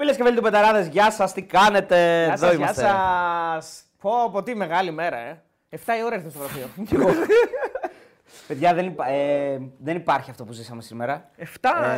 Φίλες και φίλοι του Πεταράδες, γεια σας, τι κάνετε; Γεια Εδώ σας, γεια είμαστε. σας. Πω, πω, τι μεγάλη μέρα, ε. 7 η ώρα ήρθε στο γραφείο. Παιδιά, δεν, υπά- ε, δεν υπάρχει αυτό που ζήσαμε σήμερα. 7,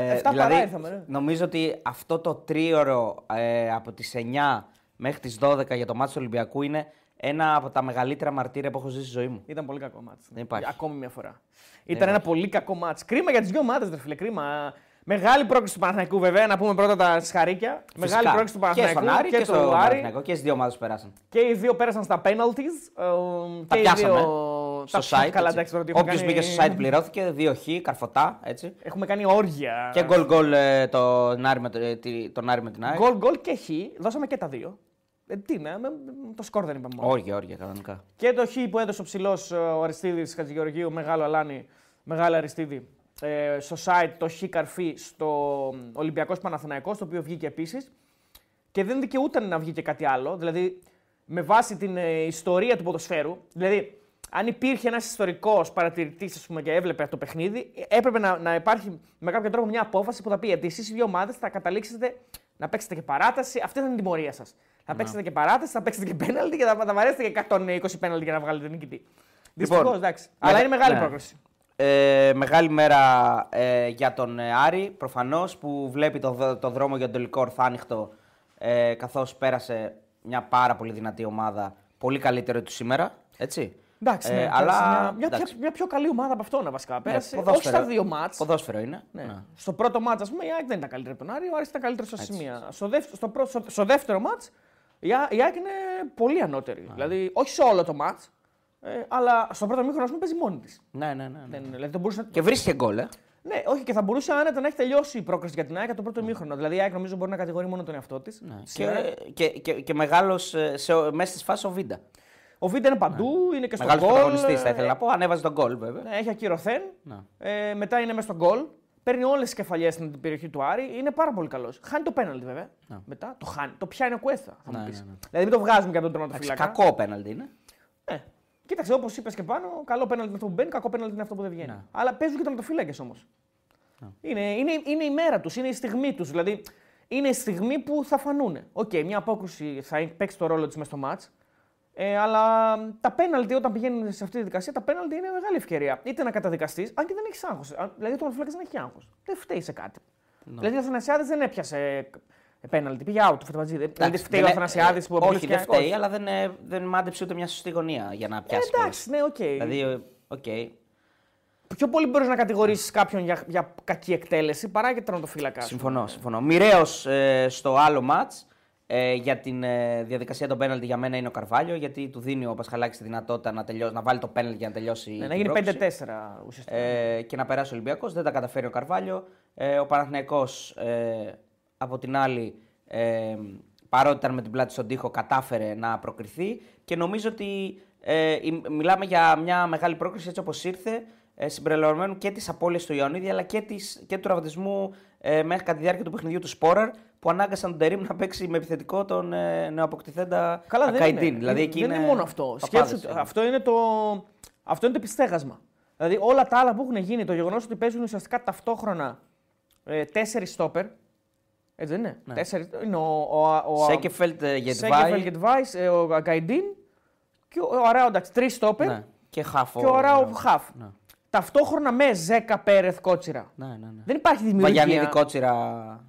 Ε, 7 δηλαδή, παρά ήρθαμε. ρε. Νομίζω ότι αυτό το τρίωρο ε, από τις 9 μέχρι τις 12 για το μάτι του Ολυμπιακού είναι ένα από τα μεγαλύτερα μαρτύρια που έχω ζήσει στη ζωή μου. Ήταν πολύ κακό μάτς. Δεν υπάρχει. Ακόμη μια φορά. Ήταν ένα πολύ κακό μάτς. Κρίμα για τις δύο ομάδες, ρε φίλε, κρίμα. Μεγάλη πρόκληση του Παναθηναϊκού, βέβαια, να πούμε πρώτα τα συγχαρήκια. Μεγάλη Φυσικά. πρόκληση του και Παναθηναϊκού στον Άρη και, του στο Άρη. Παναθηναϊκό και στις δύο ομάδες που περάσαν. Και οι δύο πέρασαν στα penalties. ε, Τα και οι πιάσαμε δύο... στο τα- site. Καλά, έτσι. εντάξει, τώρα τι έχουμε Όποιος κάνει- μπήκε στο site πληρώθηκε, δύο χ, καρφωτά, έτσι. Έχουμε κάνει όργια. Και γκολ γκολ ε, τον Άρη με, το- ε, τη- τον Άρη με την ΑΕΚ. Γκολ, γκολ και χ. Δώσαμε και τα δύο. Ε, τι να, με- το σκορ δεν είπαμε. μόνο. Όργια, όργια, κανονικά. Και το χ που έδωσε ο ψηλός ο Αριστίδης Χατζηγεωργίου, μεγάλο Αλάνι, μεγάλο Αριστίδη. Ε, στο site το χ καρφί στο Ολυμπιακός Παναθηναϊκός, το οποίο βγήκε επίσης. Και δεν δικαιούταν να βγει και κάτι άλλο. Δηλαδή, με βάση την ε, ιστορία του ποδοσφαίρου, δηλαδή, αν υπήρχε ένας ιστορικός παρατηρητής και έβλεπε αυτό το παιχνίδι, ε, έπρεπε να, να υπάρχει με κάποιο τρόπο μια απόφαση που θα πει ότι εσείς οι δύο ομάδες θα καταλήξετε να παίξετε και παράταση. Αυτή θα είναι η τιμωρία σας. Θα παίξετε και παράταση, θα παίξετε και πέναλτι και θα, θα βαρέσετε και 120 πέναλτι για να βγάλετε νικητή. Δυστυχώς, εντάξει. Αλλά μεγα- είναι μεγάλη ναι. πρόκληση. Ε, μεγάλη μέρα ε, για τον ε, Άρη, προφανώς, που βλέπει το, δ- το δρόμο για τον τελικό ορθάνυχτο, ε, καθώς πέρασε μια πάρα πολύ δυνατή ομάδα, πολύ καλύτερη του σήμερα, έτσι. Εντάξει, Ε, ναι, αλλά, πέρασε μια, μια, εντάξει. πιο, μια πιο καλή ομάδα από αυτόν βασικά. Πέρασε όχι ποδόσφαιρο- στα δύο μάτς. Ποδόσφαιρο είναι. Ναι. Ναι. Στο πρώτο μάτς, ας πούμε, η ΑΕΚ δεν ήταν καλύτερη από τον Άρη, ο Άρης ήταν καλύτερος στα σημεία. Στο, δεύτερο, στο, πρώτο- στο, στο δεύτερο μάτς, η, Α- η ΑΕΚ είναι πολύ ανώτερη. Δηλαδή, όχι σε όλο το μάτς, ε, αλλά στο πρώτο μήχρονο, ας πούμε, παίζει μόνη της. Ναι, ναι, ναι, ναι. Δεν, δηλαδή, δεν μπορούσε να... Και βρίσκει γκολ, ε. Ναι, όχι, και θα μπορούσε άνετα να έχει τελειώσει η πρόκριση για την ΑΕΚ για το πρώτο μήχρονο. Δηλαδή, η ΑΕΚ νομίζω μπορεί να κατηγορεί μόνο τον εαυτό της. Ναι. Και, και, και, και μεγάλος ε, σε, μέσα στη φάση ο Βίντα. Ο Βίντα είναι παντού, είναι και στο Μεγάλος γκολ. πρωταγωνιστής, θα ήθελα να πω. Ανέβαζε τον γκολ, βέβαια. Ναι, έχει ακυρωθέν. Να. Ε, μετά είναι μέσα στο γκολ. Παίρνει όλες τις κεφαλιές στην περιοχή του Άρη. Είναι πάρα πολύ καλός. Χάνει το πέναλτι βέβαια. Μετά το χάνει. Το πιάνει ο Κουέστα. Θα μου Ναι, πεις. ναι, ναι. Δηλαδή μην το βγάζουμε για τον Εντάξει, τερματοφύλακα. κακό πέναλτι είναι. Ναι. Κοίταξε, όπως είπες και πάνω, καλό πέναλτι είναι αυτό που μπαίνει, κακό πέναλτι είναι αυτό που δεν βγαίνει. Ναι. Αλλά παίζουν και τερματοφύλακες όμως. Είναι, είναι, είναι η μέρα τους, είναι η στιγμή τους. Δηλαδή είναι η στιγμή που θα φανούν. Οκ, μια απόκρουση θα παίξει το ρόλο της μέσα στο ματς. Ε, αλλά τα πέναλτι όταν πηγαίνει σε αυτή τη διαδικασία, τα πέναλτι είναι μεγάλη ευκαιρία. Είτε να καταδικαστείς, αν και δεν έχεις άγχος. Δηλαδή ο τερματοφύλακας δεν έχει άγχος. Δεν φταίει σε κάτι. Δηλαδή ο Αθανασιάδης δεν έπιασε πέναλτι, πήγε out το Φετβατζίδη. Δηλαδή Εντάξει, φταίει ο δεν- Αθανασιάδης που Όχι, αποκλείστηκε. δεν φταίει, αλλά δεν, ε, δεν μάντεψε ούτε μια σωστή γωνία για να Ε, πιάσει. εντάξει, ναι, οκ. κιόλας. Δηλαδή, ε, οκ. Πιο πολύ μπορείς να κατηγορήσεις κάποιον για, για κακή εκτέλεση παρά για τερματοφύλακα. Συμφωνώ, συμφωνώ. Μοιραίος στο άλλο ματς ε, για την ε, διαδικασία των πέναλτι για μένα είναι ο Καρβάλιο, γιατί του δίνει ο Πασχαλάκης τη δυνατότητα να, τελειώσει, να βάλει το πέναλτι για να τελειώσει. Ναι, την να γίνει πρόκριση. 5-4 ουσιαστικά. ε, και να περάσει ο Ολυμπιακός. Δεν τα καταφέρει ο Καρβάλιο. Ε, ο Παναθηναϊκός ε, από την άλλη, ε, παρότι ήταν με την πλάτη στον τοίχο, κατάφερε να προκριθεί και νομίζω ότι ε, η- μιλάμε για μια μεγάλη πρόκριση έτσι όπως ήρθε. Ε, συμπεριλαμβανομένου και της απώλειας του Ιωαννίδη αλλά και, της, και του τραυματισμού ε, μέχρι κατά τη διάρκεια του παιχνιδιού του Σπόραρ που ανάγκασαν τον Τερήμ να παίξει με επιθετικό τον ε, νεοαποκτηθέντα Καλά, δεν Ακαϊντίν. είναι. Δηλαδή, εκεί δεν είναι, μόνο αυτό. παπάδες, Σκέψου, είναι. αυτό, είναι το, αυτό είναι το επιστέγασμα. Δηλαδή όλα τα άλλα που έχουν γίνει, το γεγονός ότι παίζουν ουσιαστικά ταυτόχρονα ε, τέσσερις στόπερ. Έτσι δεν είναι. Ναι. Τέσσερις, είναι ο, ο, ο, Σέκεφελτ, ε, Σέκεφελ, Γετβάη Γετβάης, ε, ο Αγκαϊντίν και ο, ο Αράο, εντάξει, τρεις στόπερ ναι, και Χάφο. και ο Αράο Χαφ. Ναι. Ταυτόχρονα με Ζέκα Πέρεθ Κότσιρα. Ναι, ναι, ναι. Δεν υπάρχει δημιουργία. Βαγιανίδη Κότσιρα.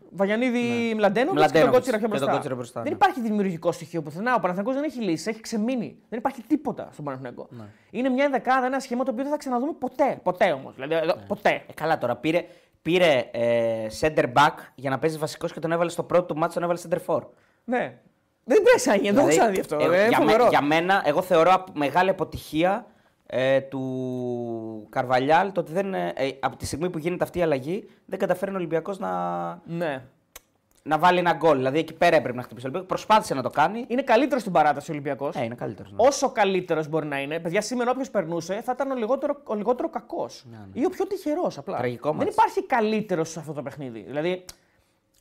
Βαγιανίδη Ναι. Μλαντένοβιτ και τον Μλαντένοβιτς Κότσιρα πιο και τον μπροστά. Κότσιρα μπροστά, δεν ναι. υπάρχει δημιουργικό στοιχείο πουθενά. Ο Παναθηναϊκός δεν έχει λύσει, έχει ξεμείνει. Δεν υπάρχει τίποτα στον Παναθηναϊκό. Είναι μια δεκάδα, ένα σχήμα το οποίο δεν θα ξαναδούμε ποτέ. Ποτέ όμως. Δηλαδή, εδώ, ποτέ. Ε, καλά τώρα. Πήρε, πήρε ε, center back για να παίζει βασικός και τον έβαλε στο πρώτο του μάτσο, τον έβαλε center for. Ναι. Δεν πρέπει να γίνει, δεν το έχω Δηλαδή, ξαναδεί αυτό. ε, ε, για, φοβερό. για μένα, εγώ θεωρώ απ- μεγάλη αποτυχία ε, του Καρβαλιάλ το ότι δεν, ε, ε, από τη στιγμή που γίνεται αυτή η αλλαγή δεν καταφέρει ο Ολυμπιακός να, Ναι. Να βάλει ένα γκολ. Δηλαδή εκεί πέρα έπρεπε να χτυπήσει ο Ολυμπιακός. Προσπάθησε να το κάνει. Είναι καλύτερος στην παράταση ο Ολυμπιακός. Ε, είναι καλύτερος. Όσο καλύτερος μπορεί να είναι, παιδιά, σήμερα όποιος περνούσε θα ήταν ο λιγότερο, ο λιγότερο κακός. Ή ο πιο τυχερός απλά. Ναι, Τραγικό δεν ματς. υπάρχει καλύτερος σε αυτό το παιχνίδι. Δηλαδή,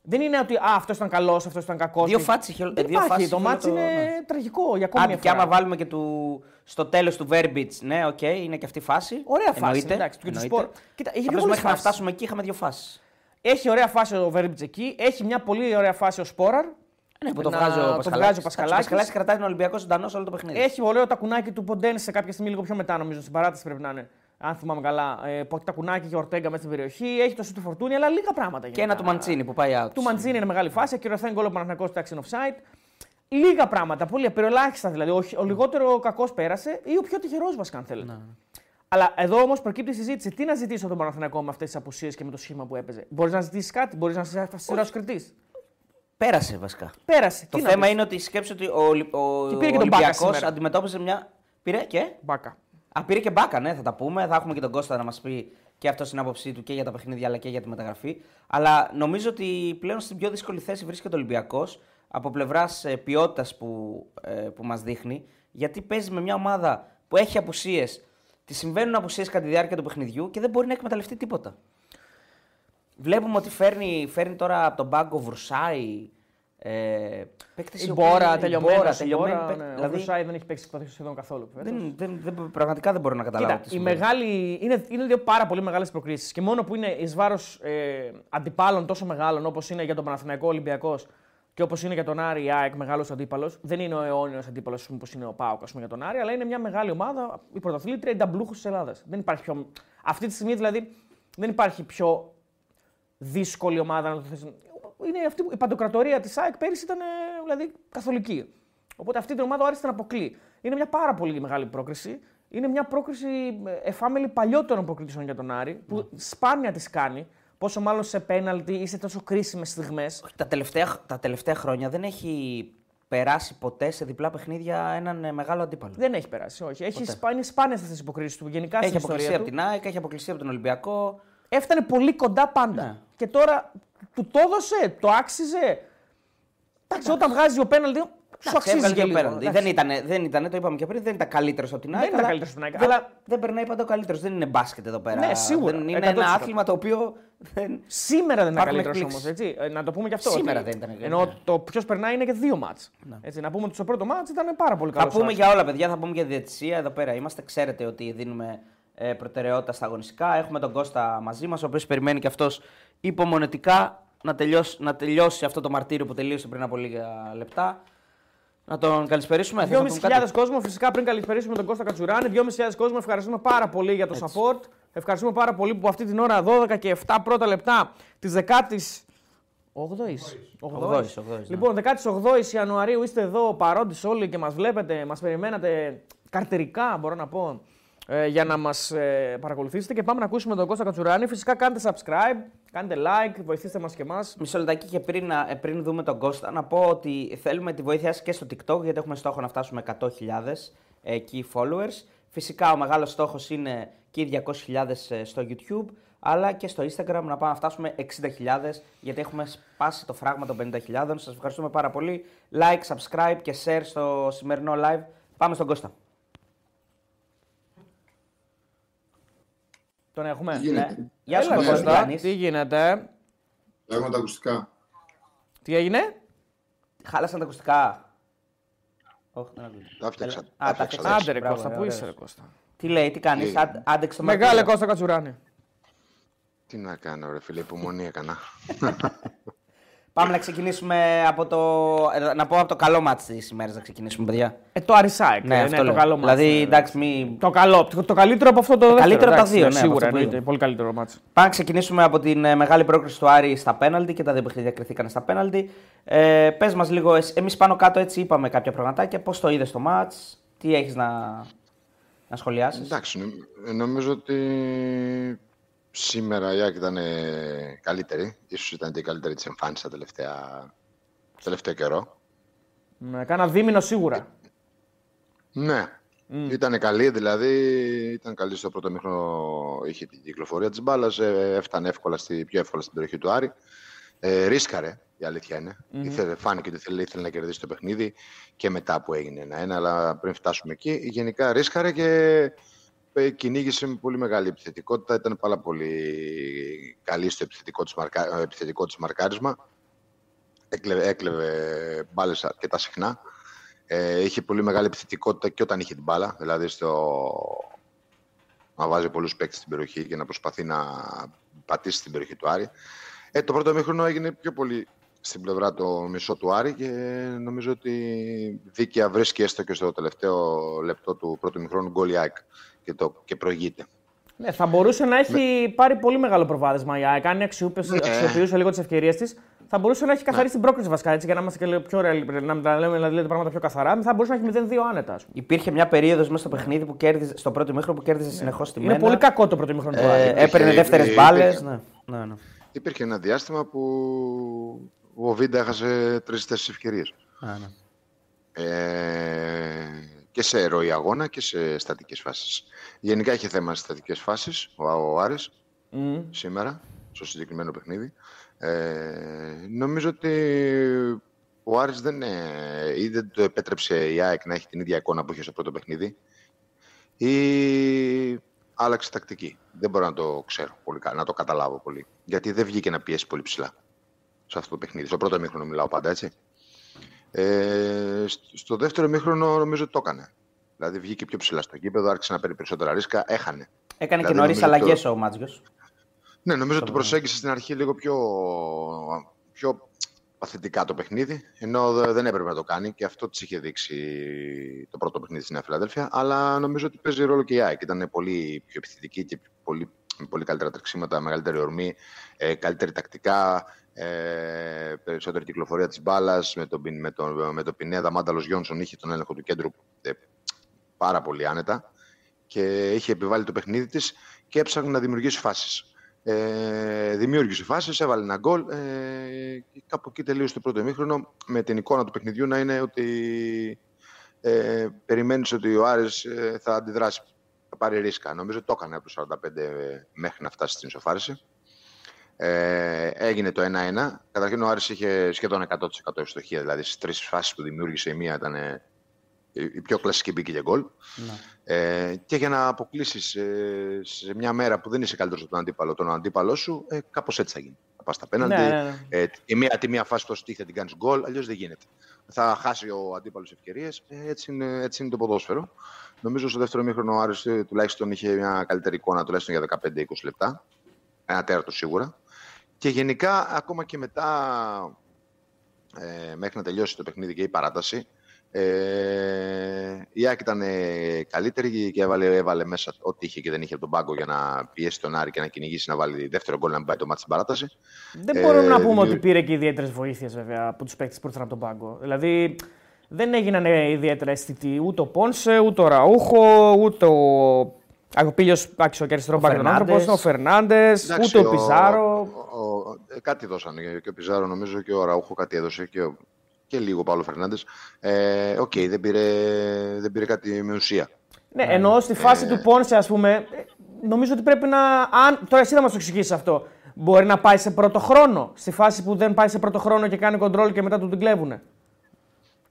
δεν είναι ότι αυτός ήταν καλός, αυτός ήταν κακός. Δύο φάσεις είχε- Δεν ε, δύο υπάρχει. φάσεις Το είχε ματς όλο το- είναι ναι. τραγικό για ακόμη Άντε, μια και φορά. άμα βάλουμε και του, στο τέλος του Βέρμπιτς, ναι, οκ, είναι και αυτή η φάση. Ωραία φάση. Εννοείται, Εντάξει, και του εννοείται. σπορ. Κοίτα, είχε πιο Απλώς πολλές μέχρι να φάσεις. φτάσουμε εκεί είχαμε δύο φάσεις. Έχει ωραία φάση ο Βέρμπιτς εκεί, έχει μια πολύ ωραία φάση ο Σπόραρ. Ναι, που το Να- βγάζει ο το Πασχαλάκης. βγάζει ο Πασχαλάκης. Ο Πασχαλάκης κρατάει τον Ολυμπιακό ζωντανό σε όλο το παιχνίδι. Έχει ωραίο τακουνάκι του Ποντένσε σε κάποια στιγμή λίγο πιο μετά, νομίζω. Στην παράταση πρέπει να είναι. Αν θυμάμαι καλά. Ε, που έχει τακουνάκι και ο Ορτέγκα μέσα στην περιοχή. Έχει το σου του Φορτούνη, αλλά λίγα πράγματα. Και ένα του Μαντσίνη που πάει out. Του Μαντζίνη είναι μεγάλη φάση. Ακυρωθέν γκολ ο Παναθηναϊκός εντάξει είναι offside. Λίγα πράγματα, πολύ απεριολάχιστα δηλαδή. Ο, ο λιγότερο κακός πέρασε ή ο πιο τυχερός βασικά, αν θέλετε. Αλλά εδώ όμως προκύπτει η συζήτηση. Τι να ζητήσω τον Παναθηναϊκό με αυτές τις απουσίες και με το σχήμα που έπαιζε. Μπορείς να ζητήσεις κάτι, μπορείς να είσαι αυστηρό κριτής. Πέρασε βασικά. Πέρασε. Το τι να θέμα πεις. είναι ότι σκέψου ότι ο, Ολυ- ο, Και πήρε και τον Μπάκα Ολυμπιακός σήμερα. αντιμετώπιζε μια. Πήρε και; Μπάκα. Α, πήρε και μπάκα, ναι, θα τα πούμε. Θα έχουμε και τον Κώστα να μας πει και αυτό την άποψή του και για τα παιχνίδια αλλά και για τη μεταγραφή. Αλλά νομίζω ότι πλέον στην πιο δύσκολη θέση βρίσκεται ο Ολυμπιακός από πλευράς ποιότητας που, ε, που μας δείχνει. Γιατί παίζει με μια ομάδα που έχει απουσίες. Τη συμβαίνουν απουσίες κατά τη διάρκεια του παιχνιδιού και δεν μπορεί να εκμεταλλευτεί τίποτα. Βλέπουμε ότι φέρνει, φέρνει τώρα από τον πάγκο Βρουσάη. Ε, παίκτες Η οι οποίοι- Μπόρα η τελειωμένη. Μπόρα, Η τελειωμένη Μπόρα, παίκτη. ναι. Ο Δηλαδή, Βρουσάη δεν έχει παίξει σχεδόν καθόλου. φέτος. δεν, δεν, δεν, πραγματικά δεν μπορώ να καταλάβω. Κοίτα, τι η συμβαίνει. μεγάλη, είναι, είναι δύο πάρα πολύ μεγάλες προκλήσει. Και μόνο που είναι εις βάρος ε, αντιπάλων τόσο μεγάλων όπως είναι για τον Παναθηναϊκό Ολυμπιακός και όπως είναι για τον Άρη η ΑΕΚ μεγάλος αντίπαλος. Δεν είναι ο αιώνιος αντίπαλος όπως είναι ο Πάοκ ας πούμε, για τον Άρη, αλλά είναι μια μεγάλη ομάδα, η πρωταθλήτρια, η νταμπλούχο της Ελλάδας. Δεν υπάρχει πιο. Αυτή τη στιγμή δηλαδή δεν υπάρχει πιο δύσκολη ομάδα να το θες. Είναι αυτή, που- η παντοκρατορία της ΑΕΚ πέρυσι ήταν ε, δηλαδή, καθολική. Οπότε αυτή την ομάδα ο Άρης την αποκλεί. Είναι μια πάρα πολύ μεγάλη πρόκριση. Είναι μια πρόκριση ε, εφάμελη παλιότερων προκριτήσεων για τον Άρη, που σπάνια τι κάνει. Πόσο μάλλον σε πέναλτι ή σε τόσο κρίσιμες στιγμές. Τα τελευταία, τα τελευταία χρόνια δεν έχει περάσει ποτέ σε διπλά παιχνίδια έναν ε, μεγάλο αντίπαλο. Δεν έχει περάσει, όχι. Έχει σπά, είναι σπάνιες αυτές τις υποκρίσεις του. Γενικά Έχει στην αποκλειστεί ιστορία από του. την ΑΕΚ, έχει αποκλειστεί από τον Ολυμπιακό. Έφτανε πολύ κοντά πάντα. Ναι. Και τώρα του το έδωσε, το άξιζε. Εντάξει, όταν βγάζει ο πέναλτι, σου Εντάξει, αξίζει έβγαλε και και λίγο. πέναλτι. Εντάξει. Δεν ήταν, δεν ήτανε, το είπαμε και πριν, δεν ήταν καλύτερος από την ΑΕΚ. ήταν αλλά καλύτερος από την ΑΕΚ, Δεν, αλλά- δεν περνάει πάντα ο καλύτερος. Δεν είναι μπάσκετ εδώ πέρα. Ναι, σίγουρα, Δεν είναι 100%. ένα άθλημα το οποίο. Δεν... Σήμερα δεν είναι Υπάρχουν καλύτερος όμως, εκπλήξεις. έτσι. Ε, Να το πούμε και αυτό. Σήμερα ότι- δεν ήταν, ναι. Ενώ το ποιος περνάει είναι και δύο μάτς. Έτσι, να πούμε ότι στο πρώτο μάτς ήταν πάρα πολύ καλός. Θα πούμε για όλα, παιδιά. Θα πούμε για διαιτησία. Εδώ πέρα είμαστε. Ξέρετε ότι δίνουμε ε, προτεραιότητα στα αγωνιστικά. Έχουμε τον Κώστα μαζί μας, ο οποίος περιμένει και αυτός υπομονετικά να τελειώσει, να τελειώσει αυτό το μαρτύριο που τελείωσε πριν από λίγα λεπτά. Να τον καλησπερίσουμε. Θες να πούμε κάτι; 2.500 κόσμο, φυσικά πριν καλησπερίσουμε τον Κώστα Κατσουράνη. 2.500 κόσμο, ευχαριστούμε πάρα πολύ για το support. Ευχαριστούμε πάρα πολύ που αυτή την ώρα 12 και 7 πρώτα λεπτά της 10η. 8ης. Ογδόης, ογδόης, ναι. Λοιπόν, 18η Ιανουαρίου είστε εδώ παρόντες όλοι και μας βλέπετε, μας περιμένατε καρτερικά, μπορώ να πω, ε, για να μας ε, παρακολουθήσετε. Και πάμε να ακούσουμε τον Κώστα Κατσουράνη. Φυσικά κάντε subscribe, κάντε like, βοηθήστε μας και εμάς. Μισό λεπτάκι και πριν, να- ε, πριν δούμε τον Κώστα, να πω ότι θέλουμε τη βοήθειά σας και στο TikTok, γιατί έχουμε στόχο να φτάσουμε 100.000 ε, key followers. Φυσικά ο μεγάλος στόχος είναι και οι 200.000 ε, στο YouTube, αλλά και στο Instagram να πάμε να φτάσουμε 60.000, γιατί έχουμε σπάσει το φράγμα των 50.000. Σας ευχαριστούμε πάρα πολύ. Like, subscribe και share στο σημερινό live. Πάμε στον Κώστα. Τον έχουμε. Τι γίνεται; Ναι. Γεια σου Έλα, Κώστα, τι Κώστα. κάνεις; Τι γίνεται, Έχουμε τα ακουστικά. τι έγινε; Χάλασαν τα ακουστικά. Όχι, δεν ακούγεται. Τα φτιάξα. Α, τα τα φτιάξα. φτιάξα. Άντε ρε Μπράβο, Κώστα, πού ωραίος. είσαι ρε Κώστα; Τι λέει, τι κάνεις, Τι- Άν- άντεξε το Μεγάλε μαρτύριο. Κώστα Κατσουράνη. Τι να κάνω, ρε φίλε, υπομονή έκανα. Πάμε να ξεκινήσουμε από το. ε, Να πω από το καλό μάτι της ημέρας να ξεκινήσουμε, παιδιά. Ε, το Αρισάικ. Ναι, ε, αυτό το λέω. καλό μάτς, Δηλαδή, ναι, εντάξει, μη... Το καλό. Το, το καλύτερο από αυτό το δεύτερο. καλύτερο από τα εντάξει, δύο, ναι, ναι, από Σίγουρα αυτό που εννοείται. είδα. Πολύ καλύτερο μάτς. Πάμε να ξεκινήσουμε από την ε, μεγάλη πρόκριση του Άρη στα πέναλτι και τα δύο παιχνίδια κρυθήκαν στα πέναλτι. Ε, Πες μας λίγο, εμείς πάνω κάτω έτσι είπαμε κάποια πραγματάκια. Πώς το είδες το μάτς, τι έχεις να, να σχολιάσεις; Εντάξει, νο- νομίζω ότι σήμερα η Άκη ήταν ε, καλύτερη. Ίσως ήταν και η καλύτερη της εμφάνισης τα τελευταία, το τελευταίο καιρό. Ναι, κάνα δίμηνο σίγουρα. Ναι, ήταν καλή, δηλαδή ήταν καλή στο πρώτο μήχρονο, είχε την κυκλοφορία της μπάλας, ε, έφτανε εύκολα στη, πιο εύκολα στην περιοχή του Άρη. Ε, ρίσκαρε, η αλήθεια είναι. Ήθελε, φάνηκε ότι ήθελε, ήθελε να κερδίσει το παιχνίδι και μετά που έγινε ένα-ένα, αλλά πριν φτάσουμε εκεί, γενικά ρίσκαρε και ε, κυνήγησε με πολύ μεγάλη επιθετικότητα. Ήταν πάρα πολύ καλή στο επιθετικό της, μαρκα, ε, επιθετικό της μαρκάρισμα. Έκλεβε, έκλεβε μπάλες αρκετά συχνά. Ε, είχε πολύ μεγάλη επιθετικότητα και όταν είχε την μπάλα. Δηλαδή στο... να βάζει πολλούς παίκτες στην περιοχή και να προσπαθεί να πατήσει στην περιοχή του Άρη. Ε, το πρώτο μήχρονο έγινε πιο πολύ στην πλευρά το μισό του Άρη και νομίζω ότι δίκαια βρίσκει έστω και στο τελευταίο λεπτό του πρώτου μηχρόνου γκολ και, το, και προηγείται. Ναι, θα μπορούσε να έχει πάρει πολύ μεγάλο προβάδισμα η ΑΕΚ. Αν αξιοποιούσε λίγο τις ευκαιρίες της, θα μπορούσε να έχει καθαρίσει την πρόκληση βασικά έτσι, για να είμαστε και πιο ρεαλ, να τα λέμε δηλαδή, τα πράγματα πιο καθαρά. Θα μπορούσε να έχει 0-2 άνετα. Υπήρχε μια περίοδος μέσα στο παιχνίδι που κέρδιζε, στο πρώτο μήχρονο που κέρδιζε συνεχώς τη μέρα. Είναι πολύ κακό το πρώτο μήχρονο. Ε, έπαιρνε δεύτερες μπάλες. Ναι. Ναι, ναι. Υπήρχε ένα διάστημα που ο Βίντα έχασε τρει-τέσσερι ευκαιρίες. Ναι. Ε, και σε ροή αγώνα και σε στατικές φάσεις. Γενικά είχε θέμα στις στατικές φάσεις ο, ο Άρης mm. σήμερα, στο συγκεκριμένο παιχνίδι. Ε, νομίζω ότι ο Άρης δεν, ε, ή δεν το επέτρεψε η ΑΕΚ να έχει την ίδια εικόνα που είχε στο πρώτο παιχνίδι ή άλλαξε τακτική. Δεν μπορώ να το ξέρω πολύ καλά, να το καταλάβω πολύ. Γιατί δεν βγήκε να πιέσει πολύ ψηλά σε αυτό το παιχνίδι. Στο πρώτο μήχρονο μιλάω πάντα, έτσι. Ε, στο δεύτερο μήχρονο νομίζω ότι το έκανε. Δηλαδή βγήκε πιο ψηλά στο γήπεδο, άρχισε να παίρνει περισσότερα ρίσκα, έχανε. Έκανε δηλαδή, και νωρί αλλαγές το... ο Μάτζιος. Ναι, νομίζω ότι το προσέγγισε στην αρχή λίγο πιο, πιο παθητικά το παιχνίδι, ενώ δεν έπρεπε να το κάνει και αυτό της είχε δείξει το πρώτο παιχνίδι στην Νέα Φιλαδέλφια. Αλλά νομίζω ότι παίζει ρόλο και η ΑΕΚ. Ήταν πολύ πιο επιθετική και πολύ, με πολύ καλύτερα τρεξίματα, μεγαλύτερη ορμή, ε, καλύτερη τακτικά, ε, περισσότερη κυκλοφορία της μπάλας. Με τον με το, με το Πινέδα, Μάνταλος Γιόνσον είχε τον έλεγχο του κέντρου ε, πάρα πολύ άνετα και είχε επιβάλει το παιχνίδι της και έψαχνε να δημιουργήσει φάσεις. Ε, δημιούργησε φάσεις, έβαλε ένα γκολ ε, και κάπου εκεί τελείωσε το πρώτο ημίχρονο με την εικόνα του παιχνιδιού να είναι ότι ε, περιμένεις ότι ο Άρης ε, θα αντιδράσει, θα πάρει ρίσκα. Νομίζω το έκανε από το 45 μέχρι να φτάσει στην ισοφάριση. Ε, έγινε το 1-1. Καταρχήν ο Άρης είχε σχεδόν 100% ευστοχία, δηλαδή στις τρεις φάσεις που δημιούργησε η μία ήταν η πιο κλασική μπήκε για γκολ. Ναι. Ε, και για να αποκλείσεις ε, σε μια μέρα που δεν είσαι καλύτερος από τον αντίπαλο, τον αντίπαλό σου, ε, κάπως έτσι θα γίνει. Θα πας στα πέναντι. Ναι, ναι, ναι. Ε, τη, μία, τη μία φάση στο στίχη θα την κάνεις γκολ, αλλιώς δεν γίνεται. Θα χάσει ο αντίπαλος ευκαιρίες. Ε, έτσι, είναι, έτσι είναι το ποδόσφαιρο. Νομίζω στο δεύτερο μήχρονο ο Άρης ε, τουλάχιστον είχε μια καλύτερη εικόνα, τουλάχιστον για 15-20 λεπτά. Ένα τέρατο σίγουρα. Και γενικά, ακόμα και μετά, ε, μέχρι να τελειώσει το παιχνίδι και η παράταση, ε, η Άκη ήταν καλύτερη και έβαλε, έβαλε μέσα ό,τι είχε και δεν είχε από τον πάγκο για να πιέσει τον Άρη και να κυνηγήσει να βάλει δεύτερο γκολ να μην πάει το μάτι στην παράταση. Δεν μπορούμε να πούμε ότι πήρε και ιδιαίτερες βοήθειες βέβαια από τους παίκτες που ήρθαν από τον πάγκο. Δηλαδή δεν έγιναν ιδιαίτερα αισθητοί ούτε ο Πόνσε, ούτε ο Ραούχο, ούτε ο. Αγωπήλιο άξιο και αριστερό μπακ άνθρωπο, ο Φερνάντες, ούτε ο, ο Πιζάρο. Ο, ο, ε, κάτι δώσανε και ο Πιζάρο νομίζω και ο Ραούχο κάτι έδωσε και ο, και λίγο ο Παύλο Φερνάντες. Ε, okay, okay, δεν, πήρε, δεν πήρε κάτι με ουσία. Ναι, ενώ στη φάση ε, του Πόνσε, ας πούμε, νομίζω ότι πρέπει να. Αν, τώρα εσύ θα μας το εξηγήσεις αυτό. Μπορεί να πάει σε πρώτο χρόνο. Στη φάση που δεν πάει σε πρώτο χρόνο και κάνει κοντρόλ και μετά του την κλέβουνε.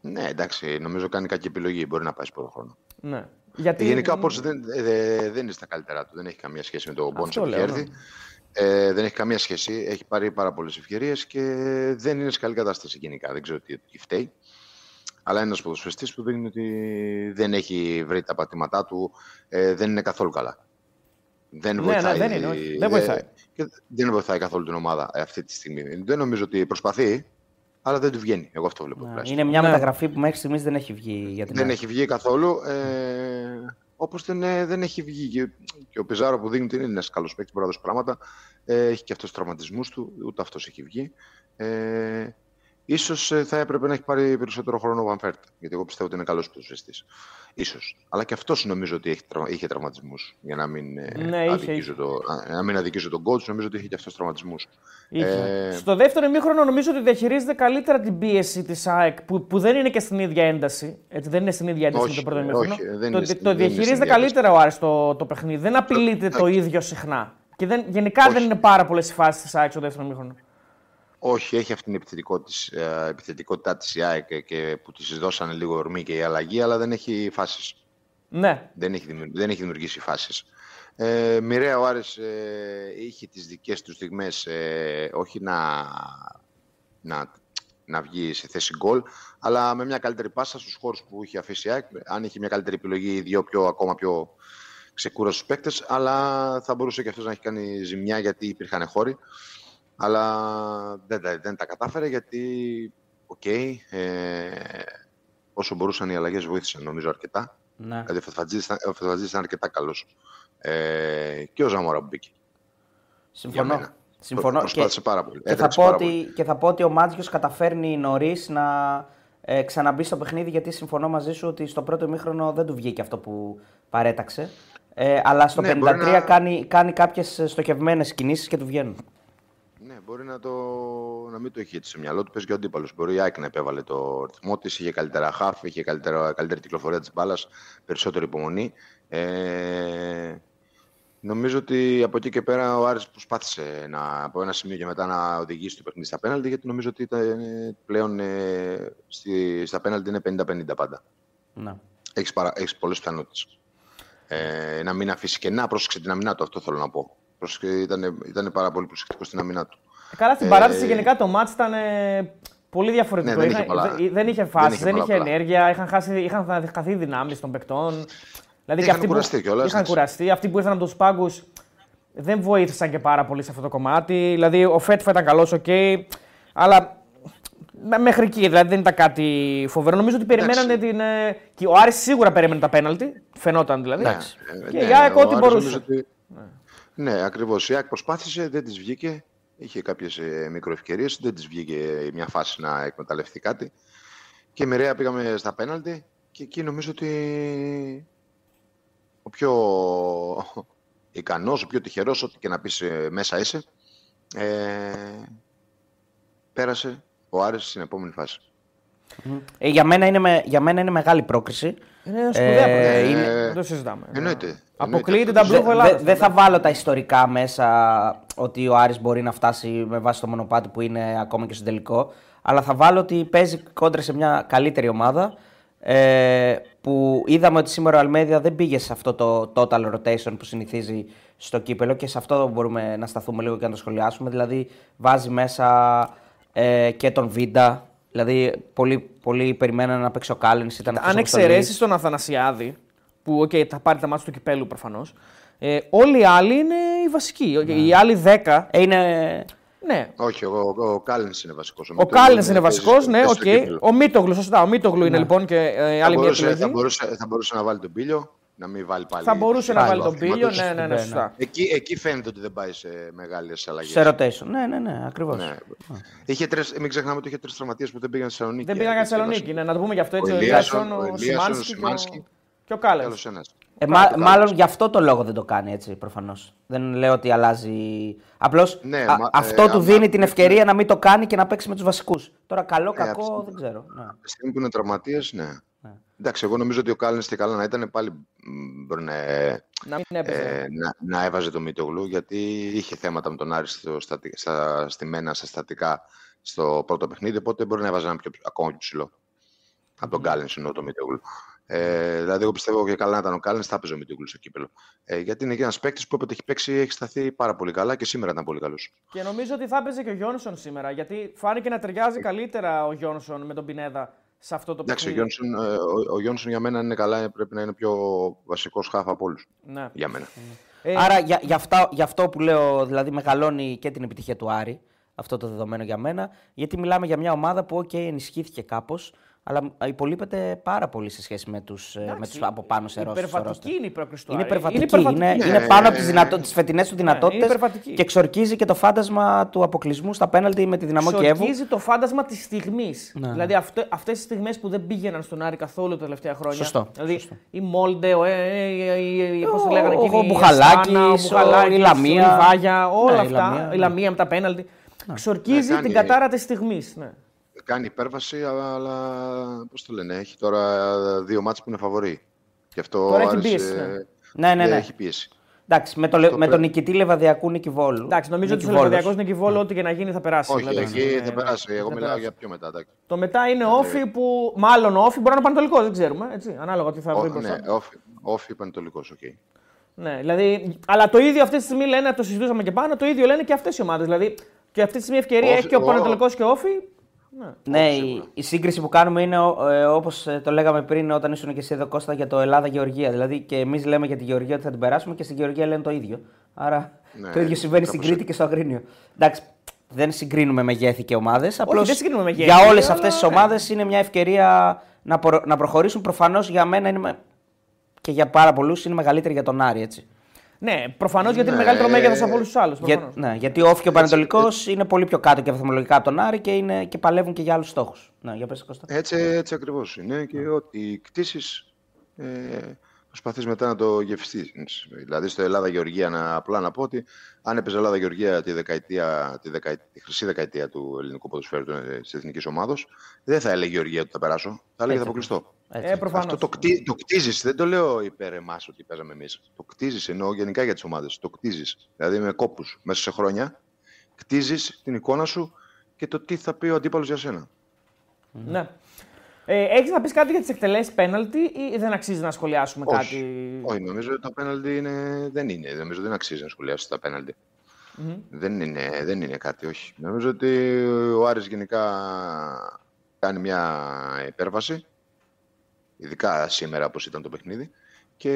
Ναι, εντάξει, νομίζω κάνει κακή επιλογή. Μπορεί να πάει σε πρώτο χρόνο. Ναι. Γιατί... Γενικά ο Πόνσε δεν, δεν είναι στα καλύτερά του. Δεν έχει καμία σχέση με τον Πόνσε που έρθει. Ε, δεν έχει καμία σχέση. Έχει πάρει πάρα πολλές ευκαιρίες και δεν είναι σε καλή κατάσταση γενικά. Δεν ξέρω τι, τι φταίει. Αλλά είναι ένας ποδοσφαιριστή που δείχνει ότι δεν έχει βρει τα πατήματά του, ε, δεν είναι καθόλου καλά. Δεν ναι, βοηθάει. Ναι, δεν, είναι, όχι. δεν βοηθάει. Και δεν βοηθάει καθόλου την ομάδα αυτή τη στιγμή. Δεν νομίζω ότι προσπαθεί, αλλά δεν του βγαίνει. Εγώ αυτό βλέπω. Ναι, είναι μια ναι. μεταγραφή που μέχρι στιγμής δεν έχει βγει για την Δεν έχει βγει καθόλου. Ε, Όπως δεν, ε, δεν έχει βγει. Και, και ο Πιζάρο που δείχνει ότι είναι ένας καλός παίκτης, μπορεί να δώσει πράγματα. Ε, έχει και αυτός τραυματισμούς του, ούτε αυτός έχει βγει. Ε, Ίσως ε, θα έπρεπε να έχει πάρει περισσότερο χρόνο ο Βανφέρτ, γιατί εγώ πιστεύω ότι είναι καλός ποδοσφαιριστής. Ίσως. Αλλά και αυτός νομίζω ότι έχει, είχε τραυματισμούς. Για να μην, ε, ναι, αδικήσω, το, να μην αδικήσω τον coach, νομίζω ότι είχε και αυτός τραυματισμούς. Ε... Στο δεύτερο ημίχρονο νομίζω ότι διαχειρίζεται καλύτερα την πίεση της ΑΕΚ, που, που δεν είναι και στην ίδια ένταση. Έτσι, δεν είναι στην ίδια ένταση όχι, με το πρώτο ημίχρονο. το, το διαχειρίζεται καλύτερα ο Άρης το, το παιχνίδι. Δεν απειλείται το, το ίδιο συχνά. Και δεν, γενικά όχι. δεν είναι πάρα πολλές οι φάσεις της ΑΕΚ στο δεύτερο ημίχρονο. Όχι, έχει αυτή την επιθετικότητα, επιθετικότητά της η ΑΕΚ και που της δώσανε λίγο ορμή και η αλλαγή, αλλά δεν έχει φάσεις. Ναι. Δεν έχει, δεν έχει δημιουργήσει φάσεις. Ε, μοιραία ο Άρης ε, είχε τις δικές του στιγμές, ε, όχι να, να, να βγει σε θέση γκολ, αλλά με μια καλύτερη πάσα στους χώρους που είχε αφήσει η ΑΕΚ. Αν είχε μια καλύτερη επιλογή, δύο πιο, ακόμα πιο ξεκούραστους παίκτες, αλλά θα μπορούσε και αυτός να έχει κάνει ζημιά γιατί υπήρχαν χώροι. Αλλά δεν, τα- δεν τα κατάφερε γιατί, οκ, ε, όσο μπορούσαν οι αλλαγές βοήθησαν νομίζω αρκετά. Ναι. Δηλαδή ο Φετφατζίδης ήταν, ο Φετφατζίδης ήταν αρκετά καλός. Ε, και ο Ζαμόρα που μπήκε. Συμφωνώ. μένα. Συμφωνώ. Προσπάθησε πάρα πολύ. Και θα, Έτρεξε πω πάρα ότι, πολύ. και θα πω ότι ο Μάτζιος καταφέρνει νωρίς να ε, ξαναμπεί στο παιχνίδι γιατί συμφωνώ μαζί σου ότι στο πρώτο ημίχρονο δεν του βγήκε αυτό που παρέταξε. Ε, αλλά στο Ναι, 53 μπορεί να- κάνει, κάνει κάποιες στοχευμένες κινήσεις και του βγαίνουν. Ναι, μπορεί να, το, να μην το έχει έτσι σε μυαλό του. Παίζει και ο αντίπαλος. Μπορεί η ΑΕΚ να επέβαλε το ρυθμό της, είχε καλύτερα χάφ, είχε καλύτερα, καλύτερη κυκλοφορία της μπάλας, περισσότερη υπομονή. Ε, νομίζω ότι από εκεί και πέρα ο Άρης προσπάθησε να, από ένα σημείο και μετά να οδηγήσει το παιχνίδι στα πέναλτι, γιατί νομίζω ότι ήταν, ε, πλέον ε, στη, στα πέναλτι είναι 50-50 πάντα. Ναι. Έχεις έχεις πολλές πιθανότητες. Ε, να μην αφήσει κενά, πρόσεξε την αμυνά του, αυτό θέλω να πω. Πρόσεξε, ήταν, ήταν πάρα πολύ προσεκτικός στην αμυνά του. Καλά, στην Ε, παράταση γενικά το μάτς ήταν ε, πολύ διαφορετικό. Ναι, δεν Είχα- είχε πολλά- δεν- δεν είχε φάσει, είχε δεν πολλά είχε πολλά. ενέργεια, είχαν, χάσει, είχαν χαθεί δυνάμεις των παικτών. Δηλαδή Είχαν αυτοί που- κουραστεί κιόλας, Είχαν εντάξει. κουραστεί. Αυτοί που ήρθαν από τους πάγκους δεν βοήθησαν και πάρα πολύ σε αυτό το κομμάτι. Δηλαδή ο Φέτφα ήταν καλός, οκ. αλλά μέ- μέχρι εκεί δηλαδή δεν ήταν κάτι φοβερό. Νομίζω ότι περιμένανε την. ε, και ο Άρης σίγουρα περίμενε τα πέναλτι. Φαινόταν δηλαδή. Ναι, Και ναι, η ΑΕΚ ο ό,τι Άρης μπορούσε. νομίζω ότι- Ναι, ακριβώς. Η ΑΕΚ προσπάθησε, δεν της βγήκε. Είχε κάποιες μικροευκαιρίες, δεν της βγήκε μια φάση να εκμεταλλευτεί κάτι. Και μοιραία πήγαμε στα πέναλτι και εκεί νομίζω ότι ο πιο ικανός, ο πιο τυχερός, ό,τι και να πεις ε, μέσα είσαι, ε, πέρασε ο Άρης στην επόμενη φάση. Ε, για, μένα είναι, με- για μένα είναι μεγάλη πρόκριση. Είναι σπουδαία Ε, ε, είναι- Δεν το συζητάμε. Εννοείται. Αποκλείεται εννοείται τα αυτό. μπλούχο Δεν Ελλάδα. δε θα βάλω τα ιστορικά μέσα ότι ο Άρης μπορεί να φτάσει με βάση το μονοπάτι που είναι ακόμα και στο τελικό. Αλλά θα βάλω ότι παίζει κόντρα σε μια καλύτερη ομάδα. Ε, που είδαμε ότι σήμερα ο Αλμέδια δεν πήγε σε αυτό το total rotation που συνηθίζει στο κύπελο και σε αυτό μπορούμε να σταθούμε λίγο και να το σχολιάσουμε. Δηλαδή βάζει μέσα ε, και τον Βίντα. Δηλαδή πολλοί, πολλοί περιμέναν να παίξει ο Κάλεν. Αν εξαιρέσεις τον Αθανασιάδη, που okay, θα πάρει τα μάτια του κυπέλου προφανώς, ε, όλοι οι άλλοι είναι οι βασικοί. Οι άλλοι 10. Ε, είναι Ναι. Όχι, ο, ο, ο Κάλενς είναι βασικός. Ο Κάλεν είναι βασικός, ναι, παίζει οκ. στο κύπελλο. Ο Μίτογλου, σωστά. Ο Μίτογλου είναι λοιπόν και ε, Θα άλλη μια μπορούσε, επιλογή. θα, μπορούσε, θα μπορούσε να βάλει τον πύλιο, να μην βάλει πάλι. Θα μπορούσε να πάλι βάλει το τον πύλιο, αθλήματος. ναι, ναι, ναι, Ναι, σωστά. Εκεί, εκεί φαίνεται ότι δεν πάει σε μεγάλες αλλαγές. σε rotation. Ναι, ναι, ναι, ακριβώς. Ναι. Είχε τρεις, μην ξεχνάμε ότι είχε τρεις τραυματίες που δεν πήγαν στη Θεσσαλονίκη. Δεν πήγαν για Θεσσαλονίκη, ναι, να το πούμε γι' αυτό έτσι. Ο Ο Ηλίασον, Ηλίασον, ο ο Ηλίασον, ο Σιμάνσκι και Σιμάνσκι. ο- και ο Κάλεν. Άλλο ένας. Ε, μα- μάλλον γι' αυτό το λόγο δεν το κάνει έτσι προφανώς. Δεν λέω ότι αλλάζει. Απλώς Ναι, μα- αυτό ε, του άμα- δίνει την ευκαιρία να μην το κάνει και να παίξει με τους βασικούς. Τώρα καλό, κακό αυτό. δεν ξέρω. Ναι. Τη στιγμή που είναι τραυματίες, ναι. Εντάξει, εγώ νομίζω ότι ο Κάλεν και καλά να ήταν πάλι μ, μπορεί να, Να μην έπαιζε. ε, να, να έβαζε το Μίτογλου γιατί είχε θέματα με τον Άρη στο, στατι- στα, στη μένα, στα στατικά στο πρώτο παιχνίδι. Οπότε μπορεί να έβαζε ένα πιο, ακόμα πιο ψηλό. Από τον Κάλεν εννοώ το Μίτογλου. Ε, δηλαδή, εγώ πιστεύω και καλά να ήταν ο Κάλεν, θα έπαιζε ο Μίτογλου στο κύπελο. Ε, γιατί είναι και ένας παίκτης που όποτε έχει παίξει έχει σταθεί πάρα πολύ καλά και σήμερα ήταν πολύ καλός. Και νομίζω ότι θα έπαιζε και ο Γιόνσον σήμερα, γιατί φάνηκε να ταιριάζει καλύτερα ο Γιόνσον με τον Πινέδα σε αυτό το Εντάξει, ο παιχνίδι. Γιόνσον, ε, ο, ο Γιόνσον για μένα είναι καλά, πρέπει να είναι πιο βασικός χάφα από όλους. Ναι. Για μένα. Ε, Άρα για, για, αυτά, για αυτό που λέω, δηλαδή μεγαλώνει και την επιτυχία του Άρη, αυτό το δεδομένο για μένα, γιατί μιλάμε για μια ομάδα που okay, ενισχύθηκε κάπως, αλλά υπολείπεται πάρα πολύ σε σχέση με τους με τους από πάνω σε ρόστερ. Υπερβατική είναι η πρόκληση του Είναι Άρη. υπερβατική. Είναι, υπερβατική. είναι Ναι. πάνω από τις, δυνατό, τις φετινές του δυνατότητες υπερβατική. και εξορκίζει και το φάντασμα του αποκλεισμού στα πέναλτι με τη δυναμό Κιέβου. Ξορκίζει το φάντασμα της στιγμής. Ναι. Δηλαδή αυτέ τι στιγμές που δεν πήγαιναν στον Άρη καθόλου τα τελευταία χρόνια. Σωστό, Δηλαδή σωστό. η Μόλντε, ο, ε, ε, ε, ε, πώς το Ο- λέγανε ο εκείνοι, η Μπουχαλάκης, Αστάνα, ο ο- Μπουχαλάκης, η Λαμία. η Βάγια, όλα Ναι, η αυτά. Λαμία, η Λαμία με τα πέναλτι. Ξορκίζει Ναι, κάνει- την κατάρα της στιγμής. Ναι. Κάνει υπέρβαση, αλλά πώς το λένε, έχει τώρα δύο μάτς που είναι φαβορή. Γι' αυτό Τώρα έχει άρεσε- πίεση, ναι. Ναι, ναι, ναι. Έχει πίεση. Εντάξει, με, το, με πρέ- τον νικητή Λεβαδιακού Νίκη Βόλου. Εντάξει, νομίζω ότι Νίκη στο Βόλος. Λεβαδιακό Νικηβόλο, ό,τι και να γίνει θα περάσει. Όχι, Δηλαδή, εκεί ναι, θα ναι, περάσει. θα Εγώ μιλάω περάσει. για πιο μετά. εντάξει. Το μετά είναι όφι που. Μάλλον όφι, μπορεί να είναι πανετολικός, δεν ξέρουμε. Έτσι, ανάλογα τι θα βρει Ω, μπροστά. Ναι, όφι, όφι πανετολικός, οκ. Ναι, δηλαδή, αλλά το ίδιο αυτή τη στιγμή λένε, το συζητούσαμε και πάνω, το ίδιο λένε και αυτές οι ομάδες. Δηλαδή, και αυτή τη στιγμή ευκαιρία ΟΦΗ- έχει και ο ο- Παναιτωλικός και ο ΟΦΗ. Ναι. Ναι, η, η σύγκριση που κάνουμε είναι ε, όπως το λέγαμε πριν όταν ήσουν και εσύ εδώ Κώστα για το Ελλάδα-Γεωργία. Δηλαδή και εμείς λέμε για τη Γεωργία ότι θα την περάσουμε και στην Γεωργία λένε το ίδιο. Άρα Ναι, το ίδιο συμβαίνει στην κάπως Κρήτη και στο Αγρίνιο. Εντάξει, δεν συγκρίνουμε μεγέθη και ομάδες. δεν συγκρίνουμε μεγέθη, Για όλες αλλά, αυτές τις ναι. ομάδες είναι μια ευκαιρία να, προ- να προχωρήσουν. Προφανώς για μένα είναι, με- και για πάρα πολλούς είναι μεγαλύτερη για τον Άρη. Έτσι. Ναι, προφανώς γιατί είναι Ναι, μεγαλύτερο ε, μέγεθος από όλους τους άλλους. Για, ναι, γιατί ο Όφη και ο Πανετολικός είναι πολύ πιο κάτω και βαθμολογικά από τον Άρη και, είναι, και παλεύουν και για άλλους στόχους. Ναι, για πες, Κώστα. Έτσι, έτσι ακριβώς είναι και ότι κτίσεις ε, προσπαθείς μετά να το γευστείς. Δηλαδή στο Ελλάδα-Γεωργία, να, απλά να πω ότι αν έπαιζε Ελλάδα-Γεωργία τη, δεκαετία, τη, δεκαετία, τη χρυσή δεκαετία του ελληνικού ποδοσφαίρου της εθνικής ομάδα, δεν θα έλεγε Γεωργία ότι θα περάσω, θα έλεγε θα αποκλειστώ. Έτσι. Ε, προφανώς. Αυτό το, κτί, το κτίζεις, δεν το λέω υπέρ εμάς ότι παίζαμε εμείς. Το κτίζεις, εννοώ γενικά για τις ομάδες. Το κτίζεις, δηλαδή με κόπους μέσα σε χρόνια. Κτίζεις την εικόνα σου και το τι θα πει ο αντίπαλος για σένα. Ναι. Ε, Έχεις να πεις κάτι για τις εκτελέσεις πέναλτι ή δεν αξίζει να σχολιάσουμε Όχι. κάτι; Όχι, νομίζω ότι τα πέναλτι είναι... δεν είναι. Νομίζω δεν αξίζει να σχολιάσει τα πέναλτι. Δεν, είναι, δεν είναι κάτι, όχι. Νομίζω ότι ο Άρης γενικά κάνει μια υπέρβαση, ειδικά σήμερα όπως ήταν το παιχνίδι, και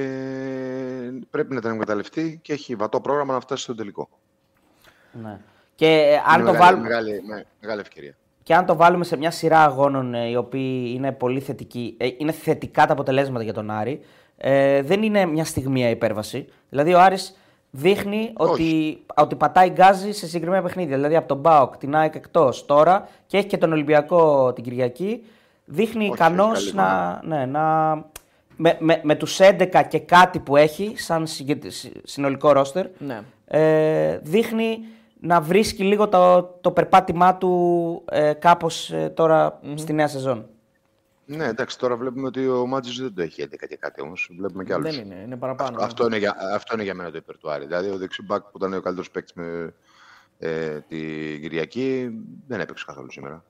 πρέπει να την εκμεταλλευτεί και έχει βατό πρόγραμμα να φτάσει στο τελικό. Ναι. Και, ε, αν είναι το μεγάλη, βάλουμε, μεγάλη, με- μεγάλη ευκαιρία. Και αν το βάλουμε σε μια σειρά αγώνων ε, οι οποίοι είναι πολύ θετικοί, ε, είναι θετικά τα αποτελέσματα για τον Άρη, ε, δεν είναι μια στιγμία υπέρβαση. Δηλαδή ο Άρης δείχνει ότι, ότι πατάει γκάζι σε συγκεκριμένα παιχνίδια. Δηλαδή από τον Μπάοκ, την ΑΕΚ εκτός τώρα και έχει και τον Ολυμπιακό την Κυριακή. Δείχνει Όχι, ικανός έχει καλή να, ναι, να. Με, με, με τους 11 και κάτι που έχει σαν συγκε- συ- συνολικό ρόστερ Ναι. ε, δείχνει να βρίσκει λίγο το, το περπάτημά του ε, κάπως ε, τωρα στη νέα σεζόν. Ναι, εντάξει, τώρα βλέπουμε ότι ο Μάτζης δεν το έχει 11 και κάτι όμως. Βλέπουμε και άλλους. Δεν είναι, είναι παραπάνω. ναι. Αυτό είναι, για, αυτό είναι για μένα το υπέρ του Άρη. Δηλαδή, ο δεξιμπάκ που ήταν ο καλύτερος παίκτης με ε, την Κυριακή δεν έπαιξε καθόλου σήμερα.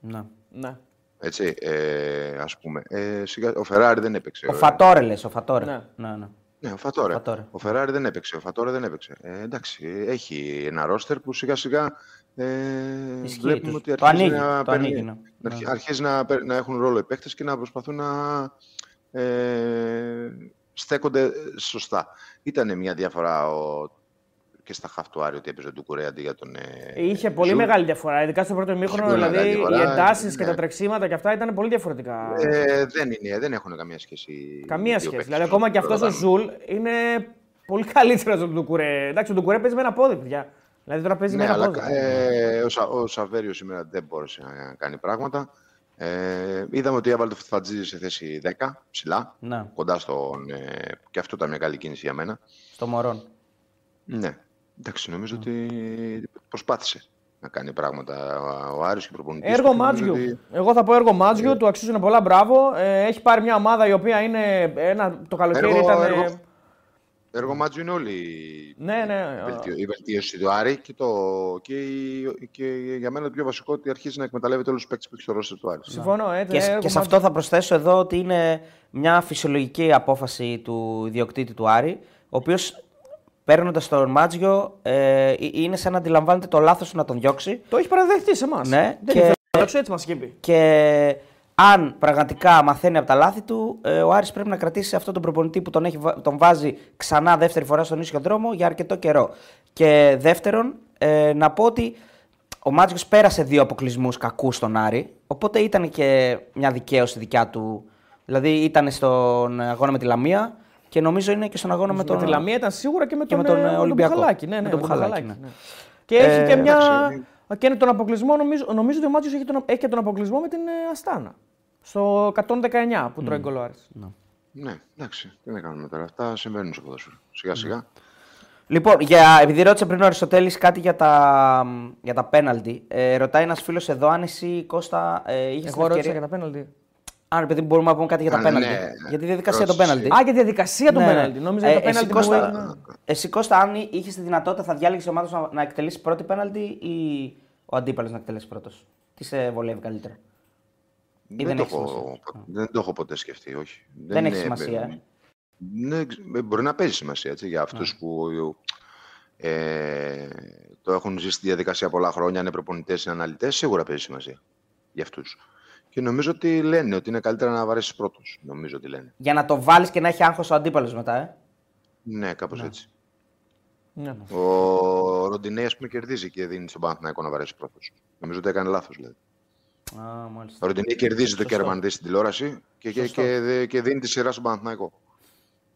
Ναι. Ναι. Έτσι, ε, ας πούμε. Ε, σιγά, ο Φεράρι δεν έπαιξε. Ο Φατόρε λες, ο Φατόρε. Ναι. Ναι, ναι. Ναι, ο Φατόρε. Φατόρε. Ο Φεράρι δεν έπαιξε. Ο Φατόρε δεν έπαιξε. Ε, εντάξει, έχει ένα ρόστερ που σιγά σιγά ε, Ισχύει βλέπουμε τους. ότι Το αρχίζει ανοίγει, να, το παίρνει- ανοίγει, ναι. να αρχι- αρχίζει να, παίρ- να έχουν ρόλο οι παίκτες και να προσπαθούν να ε, στέκονται σωστά. Ήταν μια διαφορά ο, και στα χαφ του Άρη ότι έπαιζε ο Ντουκουρέ αντί για τον. Ε, Είχε πολύ Ζου. μεγάλη διαφορά. Ειδικά στο πρώτο ημίχρονο, πολύ δηλαδή μεγάλη οι διαφορά, εντάσεις και ναι. τα τρεξίματα και αυτά ήταν πολύ διαφορετικά. Ε, δεν, είναι, δεν έχουν καμία σχέση. Καμία οι δύο σχέση. παίκτες Δηλαδή, που ακόμα και αυτός ο προλαμβάνουν. Ζουλ είναι πολύ καλύτερος από τον Ντουκουρέ. Εντάξει, ο Ντουκουρέ παίζει με ένα πόδι, παιδιά. Δηλαδή τώρα παίζει Ναι, με ένα αλλά πόδι. ε, ο, Σα, ο Σαβέριο σήμερα δεν μπόρεσε να κάνει πράγματα. Ε, είδαμε ότι έβαλε το Φετφατζίδη σε θέση 10, ψηλά, Ναι, κοντά στον. Ε, και αυτό ήταν μια καλή κίνηση για μένα. στο Μωρόν. Ναι. Εντάξει, νομίζω ότι προσπάθησε να κάνει πράγματα ο Άρης και ο προπονητής. Έργο του και νομίζω Μάτζιου. ότι- Εγώ θα πω έργο Μάτζιου, του αξίζουν πολλά μπράβο. Ε, έχει πάρει μια ομάδα η οποία είναι. Ένα, το καλοκαίρι Έργο- ήταν. ε, έργο- Έργο Μάτζιου είναι όλη Ναι, ναι. η, βελτίω- η βελτίωση του Άρη και, το, και, η- και για μένα το πιο βασικό ότι αρχίζει να εκμεταλλεύεται όλους τους παίκτες που έχει στο ρόστερ του Άρη. Συμφωνώ. Ε, Και, ε, και έργο σε Μάτζιου. αυτό θα προσθέσω εδώ ότι είναι μια φυσιολογική απόφαση του ιδιοκτήτη του Άρη, ο οποίος παίρνοντας τον Μάτζιο ε, είναι σαν να αντιλαμβάνεται το λάθος του να τον διώξει Το έχει παραδεχτεί σε εμάς. Ναι, δεν και- ήθελε να το έτσι μας είχε πει. Και αν πραγματικά μαθαίνει από τα λάθη του, ε, ο Άρης πρέπει να κρατήσει αυτόν τον προπονητή που τον, έχει, βα- τον βάζει ξανά δεύτερη φορά στον ίσιο δρόμο για αρκετό καιρό. Και δεύτερον, ε, να πω ότι ο Μάτζιος πέρασε δύο αποκλεισμούς κακούς στον Άρη, οπότε ήταν και μια δικαίωση δικιά του. Δηλαδή ήταν στον αγώνα με τη Λαμία και νομίζω είναι και στον αγώνα με τον. Με τη Λαμία ήταν σίγουρα και με και τον, με τον, ε, ε, με τον Ολυμπιακό. Μπουχαλάκη. Ναι, Με ναι, τον με Μπουχαλάκη, ναι. ναι. Και έχει Ε, και μια. εντάξει. Και τον αποκλεισμό, νομίζω, νομίζω ότι ο Μάτζιο έχει, τον, έχει και τον αποκλεισμό με την ε, Αστάνα. Στο 119 που τρώει γκολ ο Άρης. Ναι, εντάξει, τι να κάνουμε τώρα. Αυτά συμβαίνουν στο ποδόσφαιρο. Σιγά σιγά. Λοιπόν, για, επειδή ρώτησε πριν ο Αριστοτέλης κάτι για τα, για τα πέναλτι, ε, ρωτάει ένας φίλος εδώ αν εσύ, Κώστα, ε, είχες την Εγώ ρώτησα ευκαιρία... για τα πέναλτι. Αν επειδή μπορούμε να πούμε κάτι για τα Α, πέναλτι. ναι. Για τη διαδικασία των Ρώτησε. πέναλτι. Α, για τη διαδικασία των Ναι. πέναλτι. Νόμιζα Ε, για το εσύ, πέναλτι που Κώστα, έγινε. εσύ, Κώστα, αν είχες τη δυνατότητα, θα διάλεγε η ομάδα σου να, να εκτελέσει πρώτη πέναλτι ή ο αντίπαλος να εκτελέσει πρώτος; Τι σε βολεύει καλύτερα; Ή δεν το έχεις έχω, σημασία; δεν το έχω ποτέ σκεφτεί, όχι. Δεν έχεις είναι- σημασία, ε; Ναι, ε, μπορεί να παίζει σημασία έτσι, για αυτούς που ε, το έχουν ζήσει τη διαδικασία πολλά χρόνια, είναι προπονητές, είναι αναλυτές, σίγουρα παίζει σημασία για αυτούς. Και νομίζω ότι λένε ότι είναι καλύτερα να βαρέσεις πρώτος. Νομίζω ότι λένε. Για να το βάλεις και να έχει άγχος ο αντίπαλος μετά, ε. Ναι, κάπως έτσι. Ναι. Ο Ροντινέη, ας πούμε, κερδίζει και δίνει στον Παναθηναϊκό να βαρέσει πρώτος. Νομίζω ότι έκανε λάθος. Δηλαδή. Α, μάλιστα. Ο Ροντινέη κερδίζει Σωστό. το κέρμα στην τηλεόραση και, και, και, και, δίνει τη σειρά στον Παναθηναϊκό.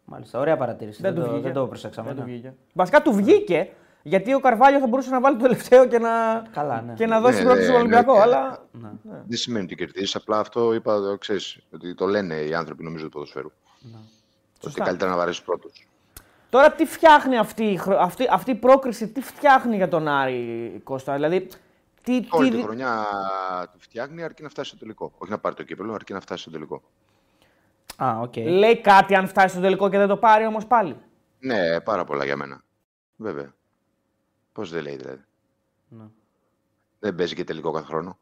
Μάλιστα, ωραία παρατήρηση. Δεν, δεν, το, δεν το προσέξαμε. Δεν ναι. Βασικά του βγήκε γιατί ο Καρβάλιο θα μπορούσε να βάλει το τελευταίο και να, Καλά, ναι. και να δώσει ναι, πρώτο ναι, στον Ολυμπιακό. Ναι, αλλά... ναι. Δεν σημαίνει ότι κερδίζεις. Απλά αυτό είπα, ξέρεις, ότι το λένε οι άνθρωποι νομίζω του ποδοσφαίρου. Ναι. Ότι καλύτερα να βαρέσεις πρώτος. Τώρα τι φτιάχνει αυτή, αυτή, αυτή η πρόκριση, τι φτιάχνει για τον Άρη Κώστα; Δηλαδή, τι, Όλη τι... τη χρονιά του φτιάχνει αρκεί να φτάσει στο τελικό. Όχι να πάρει το κύπελο, αρκεί να φτάσει στο τελικό. Α, okay. Λέει κάτι αν φτάσει στο τελικό και δεν το πάρει όμως πάλι. Ναι, πάρα πολλά για μένα. Βέβαια. Πώς δεν λέει δηλαδή. Ναι. Δεν παίζει και τελικό κάθε χρόνο.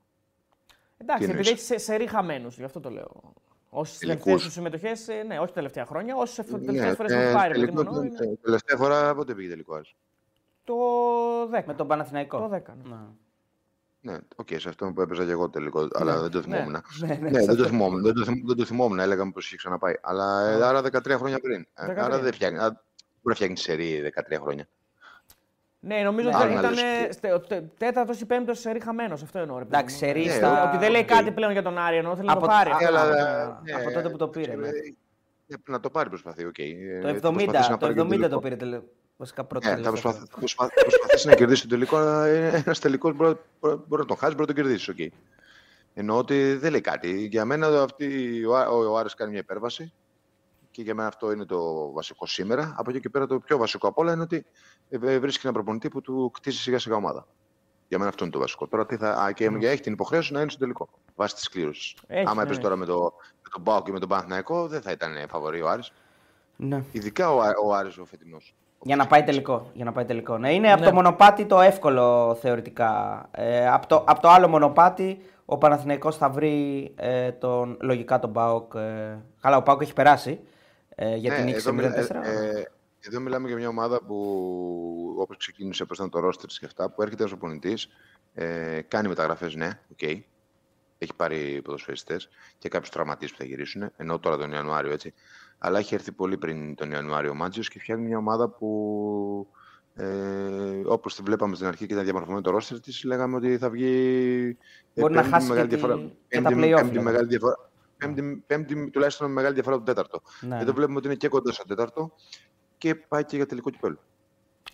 Εντάξει, επειδή έχει σε, σε χαμένους, γι' αυτό το λέω. Όσες τελευταίες σου συμμετοχές, ε, ναι, όχι τελευταία χρόνια, όσες τελευταίες ναι, φορές έχει πάρει. Τελικό, μόνο, είναι... Τελευταία φορά πότε πήγε τελικό Το 10. Με τον Παναθηναϊκό. Το 10. Ναι. Ναι, okay, okay, σε αυτό που έπαιζα και εγώ τελικό, αλλά ναι, δεν το θυμόμουν. Ναι, ναι, ναι, ναι δεν, το θυμόμουν δεν, το θυμόμουν, δεν το θυμόμουν, έλεγα πως είχε ξαναπάει. Αλλά ε, άρα 13 χρόνια πριν. 13. Ε, άρα δεν φτιάχνει. Μπορεί να φτιάχνει σερί 13 χρόνια. Ναι, νομίζω ότι ήταν τέταρτος ή πέμπτος σε χαμένος. Αυτό εννοώ. Εντάξει, σε ναι, στα... Ότι δεν λέει κάτι πλέον για τον Άρη, ενώ θέλει να το πάρει. Από τότε που το πήρε. Ναι. Να το πάρει προσπαθεί, οκ. Το 70 το, το πήρε Βασικά πρώτα. Ναι, θα προσπαθήσει να κερδίσει τον τελικό, αλλά ένας τελικός μπορεί, να τον χάσει, μπορεί να τον κερδίσει. Okay. Εννοώ ότι δεν λέει κάτι. Για μένα αυτή, ο, ο, ο Άρης κάνει μια υπέρβαση και για μένα αυτό είναι το βασικό σήμερα. Από εκεί και πέρα το πιο βασικό απ' όλα είναι ότι ε, ε, βρίσκει ένα προπονητή που του κτίσει σιγά σιγά ομάδα. Για μένα αυτό είναι το βασικό. Τώρα τι θα, α, και mm. έχει την υποχρέωση να είναι στο τελικό. Βάσει της κλήρωσης. Άμα ναι. έπαιζε τώρα με, το, με τον Μπάουκ και με τον Παναθηναϊκό, δεν θα ήταν φαβορή ο Άρης. Ναι. Ειδικά ο, ο Άρης ο φετινός. Για να πάει τελικό. Για να πάει τελικό. Ναι, είναι ναι. από το μονοπάτι το εύκολο θεωρητικά. Ε, από, το, από το άλλο μονοπάτι ο Παναθηναϊκός θα βρει ε, τον, λογικά τον Πάοκ. Ε, καλά, ο Πάοκ έχει περάσει ε, για την νίκη σε 0-4. Ε, εδώ μιλάμε για μια ομάδα που όπως ξεκίνησε όπως ήταν το ρόστερ και αυτά, που έρχεται ως προπονητής, ε, κάνει μεταγραφές, ναι, okay. Okay. Έχει πάρει ποδοσφαιριστές και κάποιους τραυματίες που θα γυρίσουν, ενώ τώρα τον Ιανουάριο έτσι. Αλλά έχει έρθει πολύ πριν τον Ιανουάριο ο Μάτζιος και φτιάχνει μια ομάδα που ε, όπως τη βλέπαμε στην αρχή και ήταν διαμορφωμένο το ρόστερ της, λέγαμε ότι θα βγει. Μπορεί να χάσει μεγάλη διαφορά. Και πέμπτη, πέμπτη, δηλαδή. μεγάλη διαφορά. Πέμπτη, πέμπτη, τουλάχιστον μεγάλη διαφορά από τον τέταρτο. Ναι. Εδώ βλέπουμε ότι είναι και κοντά στο τέταρτο και πάει και για τελικό κυπέλο.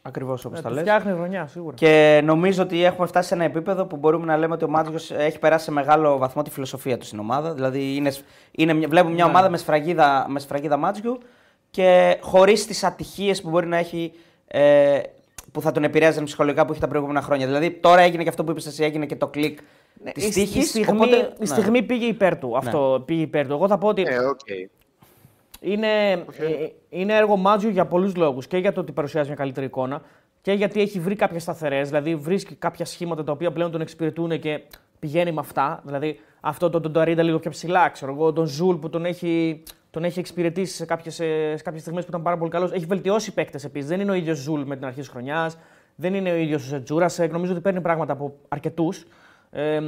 Ακριβώς όπως ε, τα λες. Φτιάχνει χρονιά, σίγουρα. Και νομίζω ότι έχουμε φτάσει σε ένα επίπεδο που μπορούμε να λέμε ότι ο Μάτζιος έχει περάσει σε μεγάλο βαθμό τη φιλοσοφία του στην ομάδα. Δηλαδή, είναι, είναι, βλέπουμε μια ναι. ομάδα με σφραγίδα, με σφραγίδα Μάτζιου και χωρίς τις ατυχίες που μπορεί να έχει. Ε, που θα τον επηρέαζαν ψυχολογικά που είχε τα προηγούμενα χρόνια. Δηλαδή, τώρα έγινε και αυτό που είπες εσύ, έγινε και το κλικ ναι, τη τύχη. Η, στιγμή, οπότε, η ναι. στιγμή πήγε υπέρ του. Αυτό ναι. πήγε υπέρ του. Εγώ θα πω ότι. Ε, okay. Είναι, okay. ε, είναι έργο Μάτζιου για πολλούς λόγους. Και για το ότι παρουσιάζει μια καλύτερη εικόνα και γιατί έχει βρει κάποιες σταθερές. Δηλαδή βρίσκει κάποια σχήματα τα οποία πλέον τον εξυπηρετούν και πηγαίνει με αυτά. Δηλαδή αυτό τον, τον Ταρίντα λίγο πιο ψηλά, ξέρω εγώ. Τον Ζουλ που τον έχει, τον έχει εξυπηρετήσει σε κάποιες στιγμές που ήταν πάρα πολύ καλός. Έχει βελτιώσει παίκτες επίσης. Δεν είναι ο ίδιος Ζουλ με την αρχή της χρονιάς. Δεν είναι ο ίδιος ο Τζούρασεκ. Νομίζω ότι παίρνει πράγματα από αρκετούς. Ε,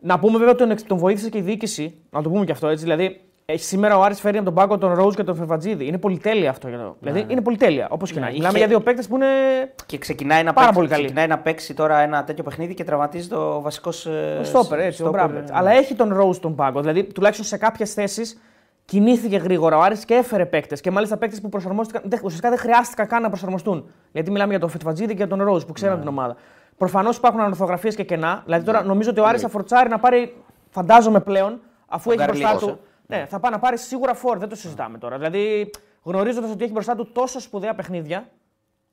να πούμε βέβαια ότι τον, τον βοήθησε και η διοίκηση. Να το πούμε και αυτό έτσι. Δηλαδή έχει σήμερα ο Άρης φέρει από τον πάγκο τον Ρόζ και τον Φεβατζίδη. Είναι πολυτέλεια αυτό. Για το... Ναι. Δηλαδή είναι πολυτέλεια. Όπως και να έχει. Μιλάμε για δύο παίκτες που είναι. Και ξεκινάει να, πάρα παίξει, πολύ καλή. ξεκινάει να παίξει τώρα ένα τέτοιο παιχνίδι και τραυματίζει το βασικός. Ο Στόπερ, έτσι, ο Μπράμπετ. Αλλά έχει τον Ρόζ τον πάγκο. Δηλαδή τουλάχιστον σε κάποιες θέσεις κινήθηκε γρήγορα ο Άρης και έφερε παίκτες. Και μάλιστα παίκτες που προσαρμόστηκαν. Ουσιαστικά δεν χρειάστηκαν καν να προσαρμοστούν. Γιατί μιλάμε για τον Φετβατζίδη και τον Ρόζ που ξέραν ναι. την ομάδα. Προφανώς υπάρχουν ανορθογραφίε και κενά. Δηλαδή τώρα ναι. νομίζω ότι ο Άρης θα φορτσάρει να πάρει, φαντάζομαι πλέον, αφού έχει μπροστά του. Ναι, θα πάει να πάρει σίγουρα φόρ, δεν το συζητάμε τώρα. Δηλαδή, γνωρίζοντας ότι έχει μπροστά του τόσο σπουδαία παιχνίδια.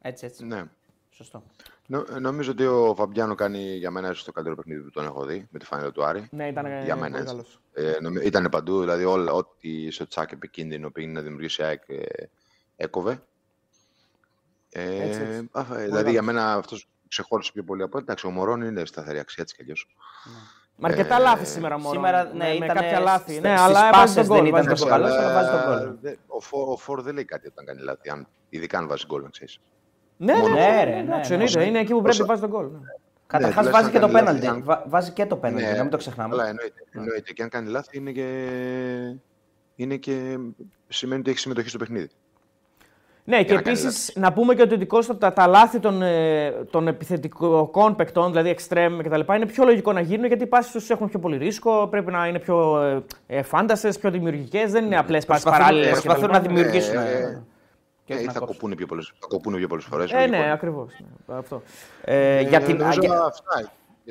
Έτσι, έτσι. Ναι. Σωστό. Νο, νομίζω ότι ο Φαμπιάνο κάνει για μένα ίσως το καλύτερο παιχνίδι που τον έχω δει με τη φανέλα του Άρη. Ναι, ήταν για μένα. Πολύ ε, νομι, ήταν παντού, δηλαδή όλα, ό,τι στο τσάκ επικίνδυνο πήγε να δημιουργήσει ΑΕΚ ε, έκοβε. Ε, έτσι, έτσι. Α, δηλαδή για μένα αυτός ξεχώρισε πιο πολύ από Εντάξει, ο Μωρόν είναι σταθερή αξία έτσι κι αλλιώς. Ναι. Με αρκετά ε, λάθη σήμερα μόνο. Σήμερα, ναι, με, ήταν με κάποια λάθη. Ναι, αλλά πάσες δεν ήταν τόσο καλό, αλλά βάζει τον γκολ. Ο Φόρ δεν λέει κάτι όταν κάνει λάθη, αν, ειδικά αν βάζει γκολ, να ξέρεις. Ναι, ναι, ναι, ναι, ναι, ναι, είναι εκεί που πρέπει να βάζει τον γκολ. Καταρχάς βάζει και το πέναλτι. Βάζει και το πέναλτι, να μην το ξεχνάμε. Αλλά εννοείται. Και αν κάνει λάθη είναι και. Είναι και σημαίνει ότι έχει συμμετοχή στο παιχνίδι. Ναι, και επίσης να πούμε και ότι δικός τα, τα λάθη των, ε, των επιθετικών παικτών, δηλαδή extreme κτλ., είναι πιο λογικό να γίνουν γιατί οι πάσει τους έχουν πιο πολύ ρίσκο, πρέπει να είναι πιο ε, φάντασε, πιο δημιουργικές. Δεν είναι απλές πάσει παράλληλες. Προσπαθούν να δημιουργήσουν. Ε, και θα, κοπούν πιο πολλές, θα κοπούν πιο πολλές φορές. Ε, ναι, ακριβώς. Ναι, αυτό. Ε, για την ΑΕΚ, για,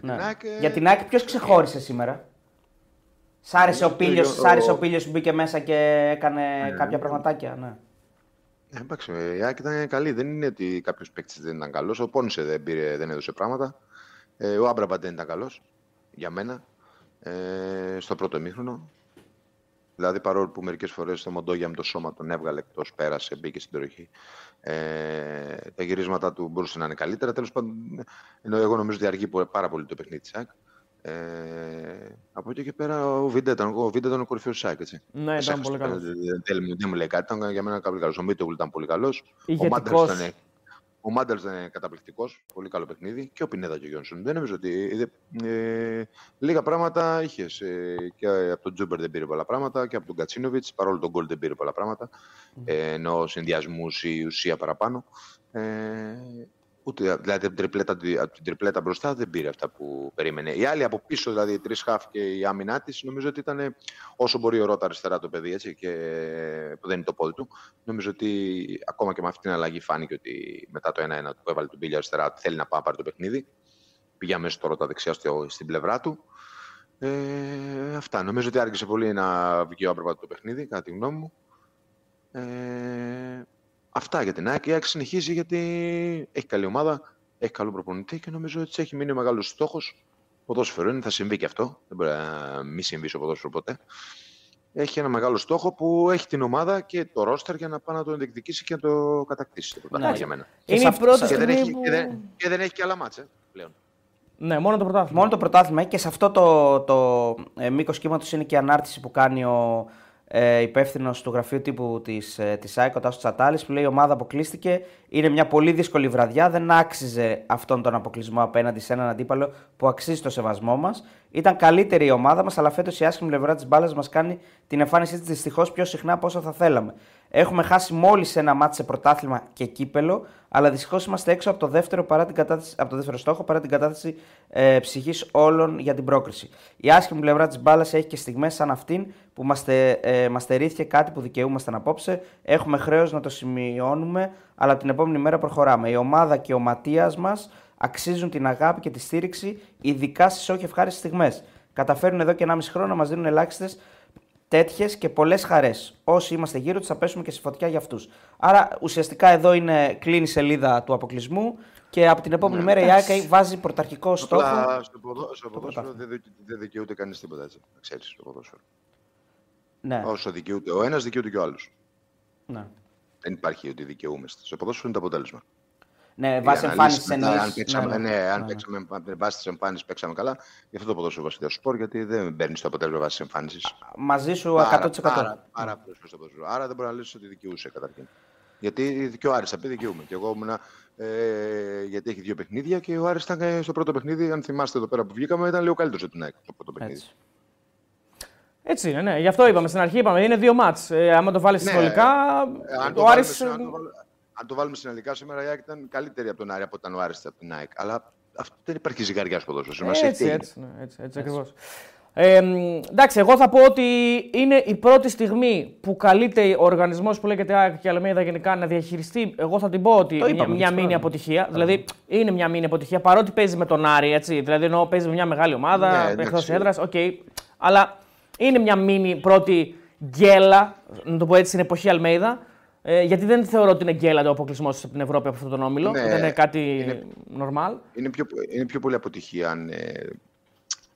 ναι. για την ΑΕΚ ποιος ξεχώρισε σήμερα; Σ' άρεσε ο Πίλιος, ο Πίλιος που μπήκε μέσα και έκανε ναι, κάποια πραγματάκια. Ναι. Ναι, εντάξει, η ΑΕΚ ήταν καλή. Δεν είναι ότι κάποιος παίκτης δεν ήταν καλός. Ο Πόνσε δεν, πήρε, δεν έδωσε πράγματα. Ε, ο Άμπραμπαντ δεν ήταν καλός για μένα ε, στο πρώτο μήχρονο. Δηλαδή, παρόλο που μερικές φορές το Μοντόγια με το σώμα τον έβγαλε εκτός, πέρασε, μπήκε στην περιοχή. Ε, τα γυρίσματα του μπορούσαν να είναι καλύτερα. Τέλος πάντων, ενώ εγώ νομίζω ότι αργεί πάρα πολύ το παιχνίδι τη ΑΕΚ. Ε, από εκεί και πέρα ο Βίντα ήταν, ο Βίντα ήταν ο κορυφαίος ΑΕΚ, έτσι. Ναι, ήταν πολύ καλός. Δεν, μου λέει κάτι, ήταν για μένα πολύ καλό. Ο Μίτογλου ήταν πολύ καλός. Ο Μάντερ ήταν, ο Μάντερ ήταν καταπληκτικός, πολύ καλό παιχνίδι. Και ο Πινέδα και ο Γιόνσον. Δεν νομίζω ότι. Ε, λίγα πράγματα είχες. Ε, και από τον Τσούμπερ δεν πήρε πολλά πράγματα και από τον Γκατσίνοβιτς, παρόλο το γκολ δεν πήρε πολλά πράγματα. Ε, ενώ συνδυασμού η ουσία παραπάνω. Ε, Ούτε, δηλαδή από την, τριπλέτα, από την τριπλέτα μπροστά δεν πήρε αυτά που περίμενε. Οι άλλοι από πίσω, δηλαδή οι τρεις χαφ και η άμυνά της, νομίζω ότι ήταν όσο μπορεί ο Ρότα αριστερά το παιδί, έτσι, και, που δεν είναι το πόδι του. Νομίζω ότι ακόμα και με αυτή την αλλαγή φάνηκε ότι μετά το 1-1 που έβαλε τον Πίλια αριστερά, ότι θέλει να πάει πάρει το παιχνίδι. Πήγε αμέσως το Ρότα δεξιά στην πλευρά του. Ε, αυτά. Νομίζω ότι άργησε πολύ να βγει ο το παιχνίδι, κατά τη γνώμη μου. Ε, Αυτά για την ΑΕΚ. Η ΑΕΚ συνεχίζει γιατί έχει καλή ομάδα, έχει καλό προπονητή και νομίζω ότι έχει μείνει ο μεγάλος στόχος. Ποδόσφαιρο είναι, θα συμβεί και αυτό. Δεν μπορεί να μην συμβεί στο ποδόσφαιρο ποτέ. Έχει ένα μεγάλο στόχο που έχει την ομάδα και το ρόστερ για να πάει να το διεκδικήσει και να το κατακτήσει. Το ναι. για μένα. Είναι η πρώτη και, δεν έχει, και, δεν, και δεν έχει και άλλα μάτσε πλέον. Ναι, μόνο το πρωτάθλημα. Μόνο το πρωτάθλημα και σε αυτό το, το ε, μήκος κύματος είναι και η ανάρτηση που κάνει ο, ε, υπεύθυνο του γραφείου τύπου της ε, της ΑΕΚ, ο Τάσος Τσατάλης, που λέει: Η ομάδα αποκλείστηκε. Είναι μια πολύ δύσκολη βραδιά. Δεν άξιζε αυτόν τον αποκλεισμό απέναντι σε έναν αντίπαλο που αξίζει το σεβασμό μας. Ήταν καλύτερη η ομάδα μας, αλλά φέτος η άσχημη πλευρά της μπάλας μας κάνει την εμφάνισή της δυστυχώς πιο συχνά από όσο θα θέλαμε. Έχουμε χάσει μόλις ένα μάτι σε πρωτάθλημα και κύπελο, αλλά δυστυχώς είμαστε έξω από το δεύτερο, παρά την κατάθεση, από το δεύτερο στόχο παρά την κατάθεση ε, ψυχής όλων για την πρόκριση. Η άσχημη πλευρά της μπάλας έχει και στιγμές σαν αυτήν που μα ε, στερήθηκε κάτι που δικαιούμασταν απόψε. Έχουμε χρέος να το σημειώνουμε, αλλά την επόμενη μέρα προχωράμε. Η ομάδα και ο Ματίας μας αξίζουν την αγάπη και τη στήριξη, ειδικά στις όχι ευχάριστες στιγμές. Καταφέρουν εδώ και 1,5 χρόνο να μας δίνουν ελάχιστες τέτοιες και πολλές χαρές. Όσοι είμαστε γύρω τους, θα πέσουμε και στη φωτιά για αυτούς. Άρα ουσιαστικά εδώ είναι, κλείνει η σελίδα του αποκλεισμού και από την επόμενη ναι, μέρα η ΆΚΑ βάζει πρωταρχικό στόχο. Στο ποδόσφαιρο δεν δικαιούται κανείς τίποτα έτσι. Να ξέρεις στο ποδόσφαιρο. Ναι. Όσο δικαιούται ο ένας, δικαιούται και ο άλλος. Ναι. Δεν υπάρχει ότι δικαιούμαστε. Στο ποδόσφαιρο είναι το αποτέλεσμα. Ναι, βάσει εμφάνισης εννοείς. Αν παίξαμε, ναι, ναι, αν ναι. παίξαμε βάσει της εμφάνισης παίξαμε καλά, γι' αυτό το ποδόσφαιρο βασιλιάς σπορ, γιατί δεν παίρνει το αποτέλεσμα βάσει τη εμφάνιση. Μαζί σου 100%. Πάρα, πάρα, πάρα πολύ στο ποδόσφαιρο. Άρα δεν μπορεί να λύσεις ότι δικαιούσε καταρχήν. Γιατί και ο Άρης πει δικαιούμαι. Και εγώ ήμουν. Ε, γιατί έχει δύο παιχνίδια και ο Άρης ήταν στο πρώτο παιχνίδι, αν θυμάστε εδώ πέρα που βγήκαμε, ήταν λίγο καλύτερος από την ΑΕΚ το πρώτο παιχνίδι. Έτσι. Έτσι είναι, ναι. Γι' αυτό είπαμε στην αρχή, είπαμε, είναι δύο μάτς. Ε, άμα το βάλεις ναι, συνολικά, ε, ο Άρης αν το βάλουμε συνολικά σήμερα, η ΑΕΚ ήταν καλύτερη από τον Άρη από όταν ο Άρης από την ΑΕΚ. Αλλά αυτό δεν υπάρχει ζυγαριά στο ποδόσφαιρο. Έτσι, έτσι, έτσι, ναι, έτσι, έτσι, ακριβώς. Ε, εντάξει, εγώ θα πω ότι είναι η πρώτη στιγμή που καλείται ο οργανισμός που λέγεται ΑΕΚ και Αλμέιδα γενικά να διαχειριστεί. Εγώ θα την πω ότι είναι μια, μια μήνυ αποτυχία. Δηλαδή είναι μια μήνυ αποτυχία παρότι παίζει με τον Άρη. Έτσι, δηλαδή ενώ παίζει με μια μεγάλη ομάδα, ναι, εκτός έδρας. Okay, αλλά είναι μια μήνυ πρώτη γκέλα, να το πω έτσι, στην εποχή Αλμέιδα. Ε, γιατί δεν θεωρώ ότι είναι γκέλα ο αποκλεισμός από την Ευρώπη από αυτόν τον όμιλο. Ναι, δεν είναι κάτι είναι, normal. Είναι πιο, είναι πιο πολύ αποτυχία αν. Ε,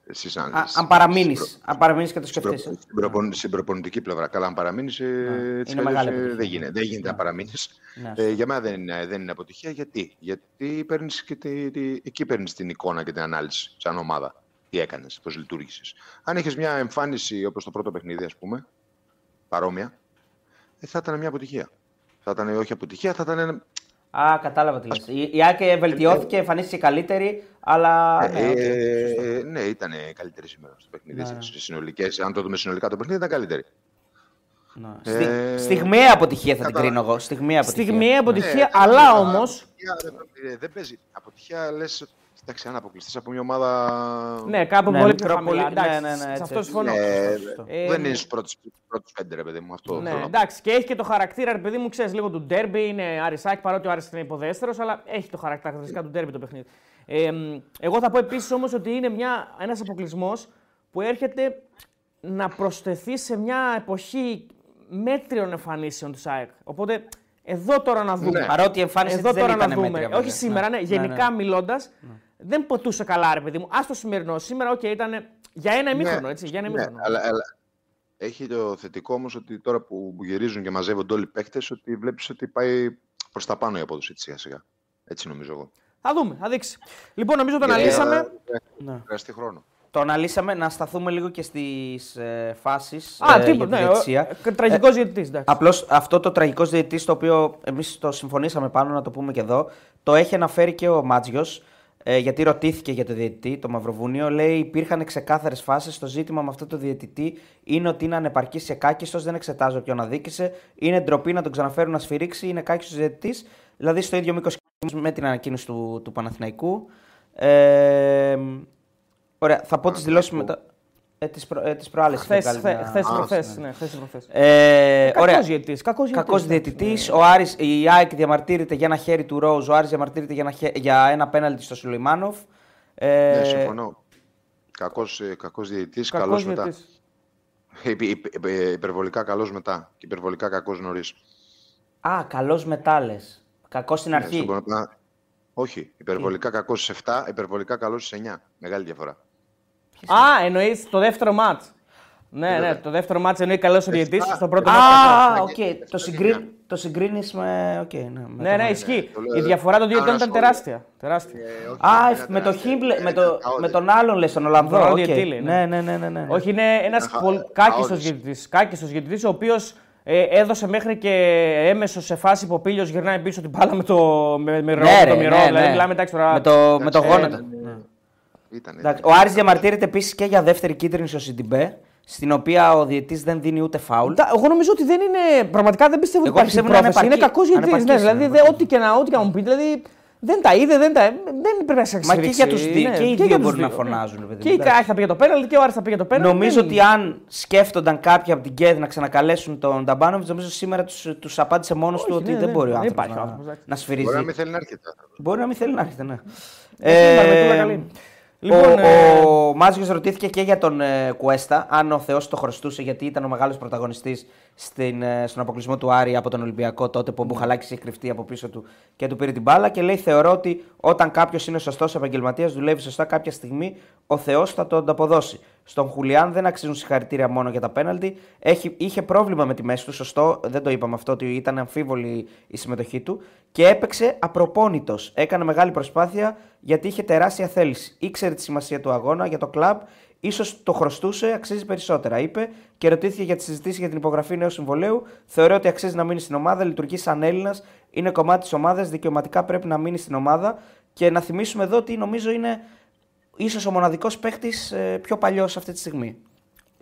εσείς, αν, αν παραμείνεις αν παραμείνεις και το σκεφτείς. Στην, προπον, στην προπονητική πλευρά. Καλά, αν παραμείνεις. Ε, ναι, ε, δεν γίνεται, δεν γίνεται ναι. να παραμείνεις. Ναι. Ε, για μένα δεν είναι, δεν είναι αποτυχία. Γιατί, γιατί παίρνεις και τη, τη, εκεί παίρνεις την εικόνα και την ανάλυση σαν ομάδα. Τι έκανες, πώς λειτουργήσες. Αν έχει μια εμφάνιση όπως το πρώτο παιχνίδι, ας πούμε, παρόμοια, ε, θα ήταν μια αποτυχία. Θα ήταν όχι αποτυχία, θα ήταν ένα... Α, κατάλαβα τι λες. Η Άκη βελτιώθηκε, εμφανίστηκε καλύτερη, αλλά... Ε, ναι, okay, ε, ναι, ήταν καλύτερη σήμερα στο παιχνίδι. Ναι. Συνολικές, αν το δούμε συνολικά το παιχνίδι, ήταν καλύτερη. Ναι. Ε... Στιγμιαία αποτυχία θα Κατα... την κρίνω εγώ. Στιγμιαία αποτυχία. Στιγμιαία αποτυχία, ε, αλλά όμω. Δεν παίζει. Αποτυχία λες Εντάξει, αν αποκλειστείς από μια ομάδα. Ναι, κάπου ναι, πολύ πιο χαμηλά. Ναι, ναι, ναι, σε αυτό συμφωνώ. Ναι, ε, δεν είναι στου πρώτου πέντε, ρε παιδί μου. Αυτό ναι, εντάξει, και έχει και το χαρακτήρα, ρε παιδί μου, ξέρεις λίγο του ντέρμπι. Είναι αρισάκι, παρότι ο Άρης είναι υποδέστερος, αλλά έχει το χαρακτηριστικά του ντέρμπι το παιχνίδι. Ε, εγώ θα πω επίσης όμως ότι είναι ένας αποκλεισμός που έρχεται να προσθεθεί σε μια εποχή μέτριων εμφανίσεων του ΣΑΕΚ. Οπότε εδώ τώρα να δούμε. Ναι. Παρότι η εμφάνιση εδώ τώρα να δούμε. Όχι σήμερα, ναι. ναι γενικά ναι, μιλώντας, δεν ποτούσε καλά, ρε παιδί μου. Α το σημερινό. Σήμερα, OK, ήταν για ένα ημίχρονο, ναι, έτσι. Για ένα ημίχρονο. Ναι, αλλά, αλλά, έχει το θετικό όμως ότι τώρα που γυρίζουν και μαζεύονται όλοι οι παίχτε, ότι βλέπεις ότι πάει προς τα πάνω η απόδοση σιγά σιγά. Έτσι νομίζω εγώ. Θα δούμε, θα δείξει. Λοιπόν, νομίζω το αναλύσαμε. Ναι. Χρειαστεί χρόνο. Το αναλύσαμε να σταθούμε λίγο και στις ε, φάσεις. Α, ε, τίποτα. Ναι, ε, τραγικός διαιτητής. Απλώς αυτό το τραγικός διαιτητής, το οποίο εμείς το συμφωνήσαμε πάνω να το πούμε και εδώ, το έχει αναφέρει και ο Μάτζιος ε, γιατί ρωτήθηκε για το διαιτητή, το Μαυροβούνιο, λέει υπήρχαν ξεκάθαρες φάσεις. Το ζήτημα με αυτό το διαιτητή είναι ότι είναι ανεπαρκής και κάκιστος, δεν εξετάζω ποιον αδίκησε. Είναι ντροπή να τον ξαναφέρουν να σφυρίξει, είναι κάκιστος διαιτητής. Δηλαδή στο ίδιο μήκος με την ανακοίνωση του, του Παναθηναϊκού. Ε, ωραία, θα πω τις δηλώσεις μετά. Ε, τις, προ, ε, τις προάλλες. Χθες, χθες, προχθές, ναι, χθες προχθές. Ε, κακός διαιτητής. Κακός κακός διαιτητής. Ναι. Ο Άρης, η ΑΕΚ διαμαρτύρεται για ένα χέρι του Ρόουζ, ο Άρης διαμαρτύρεται για ένα, για ένα πέναλτι στο Σουλεϊμάνοφ. Ε, ναι, συμφωνώ. Κακός, ε, κακός διαιτητής, κακός καλός διαιτητής. μετά. υπερβολικά καλός μετά και υπερβολικά κακός νωρίς. Α, καλός μετά λες. Κακός στην ναι, αρχή. Όχι, υπερβολικά κακός σε 7, υπερβολικά καλός σε 9. Μεγάλη διαφορά. Α, εννοείς το δεύτερο ματς. Ναι, ναι, το δεύτερο ματς εννοεί καλός ο διαιτητή. Στο πρώτο ματς. Α, οκ. Το, συγκρί... το συγκρίνεις με. Okay, ναι, με ναι, ναι, ισχύει. Η διαφορά των διαιτητών ήταν τεράστια. τεράστια. Α, με, το Χίμπλε, με, το, με τον άλλον λες, τον Ολλανδό. Okay. Ναι, ναι, ναι, ναι, Όχι, είναι ένας κάκιστος διαιτητή. Κάκιστος διαιτητή, ο οποίος ε, έδωσε μέχρι και έμεσο σε φάση υποπίλιο γυρνάει πίσω την μπάλα με το, με, με, ναι, το μυρό. Δηλαδή, μιλάμε τώρα. Με το, με το γόνατο. Ήταν, ο Άρης διαμαρτύρεται επίσης και για δεύτερη κίτρινη στο Σιντιμπέ, στην οποία ο διαιτή δεν δίνει ούτε φάουλ. Εγώ νομίζω ότι δεν είναι. Πραγματικά δεν πιστεύω ότι υπάρχει πρόθεση. Είναι κακός διαιτητή. Ναι, δηλαδή, δε, ό,τι και να, ό,τι και να μου πει, δηλαδή δεν τα είδε, δεν, τα, δεν πρέπει να σε Μα και για τους δύο, ναι, και οι δύο μπορούν να φωνάζουν. Παιδί, και η Κάχη θα πήγε το πέναλτι και ο Άρης θα πήγε το πέναλτι. Νομίζω ότι αν σκέφτονταν κάποιοι από την ΚΕΔ να ξανακαλέσουν τον Νταμπάνοβιτς, νομίζω σήμερα τους απάντησε μόνος του ότι δεν μπορεί ο άνθρωπος να σφυρίζει. Μπορεί να μην θέλει να έρχεται. Μπορεί να μην θέλει να έρχεται, ναι. Ε, Λοιπόν, ο, ε... ο ρωτήθηκε και για τον ε, Κουέστα, αν ο Θεός το χρωστούσε, γιατί ήταν ο μεγάλος πρωταγωνιστής ε, στον αποκλεισμό του Άρη από τον Ολυμπιακό τότε που ο Μπουχαλάκης είχε κρυφτεί από πίσω του και του πήρε την μπάλα. Και λέει: Θεωρώ ότι όταν κάποιος είναι σωστός επαγγελματίας, δουλεύει σωστά κάποια στιγμή, ο Θεός θα το ανταποδώσει. Στον Χουλιάν δεν αξίζουν συγχαρητήρια μόνο για τα πέναλτι. Έχει, είχε πρόβλημα με τη μέση του, σωστό, δεν το είπαμε αυτό, ότι ήταν αμφίβολη η συμμετοχή του και έπαιξε απροπόνητος. Έκανε μεγάλη προσπάθεια γιατί είχε τεράστια θέληση. Ήξερε τη σημασία του αγώνα για το κλαμπ, ίσως το χρωστούσε, αξίζει περισσότερα, είπε και ρωτήθηκε για τη συζήτηση για την υπογραφή νέου συμβολέου. Θεωρώ ότι αξίζει να μείνει στην ομάδα, λειτουργεί σαν Έλληνας, είναι κομμάτι της ομάδας, δικαιωματικά πρέπει να μείνει στην ομάδα. Και να θυμίσουμε εδώ ότι νομίζω είναι ίσως ο μοναδικός παίχτη ε, πιο παλιός αυτή τη στιγμή.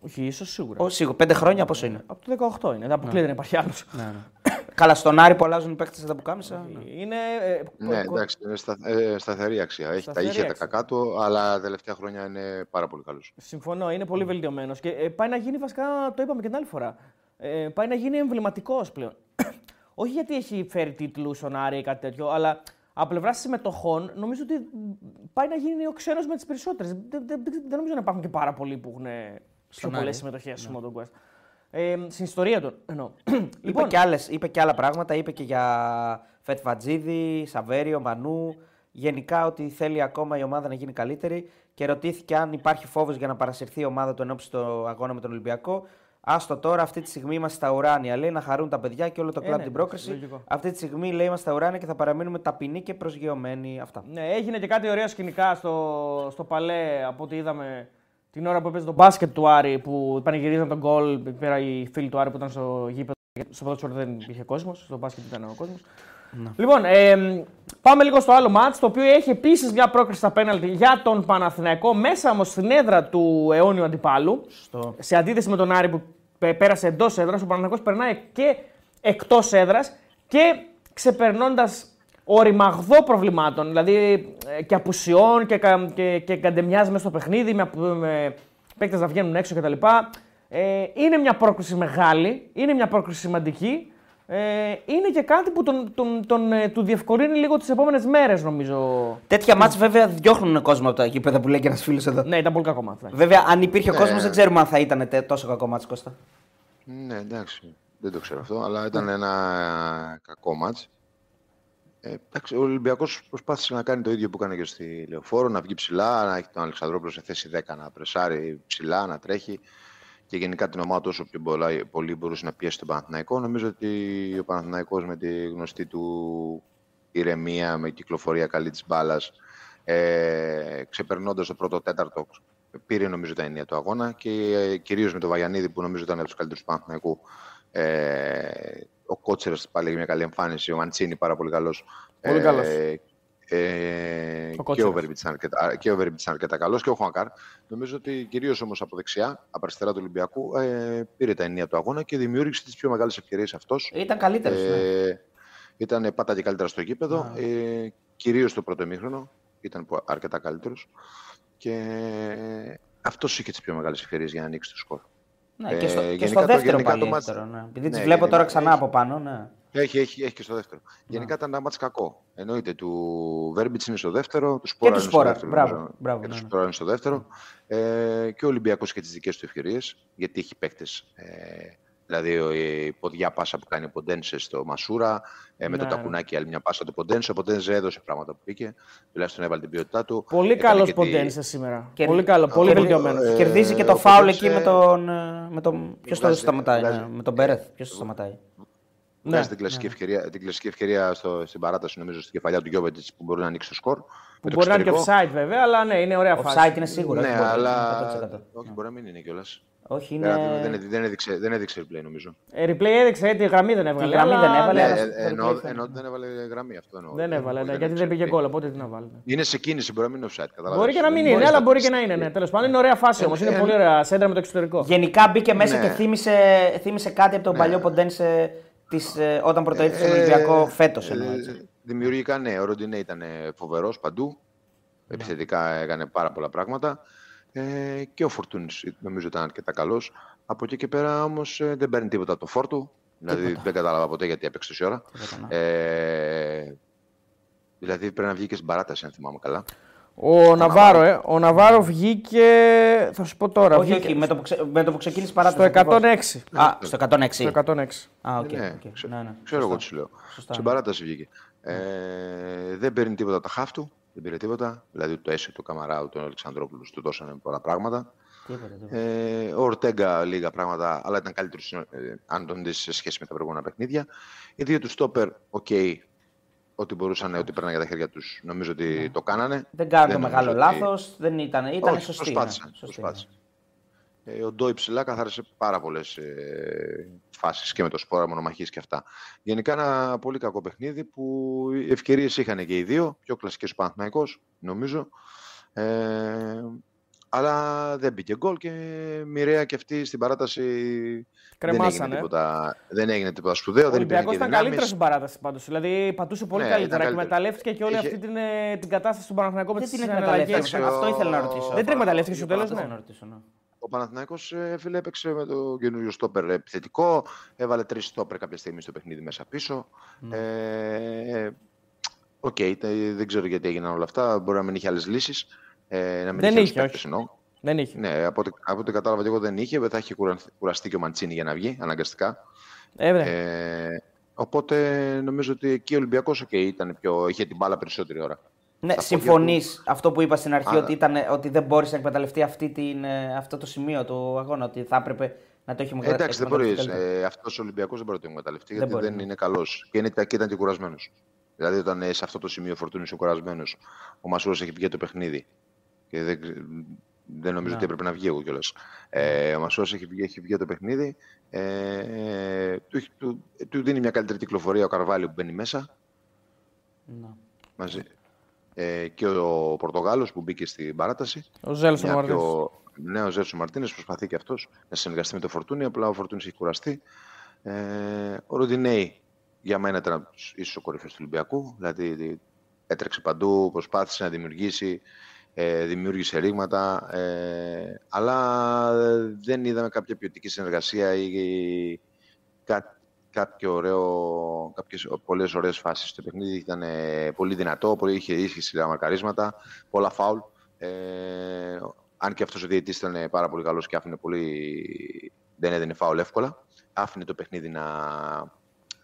Όχι, ίσως σίγουρα. Ο, σίγουρα. Πέντε χρόνια πόσο είναι; Από το 18 είναι. Δεν αποκλείεται ναι. να υπάρχει άλλος. Ναι, ναι. Καλά, στον Άρη που αλλάζουν οι παίκτες στα πουκάμισα. Είναι. Ε, ναι, εντάξει, είναι στα, ε, σταθερή αξία. Έχει τα είχε τα κακά του, αλλά τα τελευταία χρόνια είναι πάρα πολύ καλός. Συμφωνώ, είναι πολύ βελτιωμένος. Και ε, πάει να γίνει βασικά, το είπαμε και την άλλη φορά. Ε, πάει να γίνει εμβληματικός πλέον. Όχι γιατί έχει φέρει τίτλους στον Άρη ή κάτι τέτοιο, αλλά από πλευρά συμμετοχών, νομίζω ότι πάει να γίνει ο ξένος με τις περισσότερες. Δεν, δεν, δεν, νομίζω να υπάρχουν και πάρα πολλοί που έχουν πιο πολλέ συμμετοχές στο ναι. Quest. Ε, στην ιστορία του εννοώ. είπε, λοιπόν, και άλλες, είπε και άλλα πράγματα. Είπε και για Φετ Βατζίδη, Σαβέριο, Μανού. Γενικά ότι θέλει ακόμα η ομάδα να γίνει καλύτερη και ρωτήθηκε αν υπάρχει φόβος για να παρασυρθεί η ομάδα του ενώπιση στο αγώνα με τον Ολυμπιακό. Άστο τώρα, αυτή τη στιγμή είμαστε στα ουράνια. Λέει να χαρούν τα παιδιά και όλο το ε, κλαμπ ε, την πρόκριση. Αυτή τη στιγμή λέει είμαστε στα ουράνια και θα παραμείνουμε ταπεινοί και προσγειωμένοι. Αυτά. Ναι, έγινε και κάτι ωραία σκηνικά στο, στο παλέ από ό,τι είδαμε την ώρα που έπαιζε το μπάσκετ του Άρη που πανηγυρίζαν τον γκολ. Πέρα οι φίλοι του Άρη που ήταν στο γήπεδο. Στο πρώτο δεν είχε κόσμος, στο μπάσκετ ήταν ο κόσμος. Ναι. Λοιπόν, ε, πάμε λίγο στο άλλο μάτς, το οποίο έχει επίσης μια πρόκριση στα πέναλτι για τον Παναθηναϊκό, μέσα όμως στην έδρα του αιώνιου αντιπάλου. Στο... Σε αντίθεση με τον Άρη που πέρασε εντός έδρας, ο Παναθηναϊκός περνάει και εκτός έδρας και ξεπερνώντας οριμαγδό προβλημάτων, δηλαδή ε, και απουσιών και, και, και καντεμιάς μέσα στο παιχνίδι, με, με παίκτες να βγαίνουν έξω κτλ. Ε, είναι μια πρόκληση μεγάλη, είναι μια πρόκληση σημαντική. Ε, είναι και κάτι που τον, τον, τον, ε, του διευκολύνει λίγο τις επόμενες μέρες, νομίζω. Τέτοια μάτια βέβαια διώχνουν κόσμο από τα γήπεδα που λέει και ένας φίλος εδώ. Ναι, ήταν πολύ κακό μάτς. Βέβαια, αν υπήρχε ναι. κόσμος, δεν ξέρουμε αν θα ήταν τόσο κακό μάτς Κώστα. Ναι, εντάξει. Δεν το ξέρω αυτό, αλλά ήταν ένα κακό μάτς. Ε, ο Ολυμπιακός προσπάθησε να κάνει το ίδιο που έκανε και στη Λεωφόρο, να βγει ψηλά, να έχει τον Αλεξανδρόπουλο σε θέση 10 να πρεσάρει ψηλά, να τρέχει και γενικά την ομάδα όσο πιο πολύ μπορούσε να πιέσει τον Παναθηναϊκό. Νομίζω ότι ο Παναθηναϊκός με τη γνωστή του ηρεμία, με κυκλοφορία καλή της μπάλας, ε, ξεπερνώντας το πρώτο τέταρτο, πήρε νομίζω τα ενία του αγώνα και ε, κυρίως με τον Βαγιανίδη που νομίζω ήταν από τους καλύτερους του Παναθηναϊκού. Ε, ο Κότσερα πάλι έχει μια καλή εμφάνιση, ο Μαντσίνη πάρα πολύ καλός. Πολύ καλός. Ε, ε, και ο Βέρμπιτς ήταν αρκετά, και αρκετά καλός και ο Χουανκάρ. Νομίζω ότι κυρίως όμως από δεξιά, από αριστερά του Ολυμπιακού, ε, πήρε τα ενία του αγώνα και δημιούργησε τις πιο μεγάλες ευκαιρίες αυτός. Ήταν καλύτερος. Ε, ναι. Ήταν πάτα και καλύτερα στο γήπεδο. Yeah. Ε, κυρίως το πρώτο ημίχρονο ήταν αρκετά καλύτερος. Και αυτός είχε τις πιο μεγάλες ευκαιρίες για να ανοίξει το σκορ. Ναι, και στο, ε, και στο δεύτερο το, πάλι. Μάτς... ναι. Επειδή ναι, τις βλέπω τώρα ξανά έχει, από πάνω. Ναι. Έχει, έχει, έχει και στο δεύτερο. Ναι. Γενικά ήταν ένα μάτς κακό. Εννοείται του Βέρμπιτς είναι στο δεύτερο, του Σπόρα είναι στο δεύτερο. Μπράβο, μπράβο, και του Σπόρα είναι στο δεύτερο. Ε, και ο Ολυμπιακός και τις δικές του ευκαιρίες, γιατί έχει παίκτες ε, Δηλαδή η ποδιά πάσα που κάνει ο Ποντένσε στο Μασούρα, ε, με ναι. το τακουνάκι άλλη μια πάσα του Ποντένσε. Ο Ποντένσε έδωσε πράγματα που πήγε, τουλάχιστον έβαλε την ποιότητά του. Πολύ καλός Ποντένσε τη... σήμερα. Και... Πολύ καλό, πολύ βελτιωμένος. Ε, Κερδίζει και το φάουλ εκεί με τον. Ε, με τον... Ποιος το σταματάει, ναι, με τον Μπέρεθ. Ποιος το σταματάει. Ναι, την κλασική, ναι. Ευκαιρία, την κλασική ευκαιρία στο, στην παράταση, νομίζω, στην κεφαλιά του Γιώβετ που μπορεί να ανοίξει το σκορ. Που μπορεί να είναι και offside βέβαια, αλλά ναι, είναι ωραία φάση. Offside είναι σίγουρο. Ναι, αλλά. Όχι, μπορεί να μην είναι κιόλας. Όχι, είναι... δεν, δεν, έδειξε, δεν έδειξε replay νομίζω. Ε, replay έδειξε, τη γραμμή δεν έβαλε. Τη γραμμή δεν έβαλε. Ναι, ενώ, ενώ δεν έβαλε γραμμή αυτό εννοώ. Δεν έβαλε, ναι, γιατί δεν πήγε γκολ, οπότε τι να βάλει. Είναι σε κίνηση, μπορεί να μην είναι offside. Καταλάβεις. Μπορεί και να μην είναι, αλλά μπορεί και να είναι. Ναι. Τέλος πάντων είναι ωραία φάση όμως. Είναι πολύ ωραία σέντρα με το εξωτερικό. Γενικά μπήκε μέσα και θύμισε κάτι από τον παλιό Ποντένσε ε, όταν πρωτοήρθε στον Ολυμπιακό φέτος. Δημιουργικά ναι, ο Ροντινέ ήταν φοβερός παντού. Επιθετικά έκανε πάρα πολλά πράγματα. Ε, και ο Φορτούνης νομίζω ήταν αρκετά καλός. Από εκεί και πέρα όμως ε, δεν παίρνει τίποτα από το φόρτου. Δηλαδή δεν κατάλαβα ποτέ γιατί έπαιξε τόση ώρα. Ναι. Ε, δηλαδή πρέπει να βγει και στην παράταση, αν θυμάμαι καλά. Ο Ναβάρο, ε. Ο Ναβάρο βγήκε. Θα σου πω τώρα. Όχι, βγήκε... όχι, με το, που ξε... με το που ξεκίνησε παράταση. Στο 106. Α, στο 106. Στο 106. Α, okay, ναι, okay. Ξέρω, ναι, ναι. ξέρω εγώ τι σου λέω. Στην παράταση βγήκε. Ε, δεν παίρνει τίποτα από τα χαφ του δεν πήρε τίποτα. Δηλαδή το έσαι του Καμαράου, τον Αλεξανδρόπουλου, του δώσανε πολλά πράγματα. Ε, ο Ορτέγκα λίγα πράγματα, αλλά ήταν καλύτερος ε, αν τον δεις σε σχέση με τα προηγούμενα παιχνίδια. Οι δύο του στόπερ, OK, okay, ό,τι μπορούσαν, ό,τι παίρναν για τα χέρια τους, νομίζω ότι ναι. το κάνανε. Δεν κάνανε το μεγάλο ότι... λάθος, δεν ήταν, ήταν Όχι, σωστή. Προσπάθησαν. Ναι. προσπάθησαν. Ε, ο Ντόι ψηλά καθάρισε πάρα πολλές ε, φάσεις και με το σπόρα μονομαχή και αυτά. Γενικά ένα πολύ κακό παιχνίδι που ευκαιρίες είχαν και οι δύο. Πιο κλασικές ο Παναθηναϊκός, νομίζω. Ε, αλλά δεν μπήκε γκολ και μοιραία και αυτή στην παράταση δεν έγινε, τίποτα, δεν έγινε τίποτα σπουδαίο. Ο Ολυμπιακός ήταν καλύτερος στην παράταση πάντως. Δηλαδή πατούσε πολύ ναι, καλύτερα. Εκμεταλλεύτηκε και όλη Είχε... αυτή την, ε, την κατάσταση του Παναθηναϊκού με τις συναλλαγέ. Αυτό ήθελα να ρωτήσω. Δεν την εκμεταλλεύτηκε στο τέλος. Ναι. Ο Παναθηναϊκός ε, φίλε, έπαιξε με το καινούριο στόπερ επιθετικό. Έβαλε τρεις στόπερ κάποια στιγμή στο παιχνίδι μέσα πίσω. Ναι. Ε, OK, okay, δεν ξέρω γιατί έγιναν όλα αυτά. Μπορεί να μην είχε άλλες λύσεις. Ε, να μην δεν είχε, όχι. Δεν είχε. Ναι, από ό,τι, από ό,τι κατάλαβα και εγώ δεν είχε. Δεν θα είχε κουραστεί και ο Μαντσίνη για να βγει αναγκαστικά. Ε, ε, οπότε νομίζω ότι εκεί ο Ολυμπιακός okay, ήταν πιο, είχε την μπάλα περισσότερη ώρα. Ναι, συμφωνείς αυτό που είπα στην αρχή, ότι, ήταν, ότι δεν μπορείς να εκμεταλλευτεί αυτή την, ε, αυτό το σημείο του αγώνα, ότι θα έπρεπε να το έχει εκμεταλλευτεί. Εντάξει, δεν μπορείς. Ε, αυτός ο Ολυμπιακός δεν μπορεί να το εκμεταλλευτεί, γιατί δεν, είναι καλός. Και, είναι, και ήταν και κουρασμένος. Δηλαδή, όταν ε, σε αυτό το σημείο φορτούνης ο κουρασμένος, ο Μασούρα έχει βγει το παιχνίδι. Και δεν, δεν νομίζω ότι έπρεπε να βγει εγώ κιόλας. Ε, ο Μασούρα έχει, βγει, έχει βγει το παιχνίδι. Ε, του, του, του, δίνει μια καλύτερη κυκλοφορία ο Καρβάλιο που μπαίνει μέσα. Να. Μαζί, ε, και ο Πορτογάλος που μπήκε στην παράταση. Ο Ζέλσον πιο... Ναι, ο Ζέρσο Μαρτίνες προσπαθεί και αυτός να συνεργαστεί με το Φορτούνι. Απλά ο Φορτούνις έχει κουραστεί. Ε, ο Ροντινέη για μένα ήταν ίσω ο κορυφαίο του Ολυμπιακού. Δηλαδή έτρεξε παντού, προσπάθησε να δημιουργήσει, ε, δημιούργησε ρήγματα. Ε, αλλά δεν είδαμε κάποια ποιοτική συνεργασία ή, ή κά, κάποιο ωραίο, κάποιες πολλές ωραίες φάσεις στο παιχνίδι. Ήταν ε, πολύ δυνατό, πολύ είχε ίσχυση μαρκαρίσματα, πολλά φάουλ. Ε, αν και αυτός ο διαιτητής ήταν πάρα πολύ καλός και άφηνε πολύ... δεν έδινε φάουλ εύκολα. Άφηνε το παιχνίδι να,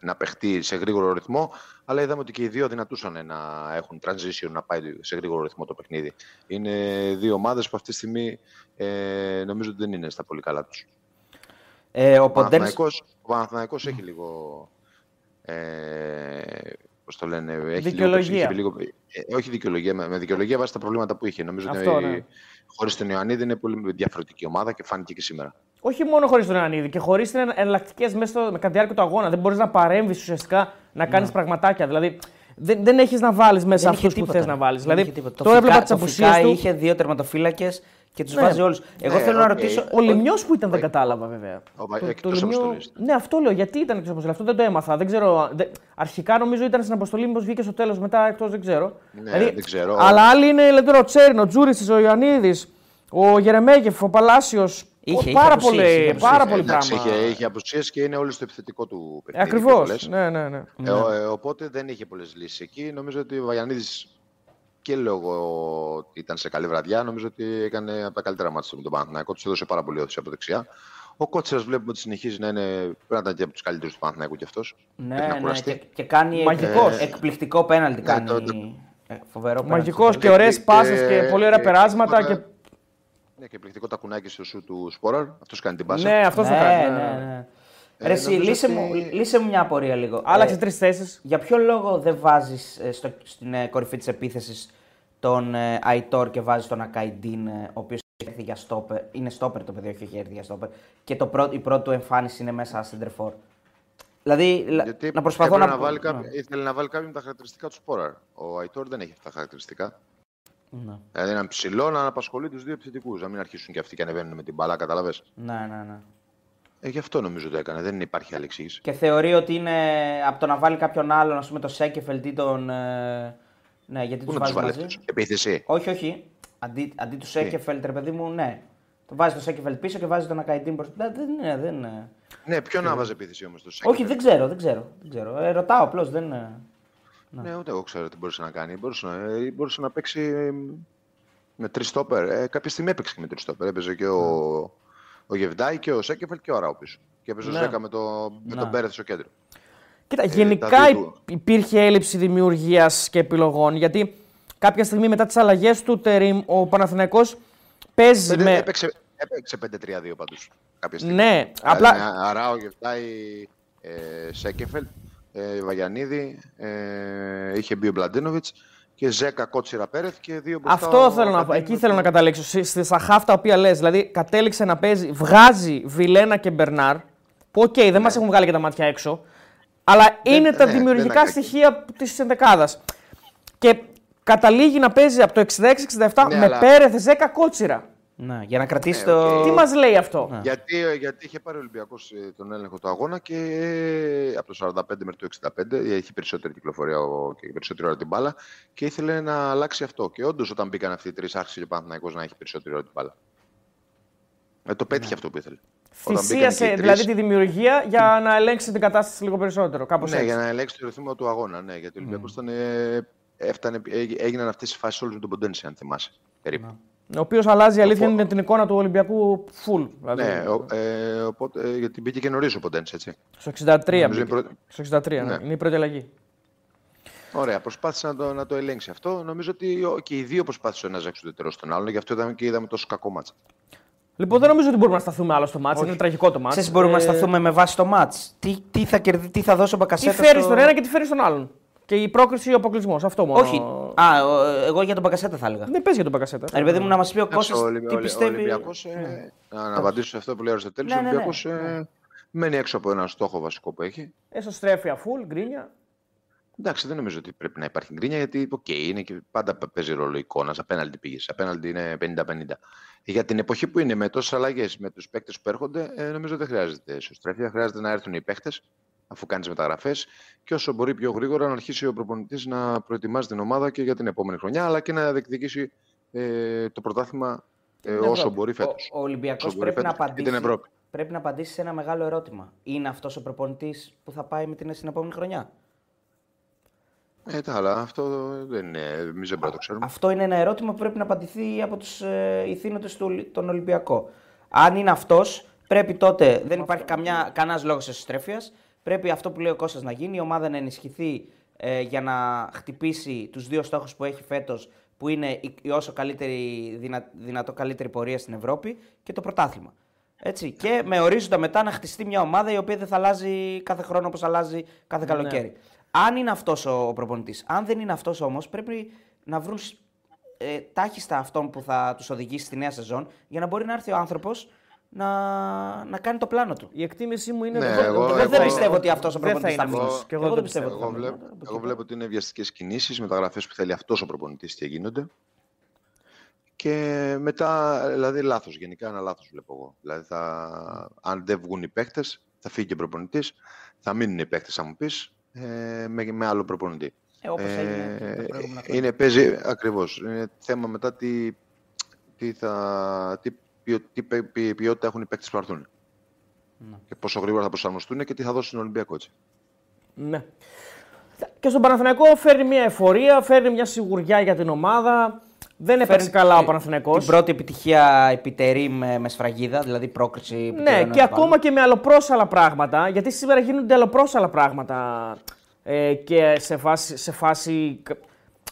να παιχτεί σε γρήγορο ρυθμό, αλλά είδαμε ότι και οι δύο δυνατούσαν να έχουν transition, να πάει σε γρήγορο ρυθμό το παιχνίδι. Είναι δύο ομάδες που αυτή τη στιγμή ε, νομίζω ότι δεν είναι στα πολύ καλά τους. Ε, ο, Παναθηναϊκός, έχει λίγο... Ε, πώς το λένε, έχει δικαιολογία. Λίγο, λίγο, ε, όχι δικαιολογία, με, με δικαιολογία βάσει τα προβλήματα που είχε. Νομίζω Αυτό, ότι ναι. χωρίς τον Ιωαννίδη είναι πολύ διαφορετική ομάδα και φάνηκε και σήμερα. Όχι μόνο χωρίς τον Ιωαννίδη και χωρίς εναλλακτικές μέσα στο, κατά τη διάρκεια του αγώνα. Δεν μπορείς να παρέμβεις ουσιαστικά να κάνεις Ναι. πραγματάκια. Δηλαδή δεν, δεν έχεις να βάλεις μέσα Δεν είχε αυτού που τίποτα. θες να βάλεις. Δεν Δηλαδή είχε τίποτα. Το τώρα έβλεπα Φυκά- τις το απουσίες Φυκάη του. είχε δύο τερματοφύλακες και τους Ναι. βάζει όλους. Εγώ Ναι, θέλω να οκ. ρωτήσω. Ο Λιμιός που ήταν δεν κατάλαβα βέβαια. Ο Βα- Το- εκτός το Λιμιό- αποστολής. Ναι, αυτό λέω. Γιατί ήταν εκτός αποστολή. Αυτό δεν το έμαθα. Δεν ξέρω. δεν- Αρχικά νομίζω ήταν στην αποστολή, μήπως βγήκε στο τέλος. Μετά εκτός δεν ξέρω. Ναι, δεν ξέρω. Αλλά άλλοι είναι δηλαδή, τώρα ο Τσέριν, ο Τζούριστη, ο Ιωαννίδης, ο Γερεμέγεφ, ο Παλάσιος. Είχε, είχε πάρα απουσίες, πολύ, είχε απουσίες. πάρα πολύ Εντάξει, πράγμα. είχε, είχε απουσίες και είναι όλοι στο επιθετικό του παιχνίδι. Ακριβώς. πιο πολλές. Ναι, ναι, ναι. Ε, ο- ε, οπότε δεν είχε πολλές λύσεις εκεί. Νομίζω ότι ο Βαγιανίδη και λόγω ότι ήταν σε καλή βραδιά, νομίζω ότι έκανε από τα καλύτερα μάτια με τον Παναθηναϊκό. Τους έδωσε πάρα πολύ όθηση από δεξιά. Ο Κότσερα βλέπουμε ότι συνεχίζει να είναι. Πρέπει να ήταν και από τους καλύτερους του Παναθηναϊκού κι αυτός. Ναι, ναι, και, και κάνει Μαγικός. εκ- εκπληκτικό πέναλτι. Κάνει το- το- ε, φοβερό πέναλτι. Μαγικός και Και- ωραίες και- πάσες και πολύ ωραία και- περάσματα. και- Και... Ναι, και εκπληκτικό τακουνάκι στο σου του Σπόραρ. Αυτός κάνει την πάσα. Ναι, αυτός το ναι, κάνει. ναι, ναι. Ε, Ρε, εσύ, νομίζω λύσε, ότι- μου, λύσε μου μια απορία λίγο. Άλλαξε Ε, τρεις θέσεις. Για ποιο λόγο δεν βάζεις στην ε, κορυφή της επίθεσης τον ε, Αϊτόρ και βάζει τον Ακαϊντίν, ε, ο οποίος έχει έρθει για στόπερ. Είναι στόπερ το παιδί, όχι έχει έρθει για στόπερ. Και το πρώτο, η πρώτη του εμφάνιση είναι μέσα στην Τερφόρ. Δηλαδή, λα- Γιατί να προσπαθώ έπρεπε να. να βάλει Ναι. κάποιο, ήθελε να βάλει κάποιον με τα χαρακτηριστικά του Σπόραρ. Ο Αϊτόρ δεν έχει αυτά τα χαρακτηριστικά. Ναι, Δηλαδή έναν ψηλό να απασχολεί τους δύο επιθετικούς. Να μην αρχίσουν και αυτοί και ανεβαίνουν με την μπαλά, κατάλαβε. ναι, ναι, ναι. Ε, γι' αυτό νομίζω το έκανε. Δεν υπάρχει άλλη εξήγηση. Και θεωρεί ότι είναι από το να βάλει κάποιον άλλον, ας πούμε, το Σέκεφελτ ή τον. ε, Ναι, γιατί Πού τους να τους βάζεις βάλεις μαζί. αυτού. Επίθεση. Όχι, όχι. Αντί, αντί τους Σέκεφελτ, ρε παιδί μου, ναι. Το βάζεις το Σέκεφελτ πίσω και βάζεις τον Ακαϊντίν μπροστά. Δεν, δεν είναι, δεν είναι. Ναι, ποιον να βάζει επίθεση όμως το Σέκεφελτ; Όχι, δεν ξέρω, δεν ξέρω. Δεν ξέρω. Ε, ρωτάω απλώς. Δεν... είναι- Ναι, ούτε εγώ ξέρω τι μπορούσε να κάνει. Μπορούσε να, ε, μπορούσε να παίξει ε, με τρεις στόπερ. Ε, κάποια στιγμή έπαιξε και με τρεις στόπερ. Έπαιζε και ο, ο Γεβδάη και ο Σέκεφελ και ο Ράου πίσω. Και έπαιζε ο Ναι. Ζέκα με, το, με Ναι. τον Πέρεθ στο κέντρο. Κοίτα, τα γενικά δύο υ- του. υπήρχε έλλειψη δημιουργίας και επιλογών. Γιατί κάποια στιγμή μετά τις αλλαγές του Τερίμ, ο Παναθηναϊκός παίζει Πέντε- με. Έπαιξε, έπαιξε 5-3-2 πάντως. Κάποια στιγμή. Ναι, Δηλαδή, απλά. με Αράο, Γεντβάι, ε, Σένκεφελντ, ε, Βαγιανίδη, ε, είχε μπει ο Μλαντένοβιτς και Ζέκα Κότσιρα Πέρεθ και δύο μπροστά. Αυτό ο θέλω να πω. Καντίνο Εκεί με θέλω τον- να καταλήξω. Στη- Στα χαφ τα οποία λες. Δηλαδή κατέληξε να παίζει, βγάζει Βιλένα και Μπερνάρ. Που οκ, δεν μας έχουν βγάλει και τα μάτια έξω. Αλλά είναι τα ναι, δημιουργικά δεν είναι στοιχεία της ενδεκάδας. Και καταλήγει να παίζει από το 66-67 Ναι, με αλλά- Πέρεθ, Ζέκα, Κότσιρα. Ναι, για να κρατήσει Ε, το. οκ. Τι μας λέει αυτό; Γιατί, ε, γιατί είχε πάρει ο Ολυμπιακός τον έλεγχο του αγώνα και ε, από το 45 μέχρι το 65 έχει περισσότερη κυκλοφορία ο- και περισσότερη ώρα την μπάλα και ήθελε να αλλάξει αυτό. Και όντως όταν μπήκαν αυτοί οι τρεις, άρχισε και ο Παναθηναϊκός να έχει περισσότερη ώρα την μπάλα. Ε, το πέτυχε αυτό που ήθελε. Όταν μπήκαν και Θυσίασε οι τρεις- δηλαδή τη δημιουργία για να ελέγξει την κατάσταση λίγο περισσότερο. Κάπως Ναι, έτσι. για να ελέγξει το ρυθμό του αγώνα. Ναι, γιατί ο Ολυμπιακός ήταν. ε, έφτανε, έγι- έγιναν αυτές οι φάσεις όλες με τον Ποντένσε, αν θυμάσαι. Περίπου. Ο οποίος αλλάζει η αλήθεια Οπό- είναι την εικόνα του Ολυμπιακού full. Δηλαδή, Ναι, ο, ε, οπότε, ε, γιατί μπήκε και νωρίς ο Ποντένσε, έτσι. Στο 63 Νομίζω μπήκε. είναι πρώτη- Στο 63, ναι. Ναι. είναι η πρώτη αλλαγή. Ωραία, προσπάθησε να το, να το ελέγξει αυτό. Νομίζω ότι ο- και οι δύο προσπάθησαν να ζέξουν το ετερό στον άλλον, γι' αυτό είδαμε και είδαμε τόσο κακό μάτσα. Λοιπόν, δεν νομίζω ότι μπορούμε να σταθούμε άλλο στο μάτσο. Είναι τραγικό το μάτσο. Ξέρεις, μπορούμε να σταθούμε με βάση το match. Τι, τι, θα, κερδί, τι θα δώσει ο Τι Μπακασέτα. φέρεις στο... στον ένα και τι φέρεις στον άλλον. Και η πρόκριση ή ο αποκλεισμός. Αυτό μόνο. Όχι. Α, ο- εγώ για τον Μπακασέτα θα έλεγα. Δεν παίζει για τον Μπακασέτα. Ε, Ρε παιδί μου, να μας πει ο Εντάξει, Κώστας ο Ολυμπι- τι ο- Ο πιστεύει. Ολυμπιακός, ε, να, να απαντήσω σε αυτό που λέει ο Αριστοτέλης, Ναι, ο ναι, Ολυμπιακός ναι. ε, μένει έξω από ένα στόχο βασικό που έχει. Εσωστρέφεια full, γκρίνια. Εντάξει, δεν νομίζω ότι πρέπει να υπάρχει γκρίνια γιατί okay, είναι και πάντα παίζει ρόλο εικόνας. Απέναντι πήγες. Απέναντι είναι 50-50. Για την εποχή που είναι με τόσες αλλαγές με τους παίκτες που έρχονται, ε, νομίζω δεν χρειάζεται ισοστρέφεια. Χρειάζεται να έρθουν οι παίκτες αφού κάνεις μεταγραφές και όσο μπορεί πιο γρήγορα να αρχίσει ο προπονητής να προετοιμάζει την ομάδα και για την επόμενη χρονιά, αλλά και να διεκδικήσει ε, το πρωτάθλημα ε, όσο μπορεί φέτος. Ο, ο Ολυμπιακό πρέπει, να απαντήσει, πρέπει να απαντήσει σε ένα μεγάλο ερώτημα. Είναι αυτός ο προπονητής που θα πάει με την, στην επόμενη χρονιά; Ε, τα άλλα, αυτό δεν είναι. Εμείς δεν το ξέρουμε. Αυτό είναι ένα ερώτημα που πρέπει να απαντηθεί από τους ε, ηθήνοντες του τον Ολυμπιακό. Αν είναι αυτός, πρέπει τότε. Δεν υπάρχει κανένας λόγος εσωστρέφειας. Πρέπει αυτό που λέει ο Κώστας να γίνει, η ομάδα να ενισχυθεί ε, για να χτυπήσει τους δύο στόχους που έχει φέτος, που είναι η όσο καλύτερη, δυνα, δυνατό καλύτερη πορεία στην Ευρώπη και το πρωτάθλημα. Έτσι. Και με ορίζοντα μετά να χτιστεί μια ομάδα η οποία δεν θα αλλάζει κάθε χρόνο όπως αλλάζει κάθε ναι. καλοκαίρι. Αν είναι αυτός ο προπονητής. Αν δεν είναι αυτός όμως πρέπει να βρουν ε, τάχιστα αυτόν που θα τους οδηγήσει στη νέα σεζόν για να μπορεί να έρθει ο άνθρωπος να, να κάνει το πλάνο του. Η εκτίμησή μου είναι ναι, εγώ, εγώ, εγώ, δεν πιστεύω ότι αυτός ο προπονητής θα μείνει. Εγώ, εγώ, δεν πιστεύω. Εγώ, βλέπω, εγώ βλέπω ότι είναι βιαστικές κινήσεις, μεταγραφές που θέλει αυτός ο προπονητής και γίνονται. Και μετά, δηλαδή λάθος. Γενικά ένα λάθος βλέπω εγώ. Δηλαδή, θα, αν δεν βγουν οι παίκτες, θα φύγει και ο προπονητής. Θα μείνουν οι παίκτες, αν μου πεις, ε, με, με άλλο προπονητή. Ε, όπως έγινε ε, είναι, παίζει ακριβώς. Είναι θέμα μετά τι, τι, θα, τι τι ποιότητα έχουν οι παίκτες που έρθουν. Ναι. Και πόσο γρήγορα θα προσαρμοστούν και τι θα δώσει στον Ολυμπιακό έτσι. Ναι. Και στον Παναθηναϊκό φέρνει μια εφορία, φέρνει μια σιγουριά για την ομάδα. Δεν έπαιξε καλά ο Παναθηναϊκός. Την πρώτη επιτυχία επιτερεί με, με σφραγίδα, δηλαδή πρόκριση. Ναι, και ακόμα και με αλλοπρόσαλα πράγματα. Γιατί σήμερα γίνονται αλλοπρόσαλα πράγματα. Ε, και σε φάση, σε φάση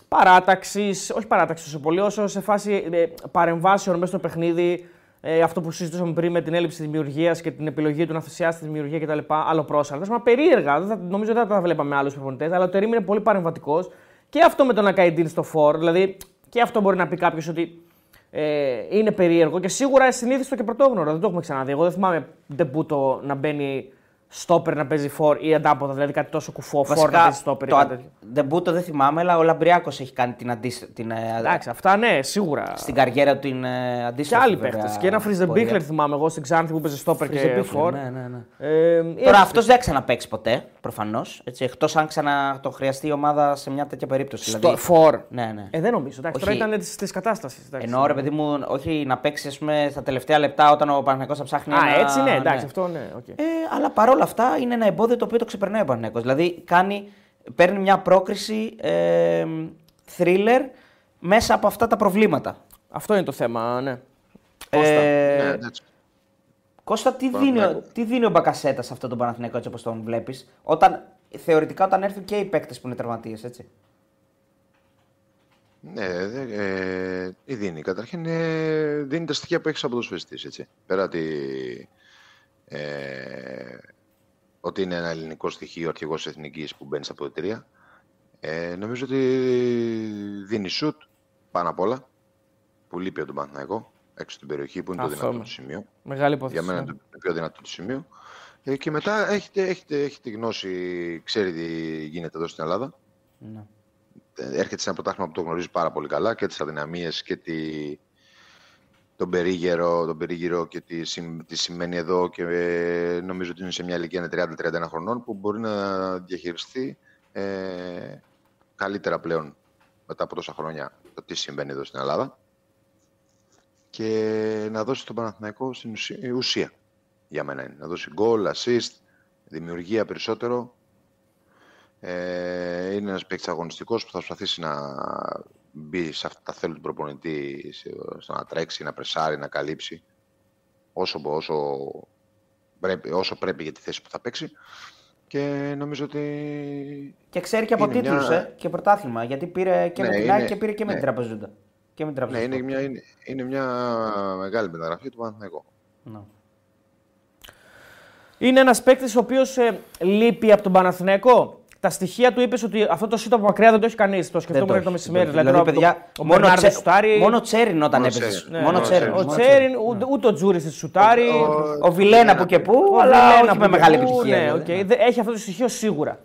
παράταξης, όχι παράταξης τόσο πολύ, όσο σε φάση ε, παρεμβάσεων μέσα στο παιχνίδι ε, αυτό που συζητούσαμε πριν με την έλλειψη δημιουργίας και την επιλογή του να θυσιάσει τη δημιουργία κτλ. Άλλο πρόσαλα. Μα περίεργα. Δεν θα, νομίζω δεν θα τα βλέπαμε με άλλους προπονητές, αλλά ο Τερήμ είναι πολύ παρεμβατικός. Και αυτό με τον Ακαϊντίν στο φόρ. Δηλαδή και αυτό μπορεί να πει κάποιος ότι ε, είναι περίεργο και σίγουρα συνήθιστο και πρωτόγνωρο. Δεν το έχουμε ξαναδεί. Εγώ δεν θυμάμαι ντεμπούτο να μπαίνει στόπερ να παίζει φορ ή τανάποδα, δηλαδή κάτι τόσο κουφό φορ να παίζει στόπερ. Το ντεμπούτο δεν θυμάμαι, αλλά ο Λαμπριάκο έχει κάνει την αντίστοιχη. Την... Ε, Εντάξει, αυτά ναι, σίγουρα. Στην καριέρα του την ε, αντίστοιχη. Και άλλοι παίχτες. Και ένα Φρίζε Μπίχλερ θυμάμαι εγώ στην Ξάνθη που παίζει στόπερ και φορ. Ναι, ναι, ναι. Ε, Τώρα αυτός δεν ξαναπαίξει ποτέ, προφανώς. Εκτός αν ξανά το χρειαστεί η ομάδα σε μια τέτοια περίπτωση. Στο δηλαδή... φορ. Ναι, ναι. Ε, δεν νομίζω. Εντάξει, τώρα ήταν της κατάστασης. Ενώ ρε παιδί μου, όχι να παίξει στα τελευταία λεπτά όταν ο Παναγενικό θα ψάχνει. Α, έτσι ναι, εντάξει, αυτό ναι. Αλλά παρόλα όλα αυτά είναι ένα εμπόδιο το οποίο το ξεπερνάει ο Παναθηναϊκός. Δηλαδή κάνει, παίρνει μια πρόκριση ε, thriller μέσα από αυτά τα προβλήματα. Αυτό είναι το θέμα, ναι. Ε, ναι, Κώστα, τι δίνει, τι δίνει ο Μπακασέτα σε αυτό τον Παναθηναϊκό έτσι όπως τον βλέπεις, όταν θεωρητικά όταν έρθουν και οι παίκτες που είναι τραυματίε, έτσι; Ναι, ε, τι δίνει; Καταρχήν ε, δίνει τα στοιχεία που έχεις από το σφαιστή. Πέρα ότι ε, ότι είναι ένα ελληνικό στοιχείο αρχηγός εθνικής που μπαίνει στα ποδητήρια. Ε, νομίζω ότι δίνει σουτ πάνω απ' όλα που λείπει από τον Παναθηναϊκό έξω στην περιοχή που είναι το δυνατό του σημείο. Μεγάλη υπόθεση. Για μένα είναι το πιο δυνατό του σημείο. Ε, και μετά έχετε, έχετε, έχετε γνώση, ξέρει τι γίνεται εδώ στην Ελλάδα. Ναι. Ε, έρχεται σε ένα πρωτάθλημα που το γνωρίζει πάρα πολύ καλά και τις αδυναμίες και τη, τον περίγυρο, τον περίγυρο και τι, τι σημαίνει εδώ και ε, νομίζω ότι είναι σε μια ηλικία 30-31 χρονών που μπορεί να διαχειριστεί ε, καλύτερα πλέον μετά από τόσα χρόνια το τι συμβαίνει εδώ στην Ελλάδα και να δώσει τον Παναθηναϊκό στην ουσία, για μένα είναι. Να δώσει γκολ, assist, δημιουργία περισσότερο. Ε, είναι ένας παίκτης αγωνιστικός που θα προσπαθήσει να μπει σε αυτά τα θέλει του προπονητή, στο να τρέξει, να πρεσάρει, να καλύψει όσο, όσο, πρέπει, όσο πρέπει για τη θέση που θα παίξει. Και νομίζω ότι. Και ξέρει και από τίτλους μια... ε, και πρωτάθλημα. Γιατί πήρε και ναι, με την είναι... και πήρε και με ναι. την Τραπεζούντα. Και με την Ναι, είναι μια, είναι, είναι μια μεγάλη μεταγραφή του Παναθηναϊκού. Ναι. Είναι ένας παίκτης ο οποίος ε, λείπει από τον Παναθηναϊκό; Τα στοιχεία του είπες ότι αυτό το σύντομο από μακριά δεν το έχει κανείς. Το σκεφτόμουν μέχρι το μεσημέρι. Δηλαδή, δηλαδή, παιδιά, ο μόνο, τσε, σουτάρει... μόνο Τσέριν όταν έπαιζε. Ναι, μόνο Τσέριν. Ο Τσέριν, ούτε ο Τζούρι τη σουτάρει. Ο Βιλένα που και που, αλλά όχι με μεγάλη επιτυχία. Ναι, Έχει αυτό το στοιχείο σίγουρα.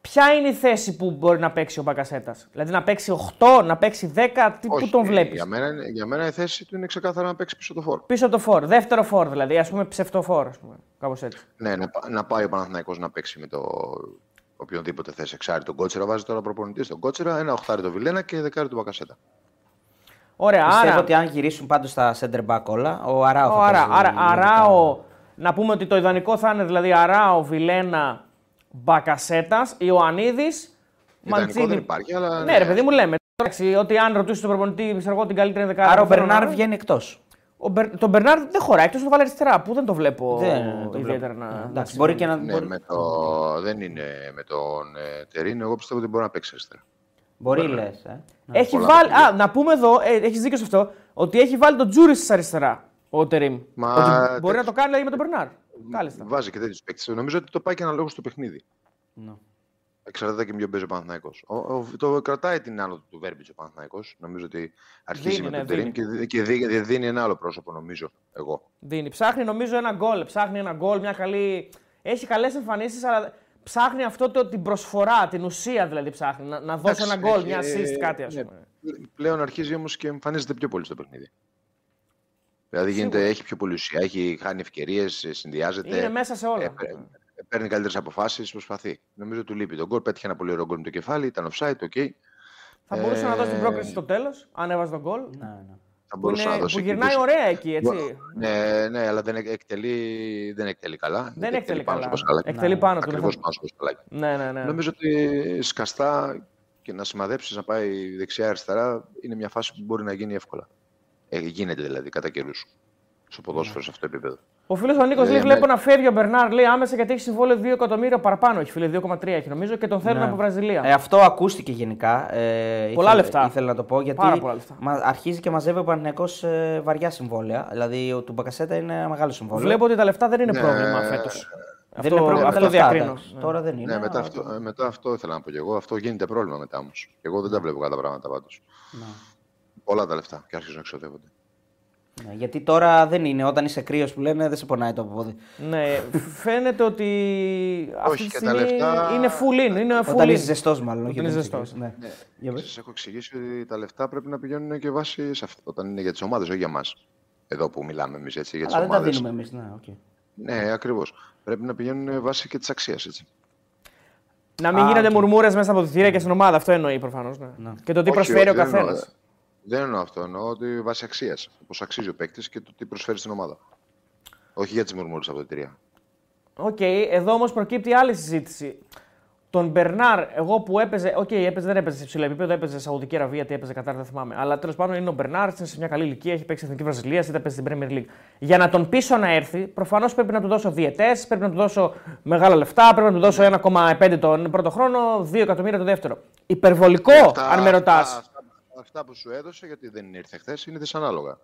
Ποια είναι η θέση που μπορεί να παίξει ο Μπακασέτας, Δηλαδή να παίξει 8, να παίξει 10, τι, Όχι, πού τον βλέπεις; Για μένα, είναι- για μένα η θέση του είναι ξεκάθαρα να παίξει πίσω το φόρ. Πίσω το φόρ, δεύτερο φόρ δηλαδή, ας πούμε ψευτοφόρ, ας πούμε. Κάπως έτσι. Ναι, να, πα- να πάει ο Παναθηναϊκός να παίξει με το οποιονδήποτε θέση εξάρι. Τον Κότσερα βάζει τώρα προπονητής στον Κότσερα, ένα οχτάρι το Βιλένα και δεκάρι του Μπακασέτα. Ωραία, Πιστεύω άρα. ότι αν γυρίσουν πάντως στα center back όλα, ο Αράο θα ο Αρα, παίζει άρα, λογικά. αράο, να πούμε ότι το ιδανικό θα είναι δηλαδή Αράο, Βιλένα, Μπακασέτας, Ιωαννίδης, Ιδανικό δεν υπάρχει, αλλά. Ναι, ρε παιδί μου λέμε. Εντάξει, ότι αν ρωτήσει τον προπονητή, ξέρω εγώ την καλύτερη δεκάδα. Άρα ο που θέλω Μπερνάρ να- βγαίνει εκτός. Ο Μπερ... Τον Μπερνάρ δεν χωράει, εκτός να το βάλει αριστερά. Που δεν το βλέπω Δεν το ιδιαίτερα βλέπω. να. Εντάξει, μπορεί και να. Ναι, μπορεί- με το... δεν είναι με τον ε, Τερίν. Εγώ πιστεύω ότι μπορεί να παίξει αριστερά. Μπορεί λες. Ε. Έχει πολλά βάλει. παιχνίδια. Α, να πούμε εδώ, ε, έχεις δίκιο σε αυτό, ότι έχει βάλει τον Τζούρι στις αριστερά ο Τερήμ. Μα Ότι μπορεί τέτοιο- να το κάνει δηλαδή, με τον Μπερνάρ. Κάλιστα. Βάζει και τέτοιους παίκτες. Νομίζω ότι το πάει και αναλόγως στο παιχνίδι. Ναι. Εξαρτάται και με ποιον παίζει ο Παναθηναϊκός. Ο, ο, το κρατάει την άνοδο του Βέρμπιτς ο Παναθηναϊκός. Νομίζω ότι αρχίζει Δίνει, με ναι, τον Τερίν και, δι- και δι- δίνει ένα άλλο πρόσωπο, νομίζω. Εγώ. Δίνει. Ψάχνει νομίζω ένα γκολ. Ψάχνει ένα γκολ, μια καλή. Έχει καλές εμφανίσεις, αλλά ψάχνει αυτό το, την προσφορά, την ουσία δηλαδή ψάχνει. Να, να δώσει ένα Εντάξει, γκολ, έχει, μια assist, κάτι ας ναι, πούμε. Πλέον αρχίζει όμως και εμφανίζεται πιο πολύ στο παιχνίδι. Δηλαδή γίνεται, έχει πιο πολύ ουσία, έχει χάνει ευκαιρίες, συνδυάζεται. Είναι μέσα σε όλα. ε, παι- ε, παίρνει καλύτερες αποφάσεις, προσπαθεί. Νομίζω του λείπει. Τον γκολ πέτυχε ένα πολύ ωραίο γκολ με το κεφάλι, ήταν offside, ok. Θα μπορούσε να δώσει την Ε, πρόκληση στο τέλος, αν έβαζε τον γκολ. Ναι, ναι. Θα Που, μπορούσε είναι, να δώσει που εκεί γυρνάει που- ωραία εκεί, έτσι. Ναι, ναι, αλλά δεν εκτελεί, δεν εκτελεί καλά. Δεν εκτελεί πάνω καλά. στο Πασχαλάκι. Εκτελεί πάνω του. Ακριβώς ναι. πάνω στο Πασχαλάκι. Ναι, ναι, ναι. Νομίζω ότι σκαστά και να σημαδέψεις να πάει δεξιά-αριστερά είναι μια φάση που μπορεί να γίνει εύκολα. Ε, γίνεται δηλαδή κατά καιρούς. Στο ποδόσφαιρο σε αυτό το επίπεδο. Ο φίλος ο Νίκος Ε, λέει: Βλέπω ναι. να φεύγει ο Μπερνάρ λέει άμεσα γιατί έχει συμβόλαιο 2 εκατομμύρια παραπάνω. Έχει φίλε 2,3 έχει νομίζω και τον θέλουν Ναι. από Βραζιλία. Ε, αυτό ακούστηκε γενικά. Ε, Πολλά ήθελα- λεφτά. Ήθελα να το πω γιατί Πάρα πολλά λεφτά. μα- αρχίζει και μαζεύει ο Παναθηναϊκός ε, βαριά συμβόλαια. Δηλαδή ο του Μπακασέτα είναι ένα μεγάλο συμβόλαιο. Βλέπω ότι τα λεφτά δεν είναι Ναι. πρόβλημα φέτος. δεν είναι πρόβλημα αυτό τα λεφτά, διακρίνω. εντάξει. Τώρα δεν είναι. Ναι, μετά αλλά- αυτό, ε, μετά αυτό ήθελα να πω και εγώ. Αυτό γίνεται πρόβλημα μετά όμως. Εγώ δεν τα βλέπω καλά τα πράγματα πάντως. Ναι. Πολλά τα λεφτά και άρχισαν να εξοδεύονται. Ναι, γιατί τώρα δεν είναι. Όταν είσαι κρύος που λένε δεν σε πονάει το πόδι. Ναι, φαίνεται ότι αυτή Όχι, τη και τα στιγμή λεφτά- είναι full in. Είναι full Όταν in. είσαι ζεστός, μάλλον. όχι Όταν όταν είσαι είσαι κρύος. ζεστός. Ναι. Για πες. Σας έχω εξηγήσει ότι τα λεφτά πρέπει να πηγαίνουν και βάσει σε αυτό. Όταν είναι για τις ομάδες, όχι για μας. Εδώ που μιλάμε εμείς έτσι. Για τις Αλλά δεν τα ομάδες. δίνουμε εμείς. Ναι, οκ. Ναι, ακριβώς. Πρέπει να πηγαίνουν βάσει και της αξίας. Να μην Α, γίνονται οκ. μουρμούρες μέσα αποδυτήρια και στην ομάδα. Αυτό εννοεί προφανώς. Ναι. Και το τι προσφέρει ο καθένας. Δεν εννοώ αυτό. Εννοώ ότι βάσει αξίας. Πώ αξίζει ο παίκτης και το τι προσφέρει στην ομάδα. Όχι για τις μουρμούρες αποδυτήρια. Οκ, εδώ όμως προκύπτει άλλη συζήτηση. Τον Μπερνάρ, εγώ που έπαιζε. Οκ, έπαιζε, δεν έπαιζε σε ψηλό επίπεδο, έπαιζε σε Σαουδική Αραβία, τι έπαιζε Κατάρ, δεν θυμάμαι. Αλλά τέλος πάντων είναι ο Μπερνάρ, είναι σε μια καλή ηλικία, έχει παίξει Εθνική Βραζιλία, είτε παίζει στην Premier League. Για να τον πείσω να έρθει, προφανώς πρέπει να του δώσω διετές, πρέπει να του δώσω μεγάλα λεφτά, πρέπει να του δώσω 1,5 τον πρώτο χρόνο, 2 εκατομμύρια το δεύτερο. Υπερβολικό, Αυτά- αν με ρωτάς. Αυτά, αυτά, αυτά που σου έδωσε, γιατί δεν ήρθε χθες, είναι δυσανάλογα.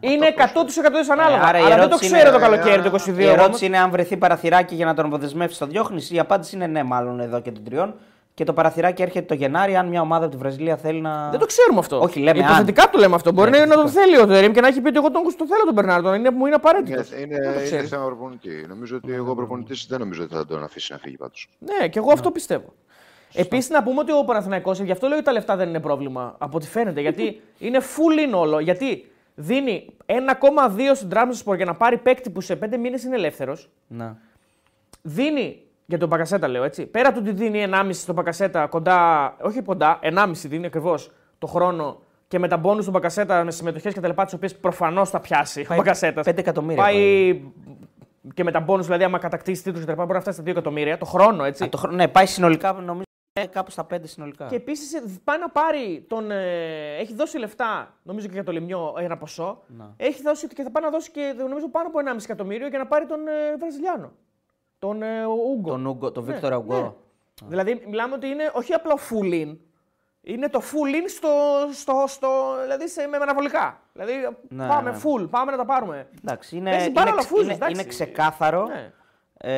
Είναι 100% δυσανάλογα. Ε, άρα η αλλά δεν το ερώτηση ξέρω είναι- το καλοκαίρι του 22. Η ερώτηση όμως. είναι αν βρεθεί παραθυράκι για να τον αποδεσμεύσει το διώχνεις. Η απάντηση είναι ναι, μάλλον εδώ και των τριών. Και το παραθυράκι έρχεται το Γενάρη, αν μια ομάδα από τη Βραζιλία θέλει να. Δεν το ξέρουμε αυτό. Όχι, λέμε Υποθετικά το λέμε αυτό. Μπορεί Ναι, να, να τον φυσικά. θέλει ο Τερήμ και να έχει πει ότι εγώ τον, τον θέλω τον Μπερνάρντο. Είναι, μου είναι απαραίτητο. Είναι, Δεν είναι, το είναι ξέρεις. θέμα προπονητή. Νομίζω ότι εγώ προπονητής δεν νομίζω ότι θα τον αφήσει να φύγει πάντως. Ναι, και εγώ αυτό πιστεύω. Επίσης να πούμε ότι ο Παναθηναϊκός, γι' αυτό λέω ότι τα λεφτά δεν είναι πρόβλημα από ό,τι φαίνεται. Γιατί είναι full in όλο. Γιατί δίνει 1,2 στην Trabzonspor για να πάρει παίκτη που σε 5 μήνες είναι ελεύθερος. Ναι. Δίνει για τον Πακασέτα, λέω έτσι. Πέρα του ότι δίνει 1,5 στον Πακασέτα κοντά, όχι κοντά, 1,5 δίνει ακριβώς το χρόνο και με τα μπόνους του Μπακασέτα με συμμετοχές και τα λοιπά, τις οποίες προφανώς θα πιάσει ο Πάει Μπακασέτα. 5 εκατομμύρια Πάει και με τα μπόνους, δηλαδή, άμα κατακτήσει τίτλους και τα λοιπά, μπορεί να φτάσει στα 2 εκατομμύρια το χρόνο, έτσι. Α, το χρόνο- ναι, πάει συνολικά, νομίζω, ε, κάπου στα 5 συνολικά. Και επίσης πάει να πάρει τον. ε, έχει δώσει λεφτά, νομίζω και για το Λιμιό, ένα ποσό. Να. Έχει δώσει και θα πάει να δώσει και νομίζω πάνω από 1,5 εκατομμύριο για να πάρει τον ε, Βραζιλιάνο. Τον ε, Ούγκο. Τον Ούγκο, τον Ναι, Βίκτορα Ούγκο. ναι. Δηλαδή, μιλάμε ότι είναι όχι απλό full in, είναι το full in στο, στο, στο, δηλαδή σε, με αναβολικά. Δηλαδή, Ναι, πάμε ναι. full, πάμε να τα πάρουμε. Εντάξει, είναι, Παίζει είναι, πάρα όλα ξε- φούζες, είναι, εντάξει. είναι ξεκάθαρο. Ναι.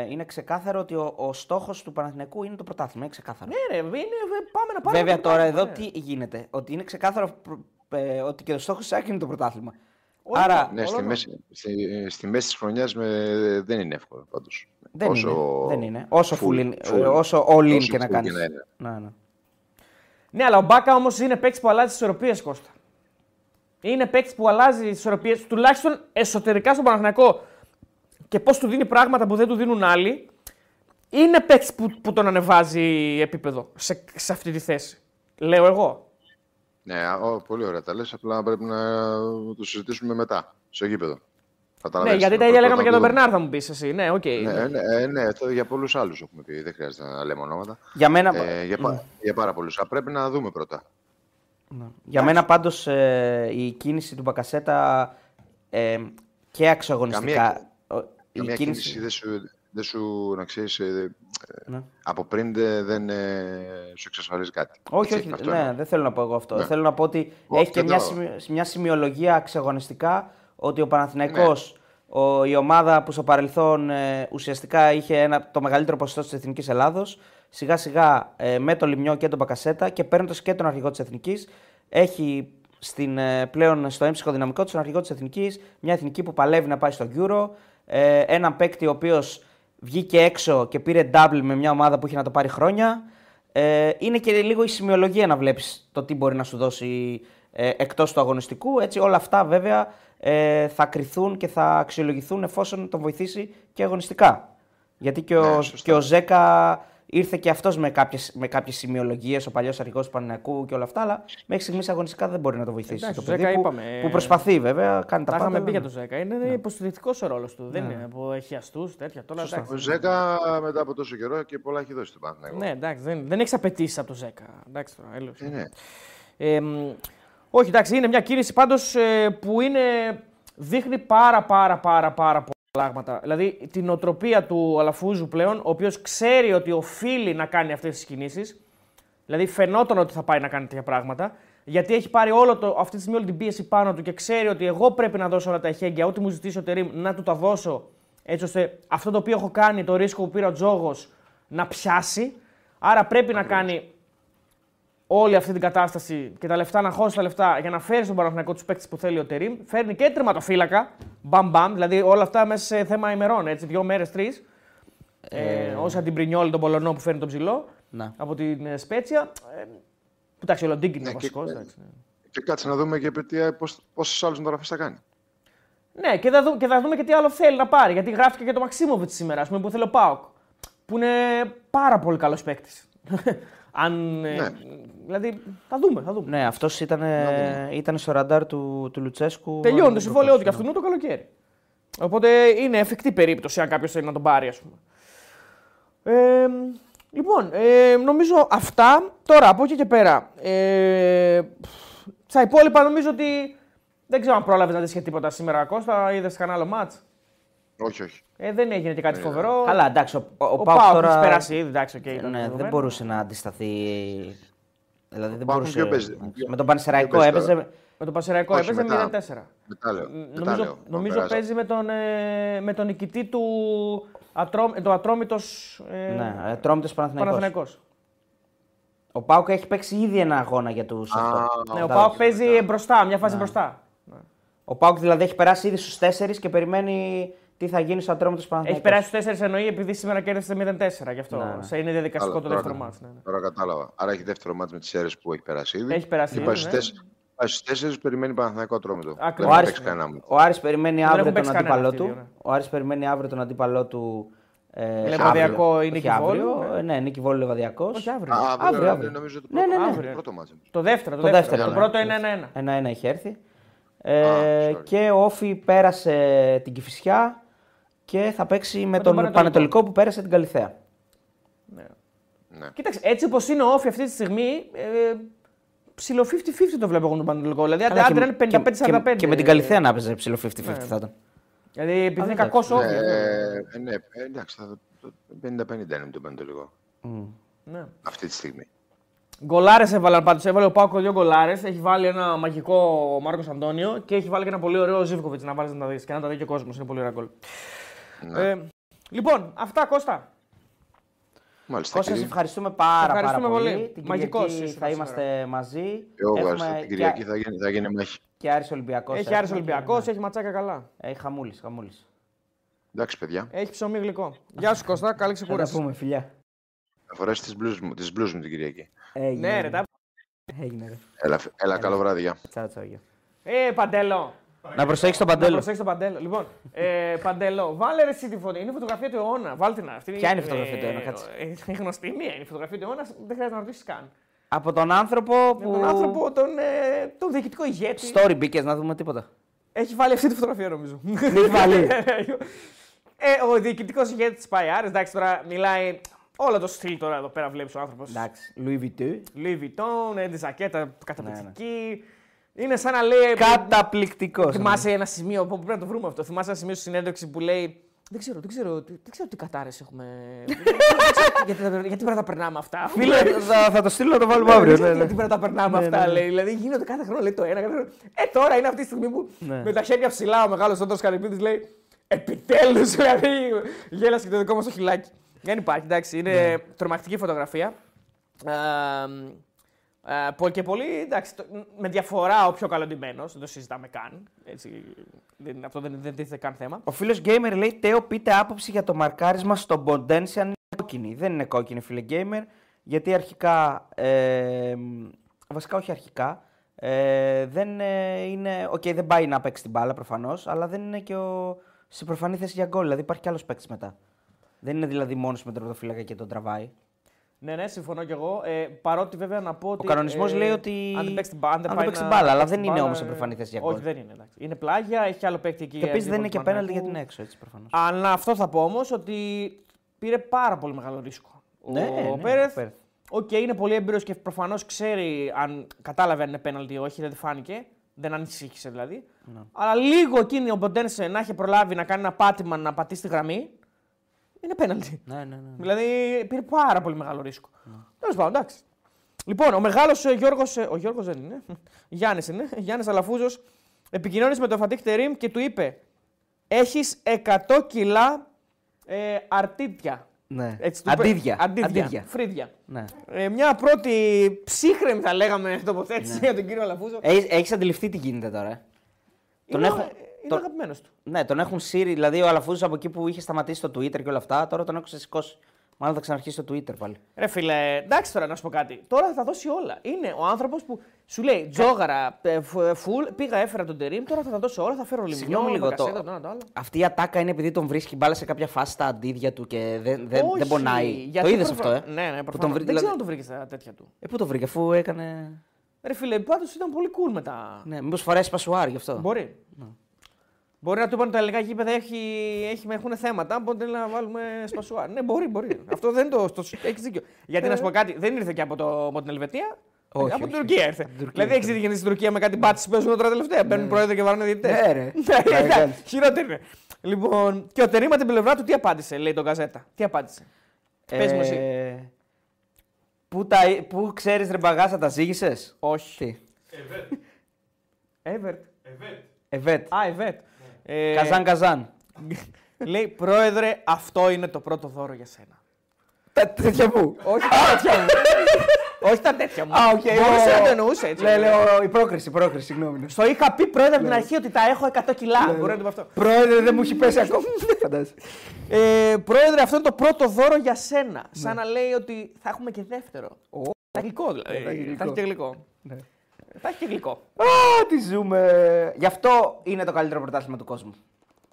Ε, είναι ξεκάθαρο ότι ο, ο στόχος του Παναθηναϊκού είναι το πρωτάθλημα. Είναι ξεκάθαρο. Ναι, ρε, είναι, ε, πάμε να πάρουμε. Βέβαια το τώρα πρωτάθλημα, εδώ ναι. τι γίνεται. Ότι είναι ξεκάθαρο προ- ε, ότι και ο στόχος της είναι το πρωτάθλημα. Άρα, Ναι, στη όλο. μέση, στη, στη μέση της χρονιάς με, δεν είναι εύκολο πάντως. δεν, Όσο είναι, δεν είναι. Όσο, full- full, in- full- ε, όσο all in όσο και να full κάνεις. και να είναι. Ναι, ναι. Ναι, αλλά ο Μπάκα όμως είναι παίκτης που αλλάζει τις ισορροπίες, Κώστα. Είναι παίκτης που αλλάζει τις ισορροπίες, τουλάχιστον εσωτερικά στον Παναθηναϊκό και πώς του δίνει πράγματα που δεν του δίνουν άλλοι. Είναι παίκτης που, που τον ανεβάζει επίπεδο σε, σε αυτή τη θέση. Λέω εγώ. Ναι, α, ο, πολύ ωραία τα λες, απλά πρέπει να το συζητήσουμε μετά, στο γήπεδο. Ναι, Καταλαβαίνεις, γιατί τα πρώτα ίδια λέγαμε να για τον το δούμε. Μπερνάρ, θα μου πεις εσύ. Ναι, οκ. Ναι, ναι, ε, ναι, το για πολλούς άλλους έχουμε πει, δεν χρειάζεται να λέμε ονόματα. Για μένα, Ε, για, πα- για πάρα πολλούς. Α, πρέπει να δούμε πρώτα. για μένα πάντως ε, η κίνηση του Μπακασέτα ε, και αξιογωνιστικά. Καμία- ο- η Καμία κίνηση δεν σου, δεν σου να ξέρεις, ε, ε, Ναι. από πριν δεν, δεν ε, σου εξασφαλίζει κάτι. Όχι, Έτσι, όχι, αυτό ναι, εννοώ. δεν θέλω να πω εγώ αυτό. Ναι. Θέλω να πω ότι Όχι, έχει και δεν μια, το- σημει- μια σημειολογία αξιογωνιστικά ότι ο Παναθηναϊκός, Ναι. ο, η ομάδα που στο παρελθόν ε, ουσιαστικά είχε ένα, το μεγαλύτερο ποσοστό της Εθνικής Ελλάδος, σιγά σιγά ε, με τον Λιμιό και τον Μπακασέτα και παίρνοντας και τον αρχηγό της Εθνικής, έχει στην, ε, πλέον στο έμψυχο δυναμικό του τον αρχηγό της Εθνικής, μια Εθνική που παλεύει να πάει στο Euro, ε, έναν παίκτη ο οποίος βγήκε έξω και πήρε double με μια ομάδα που είχε να το πάρει χρόνια. Ε, είναι και λίγο η σημειολογία να βλέπεις το τι μπορεί να σου δώσει ε, εκτός του αγωνιστικού. Έτσι όλα αυτά βέβαια ε, θα κριθούν και θα αξιολογηθούν εφόσον τον βοηθήσει και αγωνιστικά. Γιατί και ο, Ναι, σωστά. και ο Ζέκα ήρθε και αυτός με κάποιες, με κάποιες σημειολογίες, ο παλιός αρχηγός του Πανηναϊκού και όλα αυτά, αλλά μέχρι στιγμής αγωνιστικά δεν μπορεί να το βοηθήσει. Εντάξει, το ο παιδί Ζέκα που, είπαμε, ε, που προσπαθεί βέβαια, κάνει τα Τα πάντα. είχαμε πει αλλά- για τον Ζέκα. Είναι ναι. υποστηρικτικός ο ρόλος του. Δεν είναι που έχει αστούς, τέτοια. Τώρα, εντάξει, Ο Ζέκα μετά από τόσο καιρό και πολλά έχει δώσει στον Παναθηναϊκό. Ναι, εντάξει, δεν, δεν έχεις απαιτήσεις από τον Ζέκα. Εντάξει τώρα, έλεος. Ε, ναι. Ε, μ, όχι, εντάξει, είναι μια κίνηση πάντως ε, που είναι, δείχνει πάρα πάρα πάρα πάρα πολλά πράγματα. Δηλαδή την οτροπία του Αλαφούζου πλέον, ο οποίος ξέρει ότι οφείλει να κάνει αυτές τις κινήσεις. Δηλαδή φαινόταν ότι θα πάει να κάνει τέτοια πράγματα. Γιατί έχει πάρει όλο το, αυτή τη στιγμή όλη την πίεση πάνω του και ξέρει ότι εγώ πρέπει να δώσω όλα τα εχέγγυα, ό,τι μου ζητήσει ο Τερήμ να του τα δώσω. Έτσι ώστε αυτό το οποίο έχω κάνει, το ρίσκο που πήρε ο Τζόγος, να πιάσει. Άρα πρέπει να κάνει όλη αυτή την κατάσταση και τα λεφτά να χώσεις τα λεφτά για να φέρεις στον Παναθηναϊκό τους παίκτες που θέλει ο Τερήμ. Φέρνει και τερματοφύλακα. Μπαμ μπαμ. Δηλαδή όλα αυτά μέσα σε θέμα ημερών. Έτσι, δύο μέρες, τρεις. Ε, όσα την Πρινιόλη, τον Πολωνό που φέρνει τον ψηλό Να. από την ε, Σπέτσια. Ε, που εντάξει, ο Λοντίνγκ είναι Ναι, ο βασικός. και- εντάξει, ναι. Και κάτσε να δούμε και τι- πώς, πόσες άλλες μεταγραφές θα κάνει. Ναι, και θα, δούμε, και θα δούμε και τι άλλο θέλει να πάρει. Γιατί γράφτηκε και το Μαξίμοβιτς σήμερα, ας πούμε, που θέλει ο Πάοκ. Που είναι πάρα πολύ καλός παίκτης. Αν. ε, Ναι. δηλαδή, θα δούμε, θα δούμε. Ναι, αυτός ήταν, ήταν στο ραντάρ του, του Λουτσέσκου. Τελειώνει το ε, συμβόλαιό του και προχώρησε, αυτού το καλοκαίρι. Οπότε είναι εφικτή περίπτωση αν κάποιος θέλει να τον πάρει, ας πούμε. Ε, λοιπόν, ε, νομίζω αυτά. Τώρα από εκεί και πέρα. Ε, στα υπόλοιπα νομίζω ότι. Δεν ξέρω αν πρόλαβες να δεις και τίποτα σήμερα, Κώστα. Είδες κανένα άλλο ματς; Όχι, όχι. Ε, δεν έγινε και κάτι φοβερό. Καλά, εντάξει, ο, ο, Ο, ο Πάοκ Πάοκ τώρα... τώρα. έχει περάσει ήδη, εντάξει, οκ. ήταν ναι, δεν δεδομένο. μπορούσε να αντισταθεί. Δηλαδή δεν Πάοκ μπορούσε. ποιο παίζει, ποιο- Με τον ποιο Πανσεραϊκό παίζει έπαιζε. τώρα; Με τον Πασεραϊκό Όχι, έπαιζε μετά. 0-4. Μετά λέω. μετά Νομίζω, λέω, να νομίζω περάσω. παίζει με τον, ε, με τον νικητή του ατρό, το Ατρόμητος ε, Ναι, ε, Τρόμητος Παναθηναϊκός. Παναθηναϊκός. Ο Πάοκ έχει παίξει ήδη ένα αγώνα για τους. Α, Ναι, ο τα- Πάοκ παίζει μετά. μπροστά, μια φάση μπροστά. Ο Πάοκ δηλαδή έχει περάσει ήδη στους 4 και περιμένει τι θα γίνει στο Ατρόμητο Έχει Παναθηναϊκός. περάσει στου 4 εννοεί επειδή σήμερα κέρδισε 0-4 γι' αυτό. Ναι, ναι. Σε είναι διαδικαστικό Καλά, το τώρα δεύτερο κα- μάτς. Ναι, ναι. Τώρα κατάλαβα. Άρα έχει δεύτερο μάτς με τις αίρες που έχει περάσει ήδη. Έχει περάσει Και ήδη, πάει στους ναι. τέσσερις- πάει στους τέσσερις, περιμένει Παναθηναϊκό ατρόμητο. Ακριβώς. Δεν Ο θα Άρης, παίξει κανένα μου. ο Άρης περιμένει αύριο έχουν τον παίξει κανένα αντίπαλό αυτοί οι του. δύο, ναι. Ο Άρης περιμένει αύριο τον αντίπαλό του. Ε, Λεβαδιακό αύριο. ή Νίκη Όχι Βόλου, αύριο. ναι. Ε, Ναι, Νίκη Βόλου Λεβαδιακός. Όχι αύριο. Α, Αύριο, αύριο, αύριο. νομίζω το Ναι, πρώτο, ναι, ναι. το πρώτο μάτς. Το δεύτερο. Το, Το δεύτερο. δεύτερο, Το ναι. πρώτο είναι 1-1. Ένα-ένα έχει έρθει. Ε, sorry. και ο Όφη πέρασε την Κηφισιά και θα παίξει με, τον τον, Πανετολικό. Πανετολικό που πέρασε την Καλυθέα. Ναι. Κοίταξε, έτσι όπως είναι ο Όφη αυτή τη στιγμή, ε, ψηλό 50-50 το βλέπω εγώ τον Πανετολικό. Δηλαδή, Αλλά άντε και- είναι 55-45. Και, και, με την Καλυθέα να παίζει ψηλό 50-50 Ναι. θα ήταν. Δηλαδή, επειδή είναι εντάξει. κακός Ναι, Όφη. ε, ναι, ε, εντάξει, θα- το 50-50 είναι το Πανετολικό. Ναι. Αυτή τη στιγμή. Γκολάρες έβαλαν πάντως. Έβαλε ο Πάκο δύο γκολάρες. Έχει βάλει ένα μαγικό ο Μάρκος Αντώνιο και έχει βάλει και ένα πολύ ωραίο Ζήβκοβιτ να βάλεις να τα δεις και να τα δει και ο κόσμος. Είναι πολύ ωραία γκολ. Ναι. Ε, λοιπόν, αυτά Κώστα. Μάλιστα. Κώστα, σε κύριε. ευχαριστούμε πάρα, Ευχαριστούμε πάρα πολύ. πολύ. Την Μαγικός Κυριακή ήσουν θα σήμερα. είμαστε μαζί. Εγώ Έχουμε ευχαριστώ. Την και- Κυριακή θα γίνει, θα γίνει μάχη. Και Άρης Ολυμπιακός. Έχει Άρης Ολυμπιακός, έχει ματσάκια καλά. Έχει χαμούλης, χαμούλης. Εντάξει, παιδιά. Έχει ψωμί γλυκό. Γεια σου Κώστα, καλή Θα τα ξεκούραση. πούμε, φιλιά. Θα φορέσεις τις μπλουζ μου, τις μπλουζ μου την Κυριακή. Έγινε. Ναι, ρε, τα... Έγινε. ρε. Έλα, έλα καλό βράδυ, γεια. Τσάου, τσάου, γεια. Ε, Παντέλο. Να προσέξει τον Να παντέλο. προσέξει τον Παντέλο. Λοιπόν, ε, Παντέλο, βάλε ρε εσύ τη φωτογραφία. Είναι η φωτογραφία του αιώνα. Βάλτε την αυτή. Ποια είναι η φωτογραφία του αιώνα, Ε, κάτσε. ε, γνωστή μία είναι η φωτογραφία του αιώνα. Δεν χρειάζεται να ρωτήσεις καν. Από τον άνθρωπο που. Τον άνθρωπο, τον, ε, τον διοικητικό ηγέτη. Story μπήκες να δούμε τίποτα. Έχει βάλει αυτή τη φωτογραφία νομίζω. έχει βάλει. ε, ο διοικητικός ηγέτης της Παϊάρη, εντάξει τώρα μιλάει. Όλο το στυλ τώρα εδώ πέρα βλέπεις ο άνθρωπος. Εντάξει. Louis Vuitton. Louis Vuitton, ε, τη ζακέτα Ναι, καταπληκτική. Είναι σαν να λέει. Καταπληκτικός. Θυμάσαι ένα σημείο που πρέπει να το βρούμε αυτό. Θυμάσαι ένα σημείο στη συνέντευξη που λέει. Δεν ξέρω, δεν ξέρω, δεν ξέρω τι κατάρε έχουμε. Δεν ξέρω γιατί, τα- γιατί πρέπει να τα περνάμε αυτά. Φίλε, θα, θα το στείλω να το βάλουμε Ναι, αύριο. δεν Ναι, ξέρω ναι. Γιατί πρέπει να τα περνάμε Ναι, αυτά, ναι, ναι. λέει. Δηλαδή γίνονται κάθε χρόνο λέει το ένα. Κάθε χρόνο. Ε, τώρα είναι αυτή τη στιγμή που Ναι. με τα χέρια ψηλά ο μεγάλος Άντρο Καρυπίδης λέει Επιτέλους, δηλαδή γέλασε και το δικό μας το χειλάκι. Δεν υπάρχει, εντάξει, είναι Ναι. τρομακτική φωτογραφία. Ε, ε, πο- και πολύ, εντάξει, το- με διαφορά ο πιο καλοντυμένος, δεν το συζητάμε καν. Έτσι, δεν, αυτό δεν, δεν τίθεται καν θέμα. Ο φίλος Gamer λέει: Τέο, πείτε άποψη για το μαρκάρισμα στον Ποντένσε αν είναι κόκκινη. Δεν είναι κόκκινη, φίλε Gamer, γιατί αρχικά. Ε, βασικά, όχι αρχικά. Ε, δεν ε, είναι. Οκ, δεν πάει να παίξει την μπάλα προφανώς, αλλά δεν είναι και ο, σε προφανή θέση για γκολ. Δηλαδή υπάρχει κι άλλος παίκτης μετά. Δεν είναι δηλαδή μόνος με τον τερματοφύλακα και τον τραβάει. Ναι, ναι, συμφωνώ κι εγώ. Ε, παρότι βέβαια να πω ότι. Ο κανονισμός ε, λέει ότι. Αν δεν παίξει την μπάλα, αν δεν αν πάει παίξει να- την μπάλα, αλλά παίξει δεν την είναι μπάλα, όμως σε ε, προφανή θέση για Όχι, γκολ. δεν είναι. Εντάξει. Είναι πλάγια, έχει άλλο παίκτη εκεί. Και επίσης δεν αντίπαλο είναι του και πέναλτι Παναθηναϊκού. γιατί είναι έξω, έτσι προφανώς. Αλλά αυτό θα πω όμως ότι πήρε πάρα πολύ μεγάλο ρίσκο. Ναι, ο ναι, Πέρεθ, ο Πέρεθ. οκ, είναι πολύ έμπειρος και προφανώς ξέρει αν κατάλαβε αν είναι πέναλτι ή όχι, δεν φάνηκε. Δεν ανησύχησε δηλαδή. Ναι. Αλλά λίγο εκείνη ο Μποντένσε να έχει προλάβει να κάνει ένα πάτημα να πατήσει τη γραμμή. Είναι πέναλτι. Ναι, ναι, ναι. Δηλαδή πήρε πάρα πολύ μεγάλο ρίσκο. Τέλος πάντων, εντάξει. Λοιπόν, ο μεγάλος Γιώργος. Ο Γιώργος δεν είναι. Γιάννης είναι. Γιάννης Αλαφούζος επικοινώνησε με τον Φατίχ Τερήμ και του είπε: Έχεις 100 κιλά ε, αρτίτια. ναι. Έτσι, του είπε. Αντίδια. Αντίδια. Αντίδια. Φρύδια. Ναι. Ε, μια πρώτη ψύχρεμη, θα λέγαμε, τοποθέτηση για τον κύριο Αλαφούζο. Έχει αντιληφθεί τι γίνεται τώρα. ε; Τον είναι έχω- είναι τον- αγαπημένος του. Ναι, τον έχουν σύρει. Δηλαδή ο Αλαφούζος από εκεί που είχε σταματήσει το Twitter και όλα αυτά, τώρα τον έχουν ξεσηκώσει. Μάλλον θα ξαναρχίσει το Twitter πάλι. Ρε φίλε, εντάξει τώρα να σου πω κάτι. Τώρα θα τα δώσει όλα. Είναι ο άνθρωπος που σου λέει τζόγαρα, ε, φ- ε, φουλ, πήγα, έφερα τον τερίμ, τώρα θα τα δώσω όλα, θα φέρω λιμνιό, Συγγνώμη λίγο, το- Μπακασέτα, το ένα το άλλο. Αυτή η ατάκα είναι επειδή τον βρίσκει μπάλα σε κάποια φάση στα αντίδια του και δεν, δεν, Όχι, δεν πονάει. γιατί το είδες προφα- αυτό, ε; Ναι, ναι, Που προφανώς. τον βρει- Δεν δηλαδή- ξέρω αν το βρήκε στα τέτοια του. Ε, πού το βρήκε, αφού έκανε. Ρε φίλε, πάντως ήταν πολύ cool μετά. Ναι, μήπως φοράει σπασουάρ γι' αυτό. Μπορεί. Μπορεί να του είπαν τα ελληνικά γήπεδα έχει, έχει, έχουν θέματα, οπότε να βάλουμε σπασουάρ. ναι, μπορεί, μπορεί. Αυτό δεν το. το έχεις δίκιο. Γιατί να σου πω κάτι, δεν ήρθε και από, το, από την Ελβετία. Ε. Όχι, από όχι. την Τουρκία ήρθε. Από την Τουρκία δηλαδή έχεις ήρθε. δει γιατί στην Τουρκία με κάτι μπάτσες που παίζουν τώρα τελευταία. Μπαίνουν πρόεδροι και βαράνε διαιτητές. Ναι, ρε. Ναι, Ναι, κάνεις. Χειρότερο είναι. Λοιπόν, και ο Τερήμα την πλευρά του τι απάντησε, λέει τον Καζέτα. Τι απάντησε. Πες μου εσύ. Ε, Πού, τα... πού ξέρεις ρε μπαγάσα τα ζήγησες; Όχι. Τι; Evet. Evet. Α, evet. Ε, Kazan kazan. Λέει, πρόεδρε, αυτό είναι το πρώτο δώρο για σένα. Τα τέτοια που. Όχι τα τέτοια μου. Όχι τα τέτοια μου. Α, οκ. Μπορούσε ο- να το εννοούσε έτσι. Ναι, λέω, η πρόκριση, η πρόκριση, συγγνώμη. Στο είχα πει πρόεδρε από την αρχή ότι τα έχω 100 κιλά. Ναι, Μπορεί ναι. να το πω αυτό. Πρόεδρε, δεν μου έχει πέσει ακόμα. Φαντάζεσαι. Ε, πρόεδρε, αυτό είναι το πρώτο δώρο για σένα. Σαν να λέει ότι θα έχουμε και δεύτερο. Θα έχει γλυκό δηλαδή. Θα έχει γλυκό. Θα έχει και γλυκό. Ναι. Θα έχει και γλυκό. Α, τι ζούμε. Γι' αυτό είναι το καλύτερο πρωτάθλημα του κόσμου.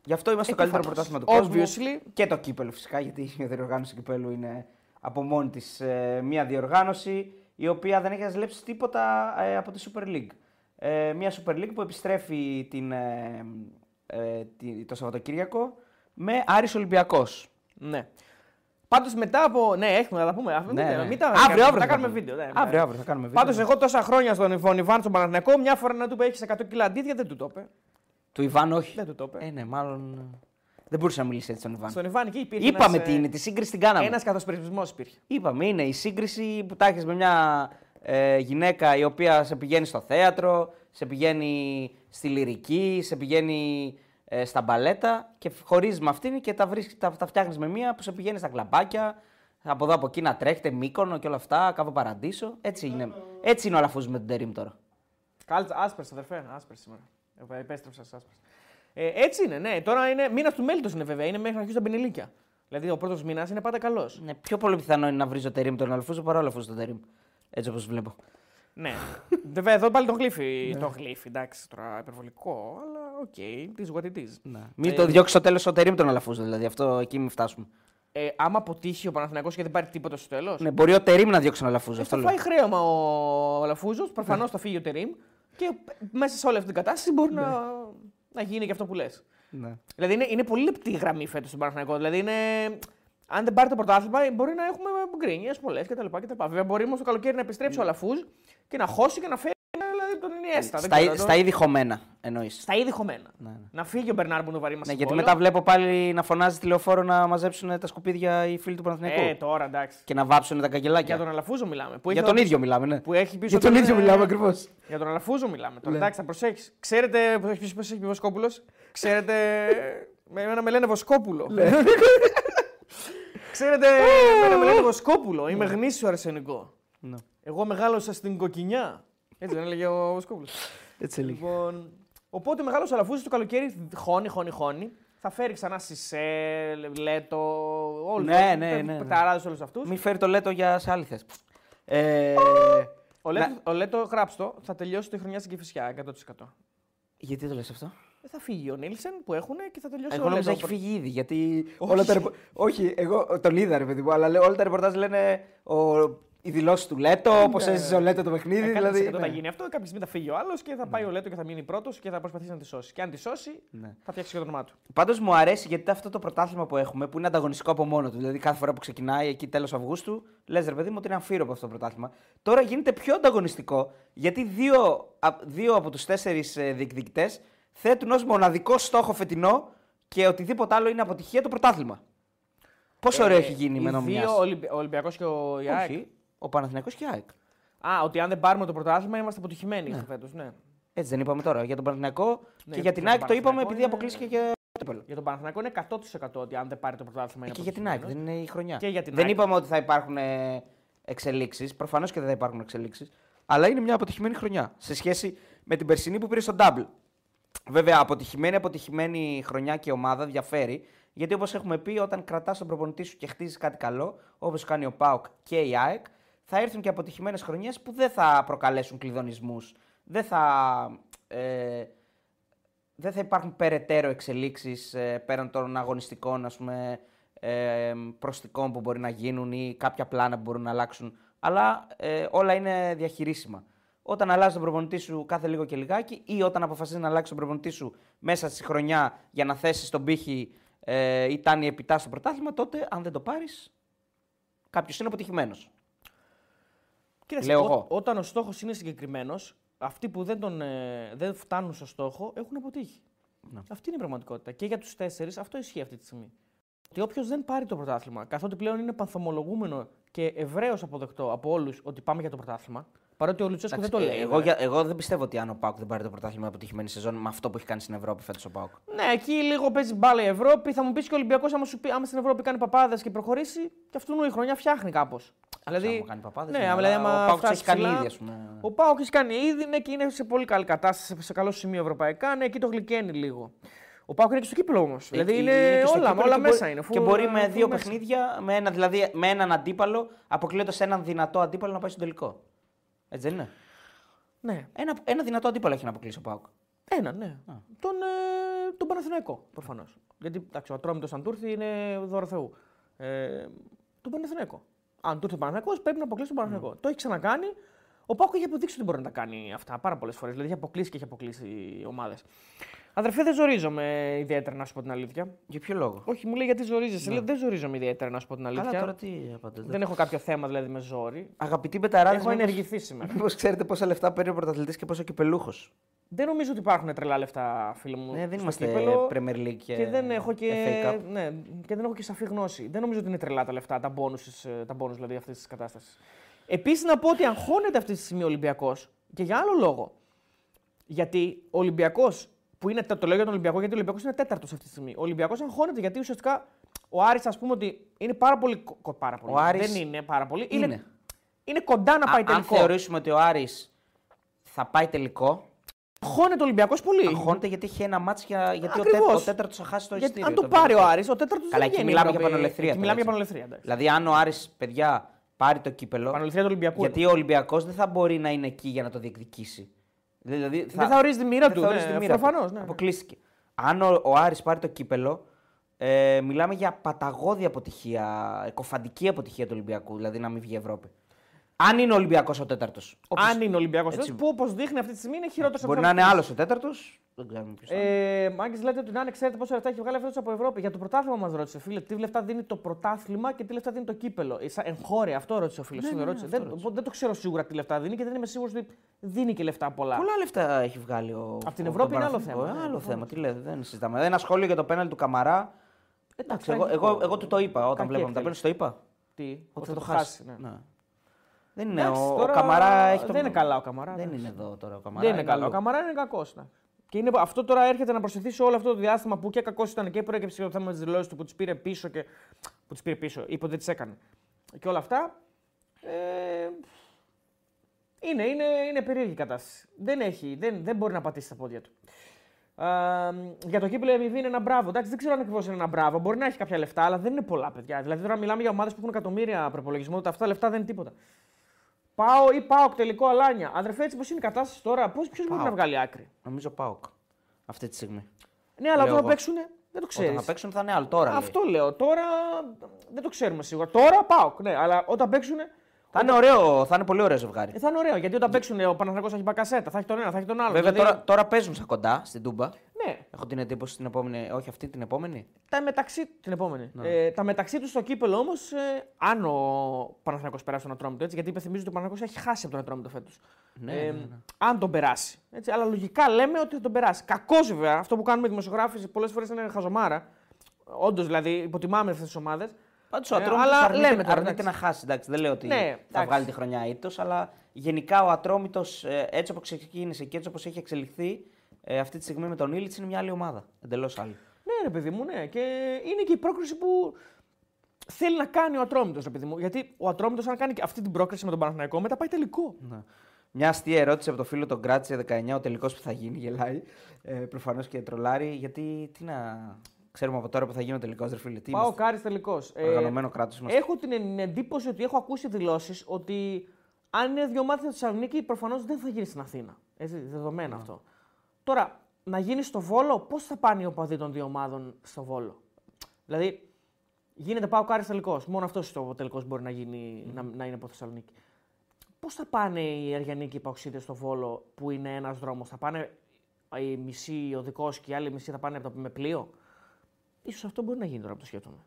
Γι' αυτό είμαστε το καλύτερο προφανώς. πρωτάθλημα του κόσμου. Obviously. Και το κύπελο φυσικά, γιατί η διοργάνωση του κυπέλου είναι από μόνη της μια διοργάνωση η οποία δεν έχει να ζηλέψει τίποτα ε, από τη Super League. Ε, μια Super League που επιστρέφει την, ε, ε, τη- το Σαββατοκύριακο με Άρης Ολυμπιακός. Ναι. Πάντως μετά από. Ναι, έχουμε να τα πούμε. Μην, Ναι, τα- ναι. μην τα Αύριο, κάνουμε, αύριο θα θα κάνουμε πούμε. βίντεο. Ναι, Αύριο, αύριο θα κάνουμε βίντεο. Πάντω, εγώ τόσα χρόνια στον Ιβον Ιβάν στον Παναθηναϊκό, μια φορά να του είπε έχεις 100 κιλά αντίδια, δεν του το είπε. Του Ιβάν όχι. Δεν του το είπε. Ε, ναι, μάλλον. Δεν μπορούσε να μιλήσει έτσι τον Ιβάν. Στον Ιβάν εκεί υπήρχε. Είπαμε ένας, τι είναι, τη σύγκριση την κάναμε. Ένας καθοσπερισμό υπήρχε. Είπαμε, είναι η σύγκριση που τα έχεις με μια ε, γυναίκα η οποία σε πηγαίνει στο θέατρο, σε πηγαίνει στη λυρική, σε πηγαίνει ε, στα μπαλέτα και χωρίζεις με αυτήν και τα, βρίσκ, τα, τα φτιάχνεις με μία που σε πηγαίνει στα κλαμπάκια, από εδώ από εκεί να τρέχετε, μήκονο και όλα αυτά, κάπου παραντήσο. Έτσι είναι, έτσι είναι ο Αλαφούζος με τον Τερίμ τώρα. Κάλτσα, άσπερ, αδερφέ. Άσπερ σήμερα. Ε, επέστρεψα άσπερ. Ε, έτσι είναι, ναι. Τώρα είναι μήνας του μέλητος είναι βέβαια. Είναι μέχρι να αρχίσουν τα πενιλίκια. Δηλαδή ο πρώτος μήνας είναι πάντα καλός. Ναι, πιο πολύ πιθανό είναι να βρει το τερίμ τον Αλφούζο παρά Αλφούζο τον τερίμ. Έτσι όπως βλέπω. Ναι. Βέβαια εδώ πάλι τον γλύφει. το γλύφει, εντάξει, τώρα υπερβολικό, αλλά ok, okay, it's what it is. Ναι. Μην το διώξεις στο τέλος ο Τερίμ τον Αλαφούζο, δηλαδή αυτό εκεί μην φτάσουμε. Ε, άμα αποτύχει ο Παναθηναϊκός και δεν πάρει τίποτα στο τέλος. Ναι, μπορεί ο Τερίμ να διώξει τον Αλαφούζο. Ε, αυτό θα λέω. φάει χρέωμα ο Αλαφούζος, προφανώς Ναι. θα φύγει ο Τερίμ και μέσα σε όλη αυτή την κατάσταση μπορεί να, να γίνει και αυτό που λες. Ναι. Δηλαδή είναι, είναι πολύ λεπτή η γραμμή φέτος στον Παναθηναϊκό. Δηλαδή είναι. Αν δεν πάρει το πρωτάθλημα, μπορεί να έχουμε γκρίνιες πολλές κτλ. Βέβαια, μπορεί όμως το καλοκαίρι να επιστρέψει ο Αλαφούζ και να χώσει και να φέρει δηλαδή, τον Ινιέστα. δεν Στα, ξέρω, στα ήδη χωμένα εννοείς. στα ήδη χωμένα. Ναι, ναι. Να φύγει ο Μπερνάρ Μπουνουβαρή μας. Ναι, γιατί μετά βλέπω πάλι να φωνάζει τηλεοφόρο να μαζέψουν τα σκουπίδια οι φίλοι του Παναθηναϊκού. Ε, τώρα εντάξει. Και να βάψουν τα καγκελάκια. Για τον Αλαφούζο μιλάμε. Που Για έχει τον ο- ίδιο μιλάμε, ναι. Που έχει πίσω Για τον τον, ίδιο ε, μιλάμε ακριβώς. Για τον Αλαφούζο μιλάμε τώρα. Ναι. Εντάξει, θα προσέξει. Ξέρετε πώς έχεις πει ο Βοσκόπουλος; Ξέρετε. με εμένα με λένε Βοσκόπουλο. Ναι. Ξέρετε, εμένα με λένε Βοσκόπουλο. Είμαι γνήσιο αρσενικό. Ναι. Εγώ μεγάλωσα στην κοκκινιά. Έτσι δεν έλεγε ο Βοσκόπουλο. Έτσι έλεγε. λοιπόν, οπότε ο μεγάλος Αλαφούζο το καλοκαίρι χώνει, χώνει, χώνει. Θα φέρει ξανά Σισε, Λέτο, όλους Ναι, ναι, ναι, ναι. Πεταράδε όλους αυτούς. Μην φέρει το Λέτο για σε άλλη θέση. Ε, Ο Λέτο, ο Λέτο, γράψτο, θα τελειώσει τη χρονιά στην Κηφισιά 100%. γιατί το λες αυτό; Ε, Θα φύγει ο Νίλσεν που έχουν και θα τελειώσει Εγώ ο νόμιζα Λέτο. έχει φύγει ήδη. Γιατί Όχι. όλα τα ρεπο- Όχι, εγώ τον είδα ρε παιδί μου, αλλά λέω, όλα τα ρεπορτάζ λένε ο... οι δηλώσεις του Λέτο, πώ έζησε ο Λέτο το παιχνίδι. Δηλαδή, Δηλαδή, θα ναι. γίνει αυτό, κάποια στιγμή θα φύγει ο άλλος και θα πάει ο Λέτο και θα μείνει πρώτος και θα προσπαθήσει να τη σώσει. Και αν τη σώσει, Ναι. θα φτιάξει και το όνομά του. Πάντως μου αρέσει γιατί αυτό το πρωτάθλημα που έχουμε, που είναι ανταγωνιστικό από μόνο του, δηλαδή κάθε φορά που ξεκινάει εκεί τέλος Αυγούστου, λες ρε παιδί μου ότι είναι αμφίροπο αυτό το πρωτάθλημα. Τώρα γίνεται πιο ανταγωνιστικό γιατί δύο, α- δύο από τους τέσσερις διεκδικητές θέτουν ως μοναδικό στόχο φετινό και οτιδήποτε άλλο είναι αποτυχία το πρωτάθλημα. Πόσο ωραίο Ε, έχει γίνει οι με δύο, ο Ολυμπι- ο Ολυμπιακός και ο Ιάκ. Όχι, ο Παναθηναϊκός και η ΑΕΚ. Α, ότι αν δεν πάρουμε το πρωτάθλημα είμαστε αποτυχημένοι ναι. φέτος. Ναι. Έτσι δεν είπαμε τώρα. Για τον Παναθηναϊκό Ναι, και για την για ΑΕΚ τον το είπαμε Παναθηναϊκό επειδή είναι- αποκλείστηκε και το κύπελο. Για τον Παναθηναϊκό είναι 100% ότι αν δεν πάρει το πρωτάθλημα είναι Και για την ΑΕΚ αποτυχημένος. δεν είναι η χρονιά. Και για την δεν ΑΕΚ. είπαμε ότι θα υπάρχουν εξελίξεις. Προφανώς και δεν θα υπάρχουν εξελίξεις. Αλλά είναι μια αποτυχημένη χρονιά σε σχέση με την περσινή που πήρε στο Double. Βέβαια, αποτυχημένη, αποτυχημένη χρονιά και ομάδα διαφέρει. Γιατί όπως έχουμε πει, όταν κρατάς τον προπονητή σου και χτίζεις κάτι καλό, όπως κάνει ο Πάουκ και η ΑΕΚ, θα έρθουν και αποτυχημένες χρονιές που δεν θα προκαλέσουν κλειδονισμούς. Δεν θα. Ε, δεν θα υπάρχουν περαιτέρω εξελίξεις ε, πέραν των αγωνιστικών ας πούμε, ε, προστικών που μπορεί να γίνουν ή κάποια πλάνα που μπορούν να αλλάξουν. Αλλά ε, όλα είναι διαχειρίσιμα. Όταν αλλάζει τον προπονητή σου κάθε λίγο και λιγάκι ή όταν αποφασίζεις να αλλάξει τον προπονητή σου μέσα στη χρονιά για να θέσεις τον πύχη ε, ή τάνει επιτάς στο πρωτάθλημα, τότε αν δεν το πάρεις, κάποιος είναι αποτυχημένος. Κοίταξε, Λέω ό- εγώ. όταν ο στόχος είναι συγκεκριμένος, αυτοί που δεν, τον, ε, δεν φτάνουν στο στόχο έχουν αποτύχει. Ναι. Αυτή είναι η πραγματικότητα. Και για τους τέσσερις αυτό ισχύει αυτή τη στιγμή. Ότι όποιος δεν πάρει το πρωτάθλημα, καθότι πλέον είναι πανθομολογούμενο και ευρέως αποδεκτό από όλους ότι πάμε για το πρωτάθλημα, παρότι ο Λουτσέσκου δεν το λέει. εγώ, βέβαια. για- εγώ δεν πιστεύω ότι αν ο Πάουκ δεν πάρει το πρωτάθλημα αποτυχημένη σεζόν με αυτό που έχει κάνει στην Ευρώπη φέτος ο Πάουκ. Ναι, εκεί λίγο παίζει μπάλα η Ευρώπη. Θα μου πεις και ο Ολυμπιακός, άμα, σου πει- άμα στην Ευρώπη κάνει παπάδες και προχωρήσει, και αυτού η χρονιά φτιάχνει κάπως. Δηλαδή, άμα κάνει παπάδες, ναι, ναι, άμα, αλλά δηλαδή, άμα ο Πάουκ φτάσει έχει κάνει ψηλά, ήδη, ας πούμε. Ο Πάουκ έχει κάνει ήδη ναι, και είναι σε πολύ καλή κατάσταση, σε καλό σημείο ευρωπαϊκά. Ναι, εκεί το γλυκαίνει λίγο. Ο Πάουκ είναι και στο κύπελο όμως. Δηλαδή Εκεί είναι και στο όλα, κύπελλο όλα και μέσα μπορεί- είναι. Και full- μπορεί με full δύο μέσα. παιχνίδια, με, ένα, δηλαδή, με έναν αντίπαλο, αποκλείοντας έναν δυνατό αντίπαλο να πάει στον τελικό. Έτσι δεν είναι; Ναι, Ένα, ένα δυνατό αντίπαλο έχει να αποκλείσει ο Πάουκ. ένα, ναι. Τον, ε, τον Παναθηναϊκό προφανώς. Γιατί εντάξει, ο Ατρόμητος αν του έρθει είναι δώρο Θεού. Ε, τον Παναθηναϊκό. Αν του έρθει ο Παναθηναϊκός πρέπει να αποκλείσει τον Παναθηναϊκό. Το έχει ξανακάνει. Ο Πάκο έχει αποδείξει ότι μπορεί να τα κάνει αυτά πάρα πολλές φορές. Δηλαδή έχει αποκλείσει και έχει αποκλείσει ομάδες. Αδερφέ, δεν ζορίζομαι ιδιαίτερα να σου πω την αλήθεια. Για ποιο λόγο; Όχι, μου λέει γιατί ζορίζεσαι. Λέω, δεν ζορίζομαι ιδιαίτερα να σου πω την αλήθεια. Καλά, τώρα τι απαντάτε. Δεν έχω κάποιο θέμα δηλαδή με ζόρι. Αγαπητοί μπεταράδε, Έχω ενεργηθεί σήμερα. Μήπως ξέρετε πόσα λεφτά παίρνει ο πρωταθλητής και πόσο κυπελούχος; δεν νομίζω ότι υπάρχουν τρελά λεφτά, φίλε μου. Ναι, δεν στο είμαστε κύπελλο. Premier League και, Και δεν έχω και, FA Cup. ναι, και δεν έχω και σαφή γνώση. Δεν νομίζω ότι είναι τρελά τα λεφτά, τα bonus, τα bonus δηλαδή αυτής της κατάστασης. Επίσης να πω ότι αγχώνεται αυτή τη στιγμή ο Ολυμπιακός και για άλλο λόγο. Γιατί ο Ολυμπιακός, που είναι, το λέω για τον Ολυμπιακό, γιατί ο Ολυμπιακός είναι τέταρτος αυτή τη στιγμή. Ο Ολυμπιακός αγχώνεται γιατί ουσιαστικά ο Άρης, ας πούμε ότι είναι πάρα πολύ. κο- κο- Πάρα πολύ. Ο Άρης δεν είναι πάρα πολύ. είναι. Είναι, είναι κοντά να Α- πάει αν τελικό. θεωρήσουμε ότι ο Άρης θα πάει τελικό. Χώνεται ο Ολυμπιακός πολύ. Αγχώνεται γιατί έχει ένα μάτς για, γιατί ο, Ακριβώς. τέ, ο τέταρτος θα χάσει το Γιατί ειστήριο. αν το πάρει ο Άρης, ο τέταρτος Καλά, δεν εκεί βγαίνει μιλάμε Ευρώπη. για πανολευθερία Εκεί τώρα, Μιλάμε για έτσι. πανολευθερία. εντάξει. Δηλαδή, αν ο Άρης, παιδιά, πάρει το κύπελο. Πανολευθερία του Ολυμπιακού. Γιατί ο Ολυμπιακός δεν θα μπορεί να είναι εκεί για να το διεκδικήσει. Δηλαδή, Δεν θα ορίζει τη μοίρα δεν του, θα ορίζει ναι, τη μοίρα του. προφανώς, ναι, ναι. Αποκλείστηκε. Αν ο, ο Άρης πάρει το κύπελο, ε, μιλάμε για παταγώδη αποτυχία, εκοφαντική αποτυχία του Ολυμπιακού, δηλαδή να μην βγει η Ευρώπη. Αν είναι ο Ολυμπιακός ο τέταρτος. Αν είναι Ολυμπιακός, Έτσι. που όπως δείχνει αυτή τη στιγμή είναι χειρότερος Μπορεί να είναι άλλος ο τέταρτος. Δεν ξέρουμε ποιος. Ε, Μάγκη λέτε ότι να είναι, ξέρετε πόσα λεφτά έχει βγάλει αυτός από Ευρώπη. Για το πρωτάθλημα μας ρώτησε, φίλε. Τι λεφτά δίνει το πρωτάθλημα και τι λεφτά δίνει το κύπελο. Ε, σαν Εγχώρια, αυτό ρώτησε ο φίλος. Ναι, ναι, ναι, ρώτησε. αυτό δεν, ρώτησε. δεν το ξέρω σίγουρα τι λεφτά δίνει και δεν είμαι σίγουρος ότι δίνει και λεφτά πολλά. Πολλά λεφτά έχει βγάλει ο. Απ' την ο- Ευρώπη τον είναι άλλο Παναθηναϊκό. θέμα, Ε, ναι, άλλο προφανώς. θέμα. Τι λέτε, δεν συζητάμε. Ένα σχόλιο για το πέναλ του Καμαρά. Εντάξει, εγώ, τραγικό. εγώ, εγώ του το είπα όταν Κακή βλέπαμε τα εκτέλεση. πέναλ, το είπα. Τι, Ότι θα το χάσει. Ναι. Ναι. Δεν είναι. Εντάξει, ο, ο τώρα Καμαρά έχει το δεν είναι καλά ο Καμαρά, Δεν εντάξει. είναι εδώ τώρα ο Καμαρά. Δεν είναι καλό. Ο αλλού. Καμαρά είναι κακός. Ναι. Και είναι, αυτό τώρα έρχεται να προσθεθεί σε όλο αυτό το διάστημα που και κακός ήταν και προέκυψε το θέμα της δηλώσης του που τι πήρε πίσω και. που τι πήρε πίσω, είπε ότι τι έκανε. Και όλα αυτά. Ε, είναι, είναι, είναι περίεργη η κατάσταση. Δεν, έχει, δεν, δεν μπορεί να πατήσει τα πόδια του. Α, για το κύπελο η MV είναι ένα μπράβο. Εντάξει, δεν ξέρω αν ακριβώς είναι ένα μπράβο. Μπορεί να έχει κάποια λεφτά, αλλά δεν είναι πολλά παιδιά. Δηλαδή τώρα μιλάμε για ομάδες που έχουν εκατομμύρια προπολογισμό. Αυτά τα λεφτά δεν είναι τίποτα. Πάω ή πάω τελικό αλάνια. Αδερφέ, έτσι πώς είναι η κατάσταση τώρα, ποιος μπορεί να ΠΑΟΚ. βγάλει άκρη; Νομίζω Πάοκ. Αυτή τη στιγμή. Ναι, αλλά Λέω όταν θα εγώ. παίξουν δεν το ξέρεις. Όταν θα παίξουν θα είναι άλλο τώρα. λέει. Αυτό λέω. Τώρα δεν το ξέρουμε σίγουρα. Τώρα πάω. Ναι, αλλά όταν παίξουν. Θα είναι, ωραίο, θα είναι πολύ ωραίο ζευγάρι. Ε, θα είναι ωραίο. Γιατί όταν παίξουν ο Παναθηναϊκός θα έχει μπακασέτα, θα έχει τον ένα, θα έχει τον άλλο. Βέβαια Δηλαδή, τώρα, τώρα παίζουν στα κοντά στην Τούμπα. Ναι, Έχω την εντύπωση την επόμενη. Όχι αυτή την επόμενη. τα μεταξύ. Την επόμενη. Ε, τα μεταξύ τους στο κύπελο όμως, ε, αν ο Παναθηναϊκός περάσει τον Ατρόμητο έτσι, γιατί υπενθυμίζω ότι ο Παναθηναϊκός έχει χάσει από τον Ατρόμητο φέτος. Ναι, ε, ναι, ναι. Αν τον περάσει. Έτσι, αλλά λογικά λέμε ότι θα τον περάσει. Κακός βέβαια, αυτό που κάνουμε οι δημοσιογράφοι πολλές φορές είναι χαζομάρα. Όντως δηλαδή, υποτιμάμε αυτές τις ομάδες. Πάντως ο Ε, Ατρόμητος αλλά αρνείται, λέμε τώρα, αρνείται εντάξει. να χάσει. Εντάξει, δεν λέω ότι Ναι, θα εντάξει. βγάλει τη χρονιά ήττο, αλλά γενικά ο Ατρόμητος έτσι όπως ξεκίνησε και έτσι όπως έχει εξελιχθεί ε, αυτή τη στιγμή με τον Ήλιτ είναι μια άλλη ομάδα. Εντελώς άλλη. Ναι, ρε παιδί μου, ναι. Και είναι και η πρόκριση που θέλει να κάνει ο Ατρόμητος, ρε παιδί μου. Γιατί ο Ατρόμητος, αν κάνει και αυτή την πρόκριση με τον Παναθηναϊκό, μετά πάει τελικό. Ναι. Μια αστεία ερώτηση από το φίλο τον Κράτησε 19, ο τελικός που θα γίνει, γελάει. Ε, Προφανώς και τρολάρει, γιατί τι να. Ξέρουμε από τώρα που θα γίνει ο τελικός, ρε φίλε. Τι Πάω είμαστε, κάρις τελικός. Οργανωμένο κράτος είμαστε. Έχω την εντύπωση ότι έχω ακούσει δηλώσεις ότι αν είναι δύο μάτια στη Θεσσαλονίκη, προφανώς δεν θα γίνει στην Αθήνα. Έτσι, δεδομένο αυτό. Τώρα, να γίνει στο Βόλο, πώς θα πάνε οι οπαδοί των δύο ομάδων στο Βόλο; Δηλαδή, γίνεται πάω κάρι τελικός. Μόνο αυτός ο τελικός μπορεί να, γίνει, να, να είναι από Θεσσαλονίκη. Πώς θα πάνε οι Αριανοί και οι Παοξίδες στο Βόλο, που είναι ένας δρόμος, θα πάνε οι μισοί οδικό και οι άλλοι μισοί θα πάνε από το, με πλοίο; Ίσως αυτό μπορεί να γίνει τώρα που το σκέφτομαι.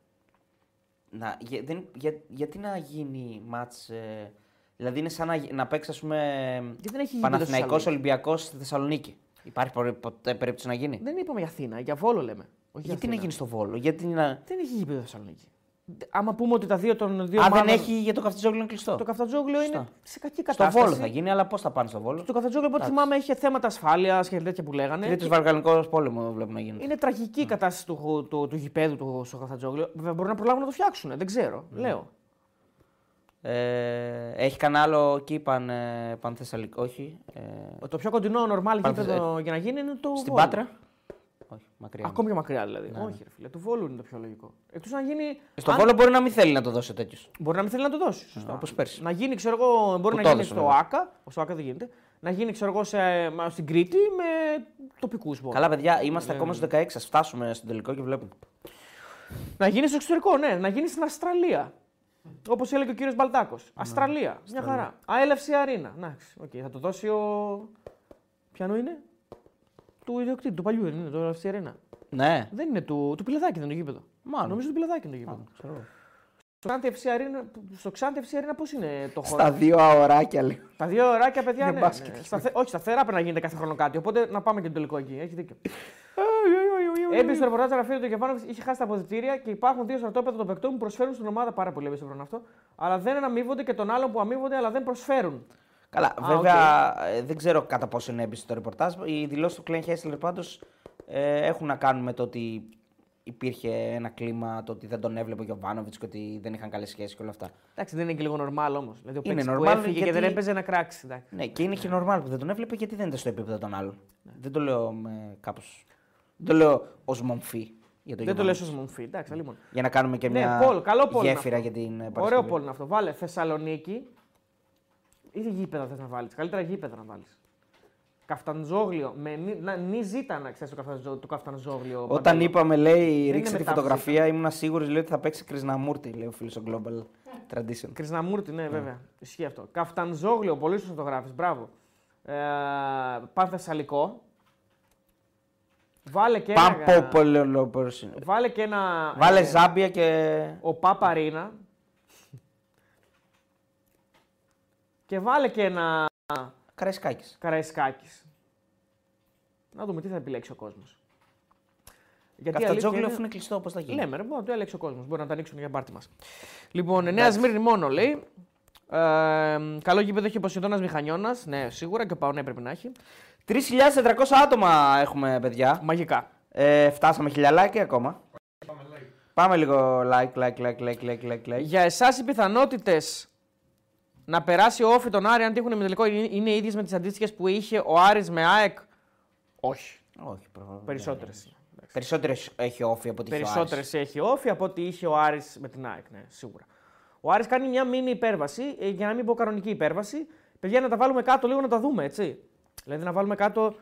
Να, για, δεν, για, γιατί να γίνει μάτς, ε, δηλαδή είναι σαν να, να παίξεις ας πούμε Γιατί δεν έχει γίνει Παναθηναϊκός Θεσσαλονίκη. Ολυμπιακός στη Θεσσαλονίκη. Υπάρχει πο- ποτέ περίπτωση να γίνει; Δεν είπαμε για Αθήνα, για Βόλο λέμε. Όχι για γιατί να Αθήνα. γίνει στο Βόλο, γιατί να... Δεν έχει γήπεδο Θεσσαλονίκη. Άμα πούμε ότι τα δύο των δύο Α, δεν ομάδων- έχει για το καυτιζόγλιο είναι κλειστό. Το Καφτατζόγλιο είναι Σωστά. σε κακή Στο κατάσταση. Βόλο θα γίνει, αλλά πώς θα πάνε στο Βόλο; Το Καφτατζόγλιο, από ό,τι θυμάμαι, είχε θέματα ασφάλειας και τέτοια που λέγανε. Τρίτος Βαργαλικό πόλεμο βλέπουμε να γίνεται. Είναι τραγική η κατάσταση του, του, του γηπέδου του, στο Καφτατζόγλιο. Βέβαια, μπορούν να προλάβουν να το φτιάξουν. Δεν ξέρω. Λέω. Ε, έχει κανένα άλλο εκεί παν, ε, πανθεσσαλικό, όχι. Ε, Το πιο κοντινό normal Πάντως, γήπεδο για να γίνει είναι το. στην Βόλο. Πάτρα. Όχι, μακριά. Ακόμη πιο μακριά δηλαδή. Όχι, ρε φίλε. Του Βόλου είναι το πιο λογικό. Εκτός να γίνει. Στο αν- Βόλο μπορεί να μην θέλει να το δώσει τέτοιος. Μπορεί να μην θέλει να το δώσει. Σωστά. όπως πέρσι. Να γίνει, ξέρω εγώ, μπορεί Που να το γίνει έδωσε, στο βέβαια. ΑΚΑ. Στο ΑΚΑ δεν γίνεται. Να γίνει, ξέρω εγώ, σε, μα, στην Κρήτη με τοπικούς βόλου. Καλά, παιδιά, Ναι, είμαστε ακόμα στου 16. Ας φτάσουμε στον τελικό και βλέπουμε. Να γίνει στο εξωτερικό, ναι. Να γίνει στην Αυστραλία. Όπως έλεγε ο κύριος Μπαλτάκος. Ναι. Αυστραλία. Μια χαρά. AEL FC Arena. Εντάξει, οκ, θα το δώσει ο. Ποιανού είναι; Του ιδιοκτήτη, του παλιού δεν είναι, το AEL FC Arena. Ναι, Δεν είναι του, του Πηλαδάκη, δεν είναι το γήπεδο. μάλλον. Νομίζω του Πηλαδάκη είναι το γήπεδο. Ξέρω εγώ. Στο Xanthi FC Arena, στο Ξάντι FC Arena πώς είναι το χώρο; Στα δύο αωράκια λίγο. Τα δύο ωράκια, παιδιά, Είναι ναι. μπάσκετ. ναι. Σταθε... Όχι, σταθερά πρέπει να γίνεται κάθε χρόνο κάτι. Οπότε να πάμε και το τελικό εκεί. Έχει δίκιο. Έμπει στο ρεπορτάζ Ραφίδη του Κεφάνοβιτ είχε χάσει τα αποδητήρια και υπάρχουν δύο στρατόπεδα των παικτών που προσφέρουν στην ομάδα πάρα πολύ εμπιστευτικό αυτό. Αλλά δεν αναμείβονται και των άλλων που αμείβονται αλλά δεν προσφέρουν. Καλά, βέβαια ε, δεν ξέρω κατά πόσο είναι έμπιστο το ρεπορτάζ. Οι δηλώσεις του Κλέν Χέσλερ πάντως ε, έχουν να κάνουν με το ότι υπήρχε ένα κλίμα το ότι δεν τον έβλεπε ο Γιωβάνοβιτς και ότι δεν είχαν καλές σχέσεις και όλα αυτά. Εντάξει, δεν είναι και λίγο normal όμως. Δηλαδή ο Είναι παίκτης που normal έφυγε και γιατί- δεν έπαιζε να κράξει. εντάξει. Ναι, και είναι και normal που δεν τον έβλεπε γιατί δεν ήταν στο επίπεδο των άλλων. Δεν το λέω με κάπως. Δεν το λέω ως μομφή. Για το Δεν το λες Γιωβάνοβιτς. ως μομφή. Εντάξει, λοιπόν. Για να κάνουμε και Ναι, μια Πολ, καλό Πολ είναι γέφυρα αυτό. για την ε, Ωραίο Παρασκευή. πόλ είναι αυτό. Βάλε Θεσσαλονίκη. Ήδη γήπεδα θες να βάλεις. Καλύτερα γήπεδα να βάλεις. Καφτανζόγλιο. Με νι, να, νι ζήτα να ξέρεις το, καφτανζό, το καφτανζόγλιο. Όταν Παντέλο. είπαμε, λέει, είναι ρίξε τη μετάφραση φωτογραφία, ήμουν σίγουρος λέει, ότι θα παίξει Κρυσναμούρτη, λέει ο φίλος ο Global Tradition. Κρυσναμούρτη, ναι, βέβαια. Ισχύει αυτό. Καφτανζόγλιο, πολύ σωστό το γράφει. Μπράβο. Ε, Πανθεσσαλικό. Βάλε και ένα. Παμποπολεολόπολο. Βάλε και ένα. Βάλε ε, Ζάμπια και. Ο Παπαρίνα. Και βάλε και ένα Καραϊσκάκη. Καραϊσκάκη. Να δούμε τι θα επιλέξει ο κόσμος. Γιατί η Καφτατζόγλιο αλήθεια αφού είναι κλειστό, πώς θα γίνει; Λέμε, ρε, μπορεί να το έλεξε ο κόσμος. Μπορεί να τα ανοίξουν για πάρτι μας. Λοιπόν, Νέα Σμύρνη μόνο λέει. Ε, καλό γήπεδο έχει ο Ποσειδώνας Μηχανιώνας. Ναι, σίγουρα και ο Παονέ πρέπει να έχει. 3.400 άτομα έχουμε, παιδιά. Μαγικά. Ε, φτάσαμε χιλιαλάκι ακόμα. Πάμε λίγο like, like, like, like, like, like, like. Για εσάς οι πιθανότητες να περάσει ο Όφη τον Άρη, αν τύχουν με τελικό, είναι είναι ίδιες με τις αντίστοιχες που είχε ο Άρης με ΑΕΚ; Όχι. Όχι, προ... Περισσότερες. Περισσότερες έχει όφη από ό,τι έχει ο Άρης. Περισσότερες έχει Όφη από ό,τι είχε ο Άρης με την ΑΕΚ. Ναι, σίγουρα. Ο Άρης κάνει μια μίνι υπέρβαση, ε, για να μην πω κανονική υπέρβαση. Παιδιά, να τα βάλουμε κάτω λίγο να τα δούμε, έτσι. Δηλαδή να βάλουμε κάτω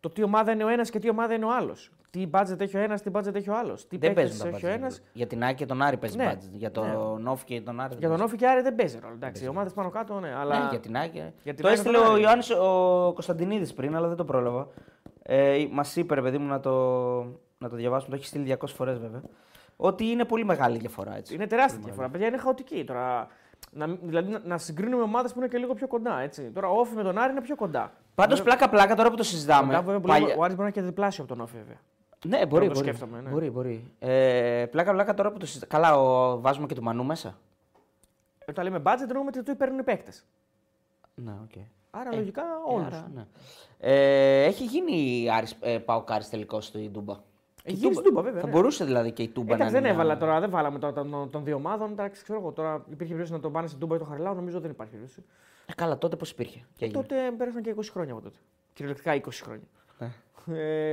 το τι ομάδα είναι ο ένας και τι ομάδα είναι ο άλλος. Τι budget έχει ο ένας, τι budget έχει ο άλλος. Τι Δεν παίκτες παίζουν τα έχει ο ένας. budget. Για την Άκη και τον Άρη παίζει Ναι. budget. Για τον Όφη και τον Άρη. δεν Για τον παίζει. Όφη και Άρη δεν παίζει ρόλο. Εντάξει, οι ομάδες πάνω κάτω, ναι. Αλλά... Ναι, για την Άκη. Για την το Άκη έστειλε τον ο Άρη. Ιωάννης ο Κωνσταντινίδης πριν, αλλά δεν το πρόλαβα. Ε, Μας είπε, ρε παιδί μου, να το, να το διαβάσουμε. Το έχει στείλει 200 φορές βέβαια. Ότι είναι πολύ μεγάλη διαφορά. Έτσι. Είναι τεράστια διαφορά. Παιδιά είναι χαοτική τώρα. Να, δηλαδή να, να συγκρίνουμε ομάδες που είναι και λίγο πιο κοντά. Έτσι. Τώρα ο Όφη με τον Άρη είναι πιο κοντά. Πάντως, πλάκα-πλάκα τώρα που το συζητάμε. Κοντά, βέβαια, που παλιά- λέμε, Ο Άρης μπορεί να είναι και διπλάσιο από τον Όφη, βέβαια. Ναι, μπορεί. το μπορεί. σκέφτομαι, ναι. μπορεί, μπορεί. Ε, πλάκα-πλάκα τώρα που το συζητάμε. Καλά, ο... βάζουμε και του Μανού μέσα. Όταν λέμε budget, εννοούμε ότι του παίρνουν οι παίκτες. Ναι, ok. Okay. Άρα λογικά όλους. ναι. ε, έχει γίνει Άρης, ε, ΠΑΟΚ-Άρης τελικός στη Τούμπα. Έχει γίνει στην Τούμπα, βέβαια. Θα ναι. μπορούσε δηλαδή και η Τούμπα Εντάξει, να δεν είναι έβαλα μια- τώρα, δεν βάλαμε τώρα των, των δύο ομάδων. Εντάξει, ξέρω εγώ τώρα υπήρχε περίπτωση να τον πάνε στην Τούμπα ή το Χαριλάου, νομίζω δεν υπάρχει περίπτωση. Ε, καλά, τότε πώς υπήρχε. Και έγινε; Τότε πέρασαν και 20 χρόνια από τότε. Κυριολεκτικά 20 χρόνια. Ναι.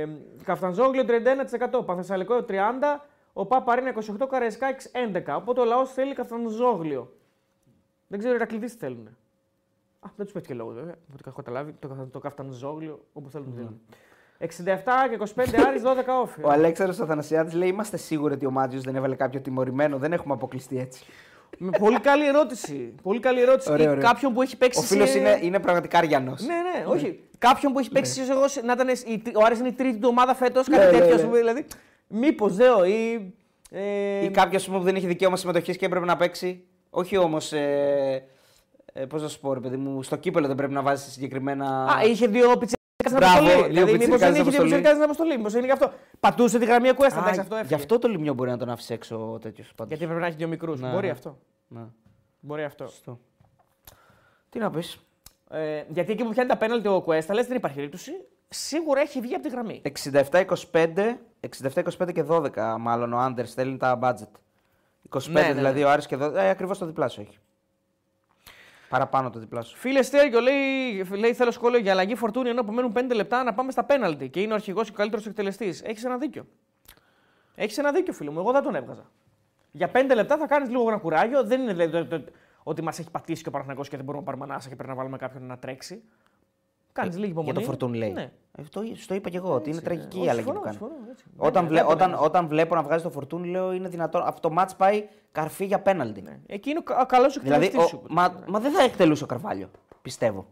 Ε, Καφτανζόγλιο 31%, Παθεσσαλικό 30%, ο Παπαρίνα 28%, Καρεσκάκη 11%. Οπότε ο λαός θέλει Καφτανζόγλιο. Δεν ξέρω οι Ηρακλήδε τι θέλουν. Α, δεν τους πέτυχε και λόγος βέβαια. Από ό,τι έχω καταλάβει, το, το Καφτανζόγλιο όπου θέλουν. θέλουν. 67 και 25 Άρης, 12 όφη. Ο Αλέξανδρος Αθανασιάδης λέει: Είμαστε σίγουροι ότι ο Μάτζιος δεν έβαλε κάποιο τιμωρημένο. Δεν έχουμε αποκλειστεί έτσι. Με πολύ καλή ερώτηση. Πολύ καλή ερώτηση. Ωραία, Ή ωραία. Κάποιον που έχει παίξει. Ο φίλος σε- είναι, είναι πραγματικά αριανό. Ναι, ναι, όχι. Κάποιον που έχει παίξει ίσως εγώ σε- να ήταν. η- Ο Άρης είναι η τρίτη του ομάδα φέτος, Ναι, κάτι ναι, τέτοιο. ναι. ας πούμε, Δηλαδή. Μήπως δέο ή. Ε, Ή κάποιος που δεν είχε δικαίωμα συμμετοχής και έπρεπε να παίξει. Όχι όμως. Ε, ε, Πώς να σου πω, ρε παιδί μου, στο κύπελο δεν πρέπει να βάζεις συγκεκριμένα. Α, είχε δύο πιτσέρκε στην Μπράβο, αποστολή. δύο Δηλαδή, μήπως πιτσιρικάδες δεν είχε στην δύο αποστολή. πιτσέρκε στην αποστολή. Μήπως είναι γι' αυτό. Πατούσε τη γραμμή Κουέστα. Α, Εντάξει, αυτό γι' έφυγε. αυτό το λιμιό μπορεί να τον άφησε έξω τέτοιος. Γιατί πρέπει να έχει δύο μικρούς. Ναι, Μπορεί ναι. αυτό. Ναι, Μπορεί αυτό. σωστό. Τι να πεις. Ε, γιατί εκεί που πιάνει τα πέναλτι ο Κουέστα, λες δεν υπάρχει περίπτωση. Σίγουρα έχει βγει από τη γραμμή. 67-25, 67-25 και 12 μάλλον ο Άντερ στέλνει τα budget. 25 Ναι, ναι, δηλαδή ναι. ο Άρης και 12. Ε, Ακριβώς το διπλάσιο έχει. Παραπάνω το διπλάσιο. Φίλε Στέργιο λέει, λέει: Θέλω σχόλιο για αλλαγή φορτούνη ενώ απομένουν 5 λεπτά να πάμε στα πέναλτι και είναι ο αρχηγός και ο καλύτερος εκτελεστής. Έχεις ένα δίκιο. Έχεις ένα δίκιο, φίλο μου. Εγώ δεν τον έβγαζα. Για 5 λεπτά θα κάνεις λίγο ένα κουράγιο. Δεν είναι δηλαδή, το- το- ότι μας έχει πατήσει και ο Παναθηναϊκός και δεν μπορούμε να πάρουμε ανάσα και πρέπει να βάλουμε κάποιον να τρέξει. Κάνεις λίγη υπομονή. Ε, Για το Φορτούν λέει. Ναι. Ε, το, στο είπα και εγώ ότι είναι Έτσι, τραγική ναι. η Όχι, αλλαγή που συμφωνώ, κάνει. συμφωνώ, έτσι. Όταν, Δεν- βλέ, δεν όταν, το όταν βλέπω να βγάζει το Φορτούν, λέω είναι δυνατόν. Αυτό το match πάει καρφί για πέναλτι. Ναι. Εκεί είναι ο κα- καλός εκτελεστή Δηλαδή, ο, σου. μα, μα δεν θα εκτελούσε ο Καρβάλιο. Πιστεύω.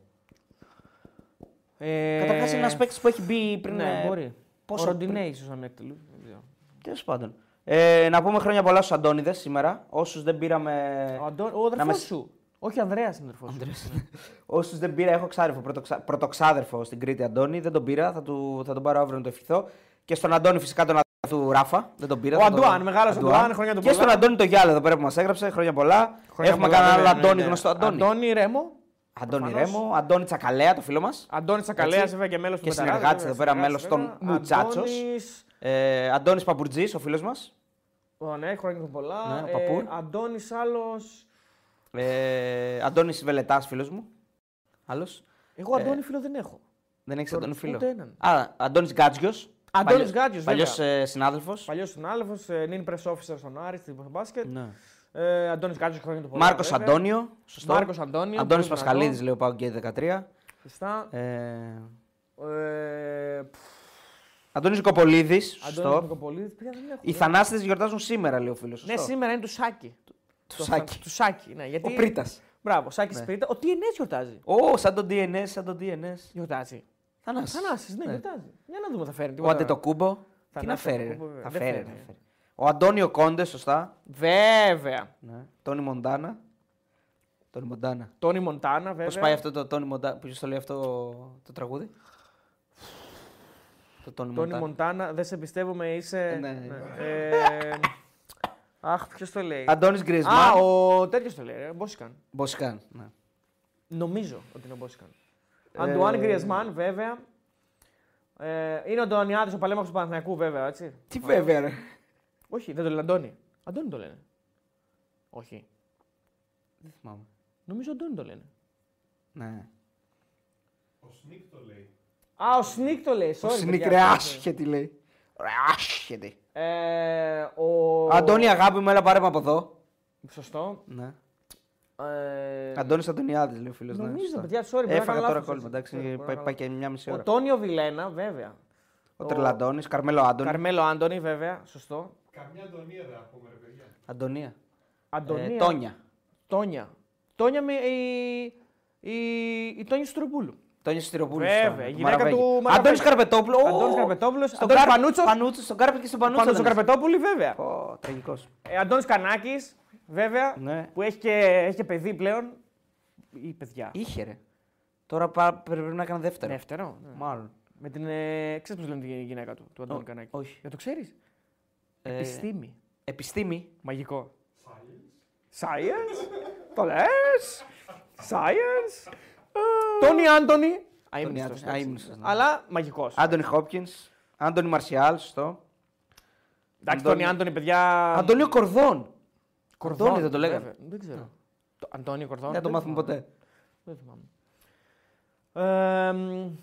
Ε, Καταρχάς είναι ένας παίκτης που έχει μπει πριν. Ναι, ε, μπορεί. πόσο Ο Ροντινέ ίσως να με εκτελούσε. δεν ξέρω. Τέλος πάντων. Ε, να πούμε χρόνια πολλά στους Αντώνιδες σήμερα. Όσους δεν πήραμε. Ο, Αντώ... ο να αδερφό με- σου. Όχι, ο Ανδρέας είναι αδερφός σου. Όσους δεν πήρα, έχω ξάδερφο, πρωτοξα... πρωτοξάδερφο στην Κρήτη Αντώνη. Δεν τον πήρα, θα, του... θα τον πάρω αύριο να το ευχηθώ. Και στον Αντώνη φυσικά τον αδερφό του Ράφα. Δεν τον πήρα. Ο θα τον- Αντουάν, μεγάλος Αντουάν, χρόνια του Και πολλά. στον Αντώνη το Γιάλε εδώ πέρα που μας έγραψε, χρόνια πολλά. Χρόνια Έχουμε πολλά, κανένα άλλο βέβαια, ναι, Αντώνη ναι. γνωστό Αντώνη; Αντώνη Ρέμο. Αντώνη προφανώς. Ρέμο, Αντώνη Τσακαλέα, το φίλο μας. Αντώνη Τσακαλέας, Έτσι. βέβαια και μέλος του Και Μεταράδε, συνεργάτης βέβαια, εδώ πέρα, συνεργάτης, μέλος των βέβαια. Μουτσάτσος. Αντώνης Ε, Αντώνης Παπουρτζής, ο φίλος μας. Ω, ναι, χρόνια πολλά. Ναι, ο Παπούρ. ε, Αντώνης άλλο. Ε, Αντώνης Βελετάς, φίλος μου. Άλλος. Εγώ Αντώνη φίλο δεν έχω. Δεν έχεις Τον- Αντώνη φίλο; ούτε έναν. Α, Αντώνης Γκάτζιος. Αντώνης Γκάτζιος, Παλιός βέβαια. συνάδελφος. Παλιός συνάδελφος, ε, νυν press officer στον Άρη, στην μπάσκετ. Ναι. Ε, Αντώνης Γκάτζο, χρόνια του πολλά. Μάρκος βέβαια. Αντώνιο. Σωστό. Μάρκος Αντώνιο, Αντώνης πολύ Πασχαλίδης, δυνατό. λέει ο Πάο Γκέι 13. Σωστά. Ε, Ε, πφ, Αντώνης Κοπολίδη. Αντώνης Σωστό. Νικοπολίδης, παιδιά δεν έχω. Οι θανάστες γιορτάζουν σήμερα, λέει ο φίλος. Ναι, σήμερα είναι του Σάκη. Του Σάκη. Του Σάκη, ναι. Γιατί... Ο Πρίτας. Μπράβο, Σάκης Ναι. Πρίτας. Ο TNS γιορτάζει. Ω, σαν τον DNS, σαν τον DNS. Γιορτάζει. Θανάσης. Θανάσης, ναι, Ναι. γιορτάζει. Για να δούμε, θα φέρει. Ο τίποτα. Αντετοκούμπο. Τι να Θανάση φέρει. ρε. Αντετοκούμπο, βέβαια. Θα Δεν φέρει. φέρει. θα φέρει. Ο Αντώνιο Κόντε, σωστά. Βέβαια. Ναι. Τόνι Μοντάνα. Τόνι Μοντάνα. Τόνι Μοντάνα, βέβαια. Πώ πάει αυτό το Τόνι Μοντάνα. Ποιο το λέει αυτό το τραγούδι; Το Τόνι Τόνι Μοντάνα. Μοντάνα, δεν σε πιστεύουμε, είσαι. Ναι. Ε, Αχ, ποιος το λέει. Αντώνης Α, Γκρισμάν. ο τέτοιος το λέει, ρε, Μπόσικαν. Μποσικάν. Ναι. Νομίζω ότι είναι ο Μπόσικαν. Ε, Αντουάν Γκριεσμάν, βέβαια. Ε, είναι ο Αντωνιάδης, ο παλέμαχος του Παναθηναϊκού, βέβαια, έτσι. Τι βέβαια, ρε. Όχι, δεν το λένε Αντώνη. Αντώνη το λένε. Όχι. Δεν θυμάμαι. Νομίζω Αντώνη το λένε. Ναι. Α, ο Σνίκ το λέει. Ο Sorry, Σνίκ παιδιά. ρε άσχετη λέει. Ρε άσχετη. Ε, ο... Αντώνη αγάπη μου, έλα πάρε με από εδώ. Σωστό. Ναι. Ε, Αντώνης Αντωνιάδης λέει ο φίλος. Νομίζω, παιδιά, sorry, μπορεί να Έφαγα κάνω τώρα λάθος, κόλλημα. έτσι. Εντάξει, Μπορεί να πάει, κάνω πάει και μια μισή Ο ώρα. Τόνιο Βιλένα, βέβαια. Ο Τρελαντώνης, Καρμέλο Άντωνη. Καρμέλο Άντωνη, βέβαια. Σωστό. Καμιά Αντωνία δεν ακούμε, ρε παιδιά. Αντωνία. Αντωνία. Ε, Τόνια. Τόνια. Τόνια με η, η, η Τόνια Σωτηροπούλου. Τόνια Σωτηροπούλου. Βέβαια, η γυναίκα του Μαραβέγια. Αντώνης Καρπετόπουλος. Αντώνης Καρπετόπουλος, Στον Αντώνης Κάρ- Πανούτσος. Πανούτσος, Στον Κάρπετ και στον Πανούτσο. Πάνω στον δεν Καρπετόπουλη, βέβαια. είναι. Ω, τραγικός. Ε, Αντώνης Κανάκης, βέβαια. Ναι. Που έχει και, έχει και παιδί πλέον. Ή παιδιά. Είχε ρε. Τώρα πά- πρέπει να έκανε δεύτερο. Δεύτερο. ναι. Μάλλον. Με την. Ε, ξέρεις πώς λένε τη γυναίκα του, του Αντώνη Ω, Κανάκη; όχι. Για το ξέρεις; Ε, Επιστήμη. Επιστήμη. Μαγικό. Science; το λες; Science; Τόνι Άντωνη. Αείμνηστος, Άντωνη, εντάξει. αείμνηστος, ναι. Αλλά μαγικός. Άντωνη Χόπκινς. Άντωνη Μαρσιάλ, σωστό. Εντάξει, Αντώνη- Τόνι Άντωνη, παιδιά. Αντώνιο Κορδόν. Κορδόν, Αντώνη δεν το λέγανε. βέβαια. Δεν ξέρω. Το Αντώνιο Κορδόν. Δεν το μάθουμε θυμάμαι. ποτέ. Δεν θυμάμαι. Ε, μ,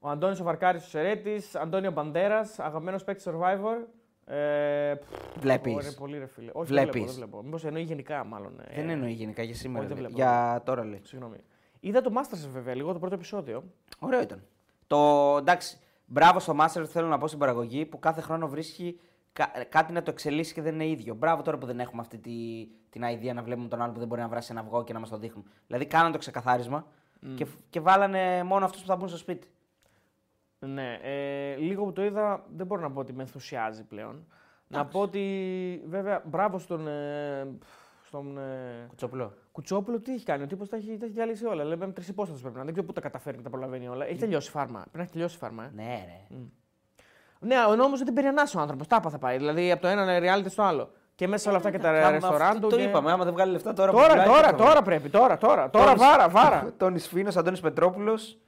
ο Αντώνης ο Βαρκάρης ο Σερέτης, Αντώνιο Μπαντέρας, αγαπημένος παίκτης Survivor. Ε, πφ, Βλέπεις. ωραία, πολύ ρε φίλε. Όχι, Βλέπεις. δεν βλέπω, δεν βλέπω. Μήπως εννοεί γενικά μάλλον. ε, Δεν εννοεί γενικά για σήμερα. όχι, δεν λέει. βλέπω. Για τώρα λέει. Συγγνώμη. Είδα το Masterchef βέβαια, λίγο το πρώτο επεισόδιο. Ωραίο ήταν. Το εντάξει, μπράβο στο Master θέλω να πω στην παραγωγή που κάθε χρόνο βρίσκει κα- κάτι να το εξελίσσει και δεν είναι ίδιο. Μπράβο τώρα που δεν έχουμε αυτή τη, την idea να βλέπουμε τον άλλο που δεν μπορεί να βράσει ένα αυγό και να μας το δείχνουν. Δηλαδή κάναν το ξεκαθάρισμα και, και βάλανε μόνο αυτούς που θα μπουν στο σπίτι. Ναι, ε, λίγο που το είδα δεν μπορώ να πω ότι με ενθουσιάζει πλέον. Να πω ότι βέβαια μπράβο στον, ε, στον ε, Κουτσόπουλο. Κουτσόπουλο τι έχει κάνει. Ο τύπος τα έχει, τα έχει διαλύσει όλα. Λέμε τρεις υπόστατες πρέπει να είναι. Δεν ξέρω πού τα καταφέρει και τα προλαβαίνει όλα. Έχει τελειώσει φάρμα. Πρέπει να έχει τελειώσει φάρμα. Ε. Ναι, ρε. Ναι, ο νόμος δεν την περιανάσει ο άνθρωπος. Τάπα θα πάει. Δηλαδή από το ένα reality στο άλλο. Και μέσα σε όλα αυτά και τα Άμα ρεστοράν αυτό του. Το και- είπαμε, άμα δεν βγάλει λεφτά τώρα. που Τώρα, πουλάει, τώρα, τι θα τώρα πρέπει. Τώρα, τώρα. Τώρα Τόνις- βάρα, βάρα. Τόνις Φίνος, Αντώνης Πετρόπουλος,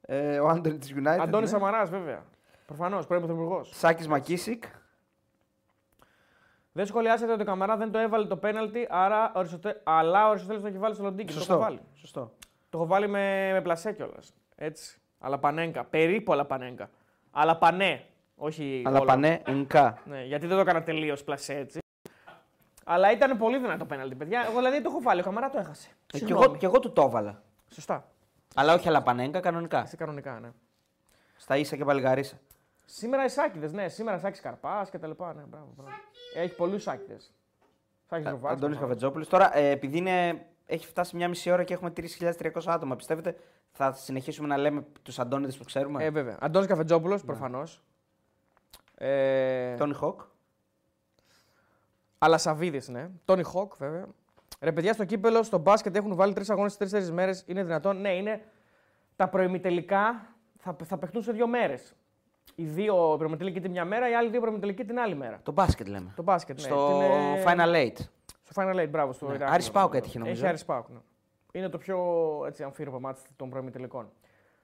ε, ο Άντωνης της United. Αντώνης ναι. Σαμαράς, βέβαια. Προφανώς, πρώην πρωθυπουργός. Σάκης Μακίσικ. Δεν σχολιάσατε ότι ο Καμαρά δεν το έβαλε το πέναλτι, άρα ο Αριστοτέ... αλλά ο Αριστοτέλης το έχει βάλει στο Λοντίκι. Το έχω βάλει. Σωστό. Το έχω βάλει με, με πλασέ κιόλας. Έτσι. Αλλά πανέγκα. Περίπου αλλά πανέγκα. Αλλά πανέ. Όχι. Αλλά όλο. πανέ, νκα. Ναι, γιατί δεν το έκανα τελείως πλασέ έτσι. Αλλά ήταν πολύ δυνατό πέναλτι, παιδιά. Εγώ δηλαδή το έχω βάλει. Ο Καμαρά το έχασε. Ε, κι, Συγγνώμη. εγώ, κι εγώ του το έβαλα. Σωστά. Αλλά όχι αλλά πανέγκα, κανονικά. Εσύ κανονικά, ναι. Στα ίσα και παλιγαρίσα. Σήμερα οι Σάκηδες, ναι. Σήμερα Σάκης Καρπάς και τα λοιπά. Ναι, μπράβο, μπράβο. Έχει πολλούς Σάκηδες. Σάκης Ρουβάς. Αντώνης προφανώς. Καφετζόπουλος. Τώρα, ε, επειδή είναι, έχει φτάσει μια μισή ώρα και έχουμε 3.300 άτομα, πιστεύετε θα συνεχίσουμε να λέμε τους Αντώνιδες που ξέρουμε; Ε, βέβαια. Αντώνης Καφετζόπουλος, προφανώς. Ε, Τόνι Χοκ. Αλλά Σαββίδη, ναι. Τόνι Χοκ, βέβαια. Ρε παιδιά, στο κύπελλο, στο μπάσκετ έχουν βάλει τρεις αγώνες σε τρεις μέρες. Είναι δυνατόν; Ναι, είναι. Τα προημιτελικά θα, θα παιχτούν σε δύο μέρες. Οι δύο προημιτελικοί τη μια μέρα, οι άλλοι δύο προημιτελικοί την άλλη μέρα. Το μπάσκετ λέμε. Το μπάσκετ, ναι. Στο Την, ε, Final Eight. Στο Final Eight, μπράβο. Στο Ναι. Ηράκλειο. Άρης Πάοκ έτυχε, νομίζω. Έχει Άρης Πάοκ, ναι. Είναι το πιο έτσι, αμφίρροπο ματς των προημιτελικών.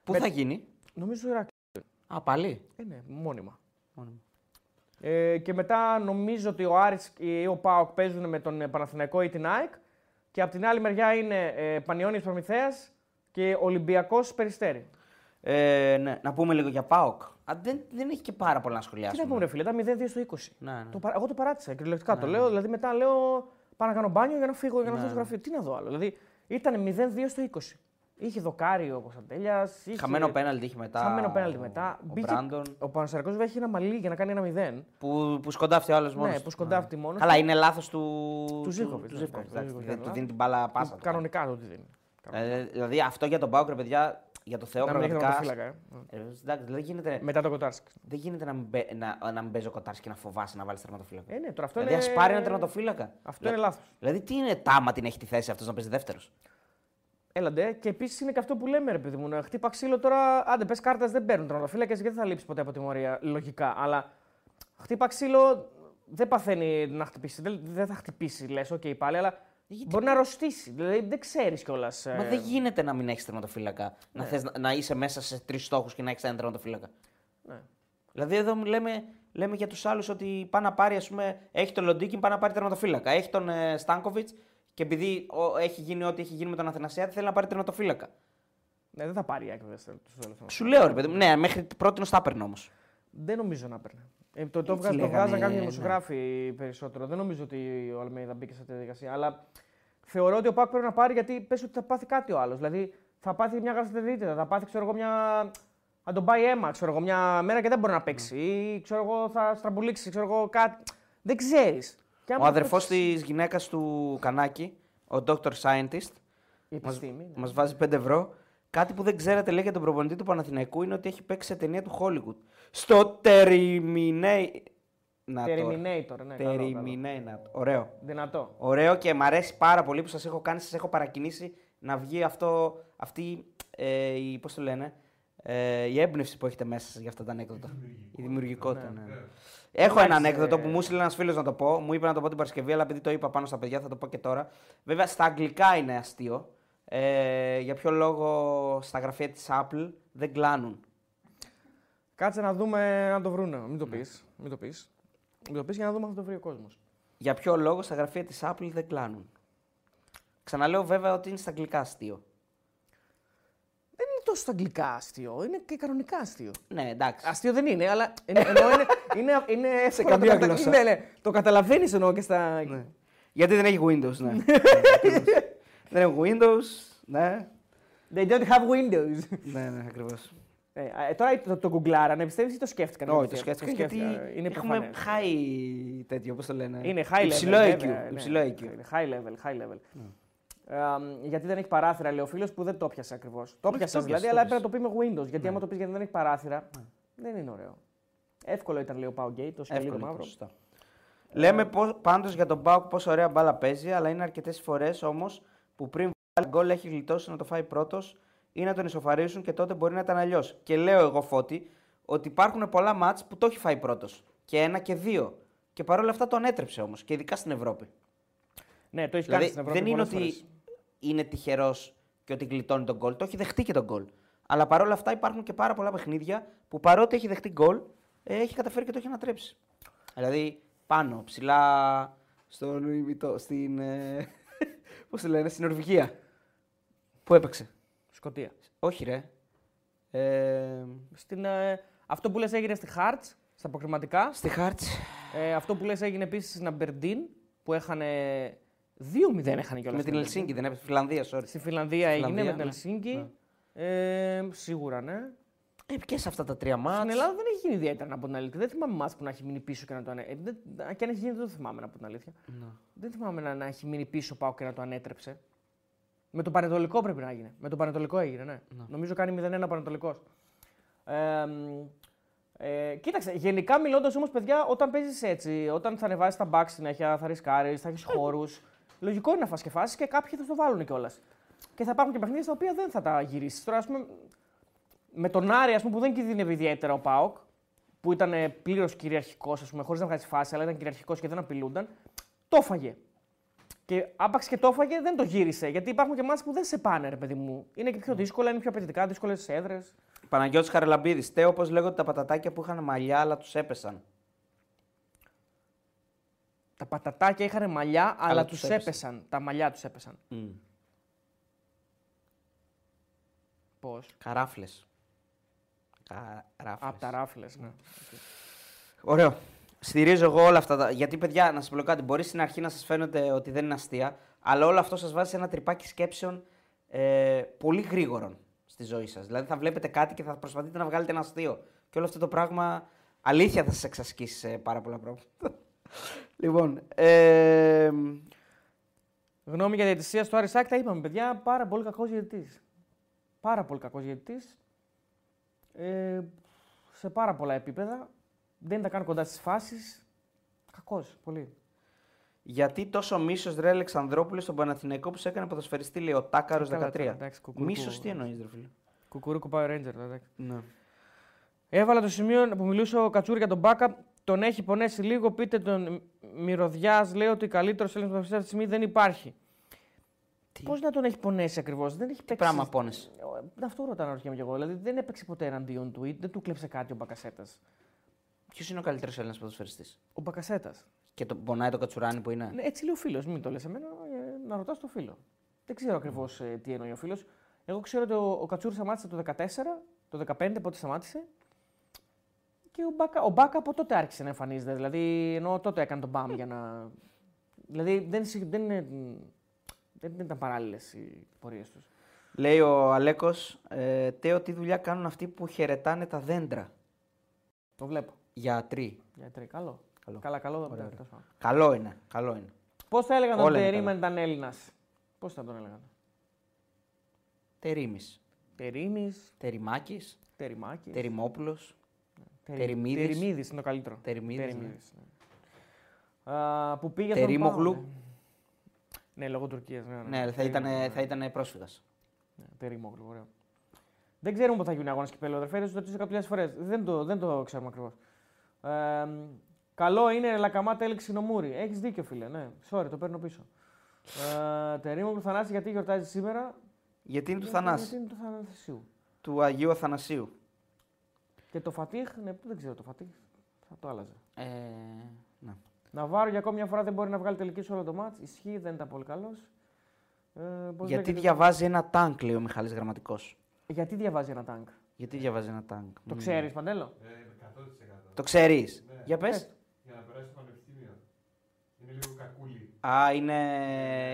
Πού Με- θα γίνει; Νομίζω στο Ηράκλειο. Α, πάλι. Ε, ναι, μόνιμα. Μόνιμο. Ε, και μετά νομίζω ότι ο Άρης ή ο Πάοκ παίζουν με τον ε, Παναθηναϊκό ή την ΑΕΚ. Και από την άλλη μεριά είναι ε, Πανιόνιος Προμηθέας και Ολυμπιακός Περιστέρη. Ε, ναι, να πούμε λίγο για ΠΑΟΚ. Α, δεν, δεν έχει και πάρα πολλά να Τι σχολιάσουμε. να πούμε, ρε φίλε, ήταν 0-2 στο 20. Ναι, ναι. Το, παρα- εγώ το παράτησα κυριολεκτικά. το λέω, δηλαδή μετά λέω πάω να κάνω μπάνιο για να φύγω για να Ναι, έρθω στο γραφείο. Τι να δω άλλο. Δηλαδή ήταν 0-2 στο 20. Είχε δοκάρι ο Κωνσταντέλιας. Είχε... Χαμένο πέναλτι είχε μετά. Χαμένο πέναλτι μετά. Ο Μπήκε- Μπράντον. Ο Πανασαρκό βέβαια έχει ένα μαλλί για να κάνει ένα 0. Που, που σκοντάφτει ο άλλος μόνος. Ναι, που σκοντάφτει μόνος Καλά, του. είναι λάθος του. Του Ζήφκοβιτ. Του ναι, Ζήφκοβιτ, ναι, εντάξει, του δεν Ζήφκοβιτ. του δίνει την μπάλα πάσα. Που το κάνει. Κανονικά το τι δίνει. Ε, δηλαδή αυτό για τον Πάοκ, ρε παιδιά, για το Θεό Να μην έχει πραγματικά. τερματοφύλακα, ε. Ε, εντάξει, δεν γίνεται, Μετά το Κοτάρσκι. δεν γίνεται να μην, μπαι- να, να μην παίζει ο Κοτάρσκι και να φοβάσαι να βάλεις τερματοφύλακα. Ε, ναι, τώρα αυτό δηλαδή, είναι. ας πάρει ένα τερματοφύλακα. Αυτό είναι λάθος. Δηλαδή, τι είναι τάμα την έχει τη θέση αυτός να παίζει δεύτερος; Έλαντε. Και επίσης είναι και αυτό που λέμε, ρε παιδί μου. Να χτύπα ξύλο τώρα. Άντε, πες κάρτες δεν παίρνουν τερματοφύλακες γιατί δεν θα λείψεις ποτέ από τιμωρία. Λογικά. Αλλά χτύπα ξύλο δεν παθαίνει να χτυπήσει. Δεν, δεν θα χτυπήσει, λες, οκ πάλι, αλλά μπορεί να αρρωστήσει. Δηλαδή δεν ξέρεις κιόλας. Μα δεν γίνεται να μην έχεις τερματοφύλακα. Να, θες να, να είσαι μέσα σε τρεις στόχους και να έχεις ένα τερματοφύλακα. Ναι. Δηλαδή, εδώ λέμε, λέμε για τους άλλους ότι πάει να πάρει, ας πούμε, έχει τον Λοντίκιν, πάει να πάρει τερματοφύλακα. Έχει τον ε, Στάνκοβιτς και επειδή ο, έχει γίνει ό,τι έχει γίνει με τον Αθηνασιάτη, θέλει να πάρει τερματοφύλακα. Ναι, δεν θα πάρει η ΑΕΚ βέβαια στους τέλους. Σου λέω, ρε παιδί μου, ναι, μέχρι πρώτη τα έπαιρνε όμως. Δεν νομίζω να παίρνει. Ε, το, το, Έτσι βγάζ, το λέγανε, βγάζαν κάποιοι ναι. δημοσιογράφοι περισσότερο. Δεν νομίζω ότι ο Αλμέιδα μπήκε σε αυτή τη διαδικασία. Αλλά θεωρώ ότι ο Πάκ πρέπει να πάρει γιατί πες ότι θα πάθει κάτι ο άλλος. Δηλαδή θα πάθει μια γαστρεντερίτιδα, θα πάθει ξέρω εγώ, μια. Αν τον πάει αίμα, ξέρω εγώ, μια μέρα και δεν μπορεί να παίξει. Ή ξέρω εγώ, θα στραμπουλήξει, ξέρω εγώ, κάτι. Δεν ξέρεις. Ο αδερφός της γυναίκας του Κανάκη, ο Dr. Scientist, Η επιστήμη. ναι. Μας βάζει 5 ευρώ. Κάτι που δεν ξέρετε λέει για τον προπονητή του Παναθηναϊκού είναι ότι έχει παίξει σε ταινία του Hollywood. Στο Terminator. Να τώρα. Terminator, ναι. καλό, καλό. Terminator. Ωραίο. Δυνατό. Ωραίο και μ' αρέσει πάρα πολύ που σας έχω κάνει, σας έχω παρακινήσει να βγει αυτό, αυτή ε, η, πώς το λένε, ε, η έμπνευση που έχετε μέσα σας για αυτά τα ανέκδοτα. Η δημιουργικότητα. Ναι. ναι. Έχω ένα Εντάξει, ανέκδοτο ε, που μου ήθελε ένας φίλος να το πω. Μου είπε να το πω την Παρασκευή, αλλά επειδή το είπα πάνω στα παιδιά θα το πω και τώρα. Βέβαια στα αγγλικά είναι αστείο. Ε, για ποιο λόγο στα γραφεία της Apple δεν κλάνουν; Κάτσε να δούμε αν το βρούνε. Μην Ναι. το πεις. Μην το πεις. Μην το πεις για να δούμε αν θα το βρει ο κόσμος. Για ποιο λόγο στα γραφεία της Apple δεν κλάνουν; Ξαναλέω βέβαια ότι είναι στα αγγλικά αστείο. Δεν είναι τόσο στα αγγλικά αστείο, είναι και κανονικά αστείο. Ναι, εντάξει. Αστείο δεν είναι, αλλά είναι, εννοώ είναι, είναι, είναι εύκολο καμία το κατα- γλώσσα. Ναι, ναι, το καταλαβαίνεις εννοώ και στα. Ναι. Γιατί δεν έχει Windows, ναι. Δεν έχει Windows, ναι. They don't have windows. ναι, ναι, ακριβώς. ε, ε, τώρα το, το γκουγκλάρανε, πιστεύεις ή το σκέφτηκαν; Όχι, το κατευθείαν; σκέφτηκα γιατί σκέφτηκα, είναι έχουμε προφανές. high τέτοιο, πώς το λένε. Είναι high level. Υψηλό βέβαια, IQ. ναι. Υψηλό IQ. Είναι high level, high level. Ε, αμ, γιατί δεν έχει παράθυρα, λέει ο φίλος που δεν το πιάσε ακριβώς. Το Όχι, πιάσε το δηλαδή, πιάσε, αλλά το έπρεπε να το πει με Windows. Γιατί άμα το πεις γιατί δεν έχει παράθυρα, δεν είναι ωραίο. Εύκολο ήταν, λέει ο Πάο Γκέι, το σκελί το Εύκολο. μαύρο. σωστά. Λέμε πάντως για τον Μπάουκ πόσο ωραία μπάλα παίζει, αλλά είναι αρκετές φορές όμως που πριν βάλει γκολ έχει γλιτώσει να το φάει πρώτος ή να τον ισοφαρίσουν και τότε μπορεί να ήταν αλλιώς. Και λέω εγώ φώτη ότι υπάρχουν πολλά μάτς που το έχει φάει πρώτος. Και ένα και δύο. Και παρόλα αυτά το ανέτρεψε όμως. Και ειδικά στην Ευρώπη. Ναι, το έχει κάνει Δηλαδή στην Ευρώπη δεν είναι πολλές ότι φορές. είναι τυχερός και ότι γλιτώνει τον γκολ. Το έχει δεχτεί και τον γκολ. Αλλά παρόλα αυτά υπάρχουν και πάρα πολλά παιχνίδια που παρότι έχει δεχτεί γκολ, ε, έχει καταφέρει και το έχει ανατρέψει. Δηλαδή πάνω, ψηλά στο Louis Vuitton, στην. Ε, Πώς το λένε, στην Νορβηγία. Πού έπαιξε; Σκοτία. Όχι, ρε. Ε, Στην, ε, αυτό που λες έγινε στη Hearts, στα αποκριματικά. στη Χάρτς. Ε, αυτό που λες έγινε επίσης στην Αμπερντίν, που έχανε 2-0 έχανε κιόλας. Με την Ελσίνκη, δεν έπαιξε. Φιλανδία, sorry. Στη Φιλανδία έγινε Φιλανδία, με την ναι. Ελσίνκη. Ε, σίγουρα, ναι. Ε, και σε αυτά τα τρία μάτς. Στην Ελλάδα δεν έχει γίνει ιδιαίτερα να πω την αλήθεια. Δεν θυμάμαι μάτς που να έχει μείνει πίσω και να το ανέτρεψε. Ε, δεν- και αν έχει γίνει, δεν το θυμάμαι να πω την αλήθεια. Ναι. Δεν θυμάμαι να, να έχει μείνει πίσω πάω και να το ανέτρεψε. Με το Πανετολικό πρέπει να έγινε. Με το Πανετολικό έγινε, ναι. Νομίζω κάνει 0-1 ο Πανετολικός. Ε, μ, ε, κοίταξε, γενικά μιλώντας όμως, παιδιά, όταν παίζεις έτσι, όταν θα ανεβάσεις τα back συνέχεια, θα ρισκάρεις, θα έχεις χώρους. λογικό είναι να φας και φάσεις και κάποιοι θα το βάλουν κιόλας. Και θα υπάρχουν και παιχνίδια στα οποία δεν θα τα γυρίσεις. Τώρα, ας πούμε, με τον Άρη, ας πούμε, που δεν κινδύνευε ιδιαίτερα ο Πάοκ, που ήταν πλήρως κυριαρχικός, χωρίς να βγάζει φάση, αλλά ήταν κυριαρχικός και δεν απειλούνταν, το έφαγε. Και άπαξ και το έφαγε, δεν το γύρισε. Γιατί υπάρχουν και μάτς που δεν σε πάνε, ρε παιδί μου. Είναι και πιο δύσκολα, είναι πιο απαιτητικά, δύσκολες έδρες. Παναγιώτης Χαραλαμπίδης. Τέο, όπως λέγονται τα πατατάκια που είχαν μαλλιά αλλά τους έπεσαν. Τα πατατάκια είχαν μαλλιά, αλλά, τους τους έπεσαν. Τα μαλλιά τους έπεσαν. Mm. Πώς; Καράφλες. Καράφλες. Από τα ράφλες, ναι. Ωραίο. Στηρίζω εγώ όλα αυτά. Τα... Γιατί, παιδιά, να σας πω κάτι, μπορεί στην αρχή να σας φαίνεται ότι δεν είναι αστεία, αλλά όλο αυτό σας βάζει σε ένα τρυπάκι σκέψεων ε, πολύ γρήγορων στη ζωή σας. Δηλαδή, θα βλέπετε κάτι και θα προσπαθείτε να βγάλετε ένα αστείο. Και όλο αυτό το πράγμα αλήθεια θα σας εξασκήσει σε πάρα πολλά πράγματα. λοιπόν. Ε, Γνώμη για διαιτησία στο Αρισάκ, τα είπαμε, παιδιά. Πάρα πολύ κακός διαιτητής. Πάρα πολύ κακός διαιτητής. Ε, σε πάρα πολλά επίπεδα. Δεν ήταν καν κοντά στις φάσεις. Κακός, πολύ. γιατί τόσο μίσος ρε Αλεξανδρόπουλο στον Παναθηναϊκό που σε έκανε ποδοσφαιριστή, λέει ο Τάκαρος Καλά 13. τώρα, εντάξει, κουκουρούκου. Μίσος τι εννοείς, ρε φίλε; Κουκουρούκου Power Ranger, εντάξει. Ναι. Έβαλα το σημείο που μιλούσε ο Κατσούρ για τον Μπάκα. Τον έχει πονέσει λίγο. Πείτε τον Μυρωδιάς, λέει ότι καλύτερος Έλληνας αυτή τη στιγμή δεν υπάρχει. Τι; Πώς να τον έχει πονέσει ακριβώς, δεν έχει Τι παίξει. πράγμα πόνεσαι; Ε, Αυτό ρωτάω να ρωτιέμαι κι εγώ. Δηλαδή δεν έπαιξε ποτέ εναντίον του ή δεν του κλέψε κάτι ο Μπακασέτας; Ποιος είναι ο καλύτερος Έλληνας ποδοσφαιριστής; Ο Μπακασέτας. Και το πονάει το κατσουράνι που είναι; Ναι, έτσι λέει ο φίλος. Μην το λες εμένα, ε, να ρωτάς το φίλο. Δεν ξέρω ακριβώς τι εννοεί ο φίλος. Εγώ ξέρω ότι ο, ο Κατσούρ σταμάτησε το 14, το 15 πότε σταμάτησε. Και ο Μπάκα, ο Μπάκα από τότε άρχισε να εμφανίζεται. Δηλαδή, ενώ τότε έκανε τον μπαμ για να. Δηλαδή, δεν, συ- δεν, είναι, δεν, δεν ήταν παράλληλες οι πορείες τους. Λέει ο Αλέκος, ε, Τέο, τι δουλειά κάνουν αυτοί που χαιρετάνε τα δέντρα. Το βλέπω. Γιατροί. Γιατί καλό. Καλό. Καλά, καλό. Ωραία, τέλος ωραία. πάντων. Καλό είναι. Καλό είναι. Πώς θα έλεγαν τον Όλα είναι Τερίμ αν ήταν Έλληνας; Πώς θα τον έλεγαν; Τερίμη. Τερίμη, Τεριμάκη. Τεριμάκη. Τεριμόπουλος. Τερι- Τεριμίδης. Τεριμίδης είναι το καλύτερο. Τεριμίδης, ναι. Τεριμίδης, ναι. Α, που πήγε Τερίμογλου. στον Πάο, Ναι, ναι λόγω Τουρκίας. Ναι, Ναι, θα ήταν, Τερίμογλου, θα ήταν πρόσφυγας. Ναι, Τερίμογλου, ωραίο. Δεν ξέρουμε πότε θα γίνουν αγώνες κυπέλου, αδερφέ. Δεν το ρωτήσω κάποιες φορές. Δεν το, δεν το ξέρουμε ακριβώς. Ε, καλό είναι Λακαμά τέλεξη νομούρι. Έχεις δίκιο, φίλε. Ναι, sorry, το παίρνω πίσω. Ε, Τερίμογλου Θανάση, γιατί γιορτάζεις σήμερα; Γιατί είναι του Γιατί- Θανάση. Γιατί είναι του Θανασίου. Του Αγίου Αθανασίου. Και το Φατίχ, ναι, δεν ξέρω το Φατίχ. Θα το άλλαζε. Ε, ναι. Ναβάρο για ακόμη μια φορά δεν μπορεί να βγάλει τελική σε όλο το μάτς. Ισχύει, δεν ήταν πολύ καλός. Ε, πώς Γιατί λέγεται- διαβάζει ένα τάγκ, λέει ο Μιχάλης Γραμματικός. Γιατί διαβάζει ένα τάγκ; Γιατί διαβάζει ένα τάγκ. Το Μμ. ξέρει, Παντέλο; Ε, 100%. Το ξέρεις. Ναι. Για πες. Ε. Για να περάσει στο πανεπιστήμιο. Είναι λίγο κακούλι. Α, είναι,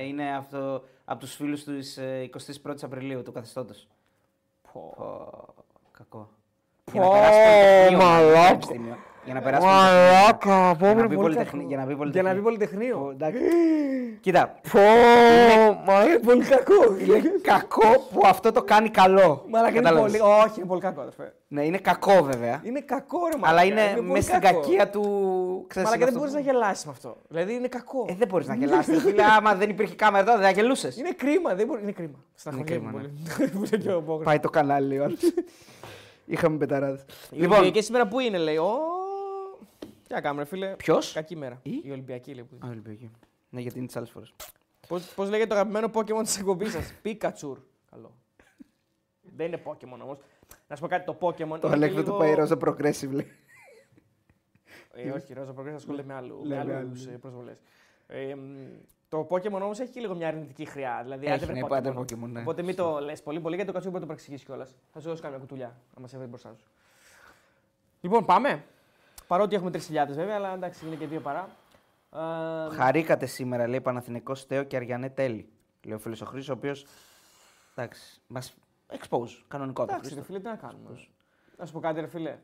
είναι αυτό από τους φίλους του 21η Απριλίου, του καθεστώτος. Πω. Πω, κακό. Πω, Για να περάσει πολυτεχνείο, μαλάκα. πανεπιστήμιο. Για να περάσει πολυτεχνείο. Μαλάκα, πω, Για να ρε, μπει πολύ πολυτεχνη- κακό. για να μπει Για πολυτεχνείο. να μπει πολυτεχνείο. Πω, εντάξει. Κοίτα, Πω, μα είναι πολύ κακό. είναι κακό που αυτό το κάνει καλό. Μαλάκα είναι Κατάλαβες. πολύ. Όχι, είναι πολύ κακό, αδερφέ. Ναι, είναι κακό βέβαια. Είναι κακό, ρε μαλάκα. αλλά είναι, πολύ μέσα στην κακό. κακία του. Ξέρεις, Μαλάκα είναι δεν αυτό μπορείς που- να γελάσεις με αυτό. Δηλαδή είναι κακό. Ε, δεν μπορείς να γελάσεις. φίλε, άμα δεν υπήρχε κάμερα εδώ, δεν θα γελούσες. Είναι κρίμα, δεν μπορεί. Είναι κρίμα. Στεναχωριέμαι κρίμα, πολύ. Που λέει και ο Μπόγκρος. Πάει το κανάλι, ο άλλος. Είχαμε πεταράδες. Η Λοιπόν, Ολυμπιακή σήμερα που είναι, λέει; Ω, Τι να κάνουμε, ρε φίλε. ποιος; Κακή μέρα. Η; Η Ολυμπιακή, λέει. που είναι. Ολυμπιακή. Ναι, γιατί είναι τις άλλες φορές. Πώς, πώς λέγεται το αγαπημένο Pokemon της εκπομπής σας; Πίκατσουρ. Καλό. Δεν είναι Pokemon όμως. Να σου πω κάτι, το Pokemon Το είναι Αλέκτο λίγο... του πάει ρόζα progressive, λέει. Ε, όχι, Ρόζα Progress ασχολείται με, άλλου, Ναι, με με άλλους άλλους. ε, προσβολές. Ε, μ, το Pokemon όμως έχει και λίγο μια αρνητική χρειά. Δηλαδή, Έχει, άντε βρε ναι, Pokemon. πάντα Pokemon, ναι. Οπότε μην το λες πολύ πολύ γιατί το κατσούρ μπορεί να το παρεξηγήσει κιόλας. Θα σου δώσω κάμια κουτουλιά, άμα σε βρει μπροστά σου. Λοιπόν, πάμε. Παρότι έχουμε 3.000 βέβαια, αλλά εντάξει, είναι και δύο παρά. Ε, Χαρήκατε σήμερα, λέει Παναθηνικό Στέο και Αριανέ Τέλη. Λέει ο φίλος ο Χρήστος, ο οποίος. Εντάξει, μας expose. Κανονικό το Εντάξει, ρε Χρήστο. φίλε, τι να κάνουμε. Να σου πω κάτι, ρε φίλε.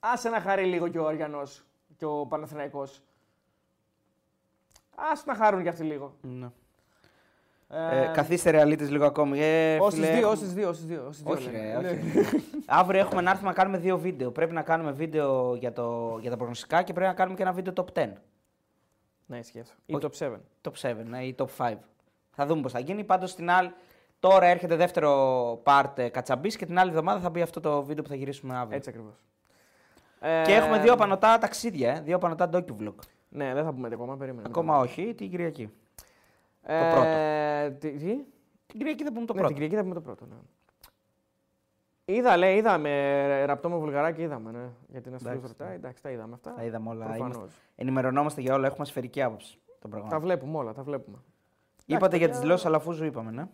Άσε να χαρεί λίγο και ο Αριανός και ο Παναθηναϊκός. Άσε να χαρούν κι αυτοί λίγο. Ναι. Ε, Ε, καθίστε ρεαλίτες λίγο ακόμη. Ε, Όσες φίλε, δύο, έχουμε- όσες δύο, όσες δύο. όσες δύο Όχι, λέμε. ρε, Ναι. όχι. Αύριο έχουμε να έρθουμε να κάνουμε δύο βίντεο. Πρέπει να κάνουμε βίντεο για, το, για τα προγνωστικά και πρέπει να κάνουμε και ένα βίντεο top 10. Ναι, ισχύει αυτό. Ή Όχι. top 7. Top 7 ναι, ή top 5. Θα δούμε πώς θα γίνει. Πάντως στην άλλη, τώρα έρχεται δεύτερο part ε, κατσαμπής και την άλλη εβδομάδα θα μπει αυτό το βίντεο που θα γυρίσουμε αύριο. Έτσι ακριβώς. Και έχουμε δύο πανωτά ταξίδια, ε, δύο πανωτά docu-vlog. Ναι, δεν θα πούμε ακόμα, περίμενε. Ακόμα όχι, την Κυριακή. Ε, τι, τι; Την Κυριακή θα πούμε το ναι, πρώτο. την Κυριακή θα πούμε το πρώτο. Ναι. Είδα, λέει, είδαμε ε, ραπτό με βουλγαράκι, είδαμε. Ναι. Για την αστυνομία Εντάξει, ρωτάει. Εντάξει, τα είδαμε αυτά. Τα είδαμε όλα. Προφανώς. Είμαστε... Ενημερωνόμαστε για όλα. Έχουμε σφαιρική άποψη των Τα πραγμάτων. βλέπουμε όλα, τα βλέπουμε. Είπατε Εντάξει, για τις παιδιά. δηλώσεις Αλαφούζου, είπαμε, ναι.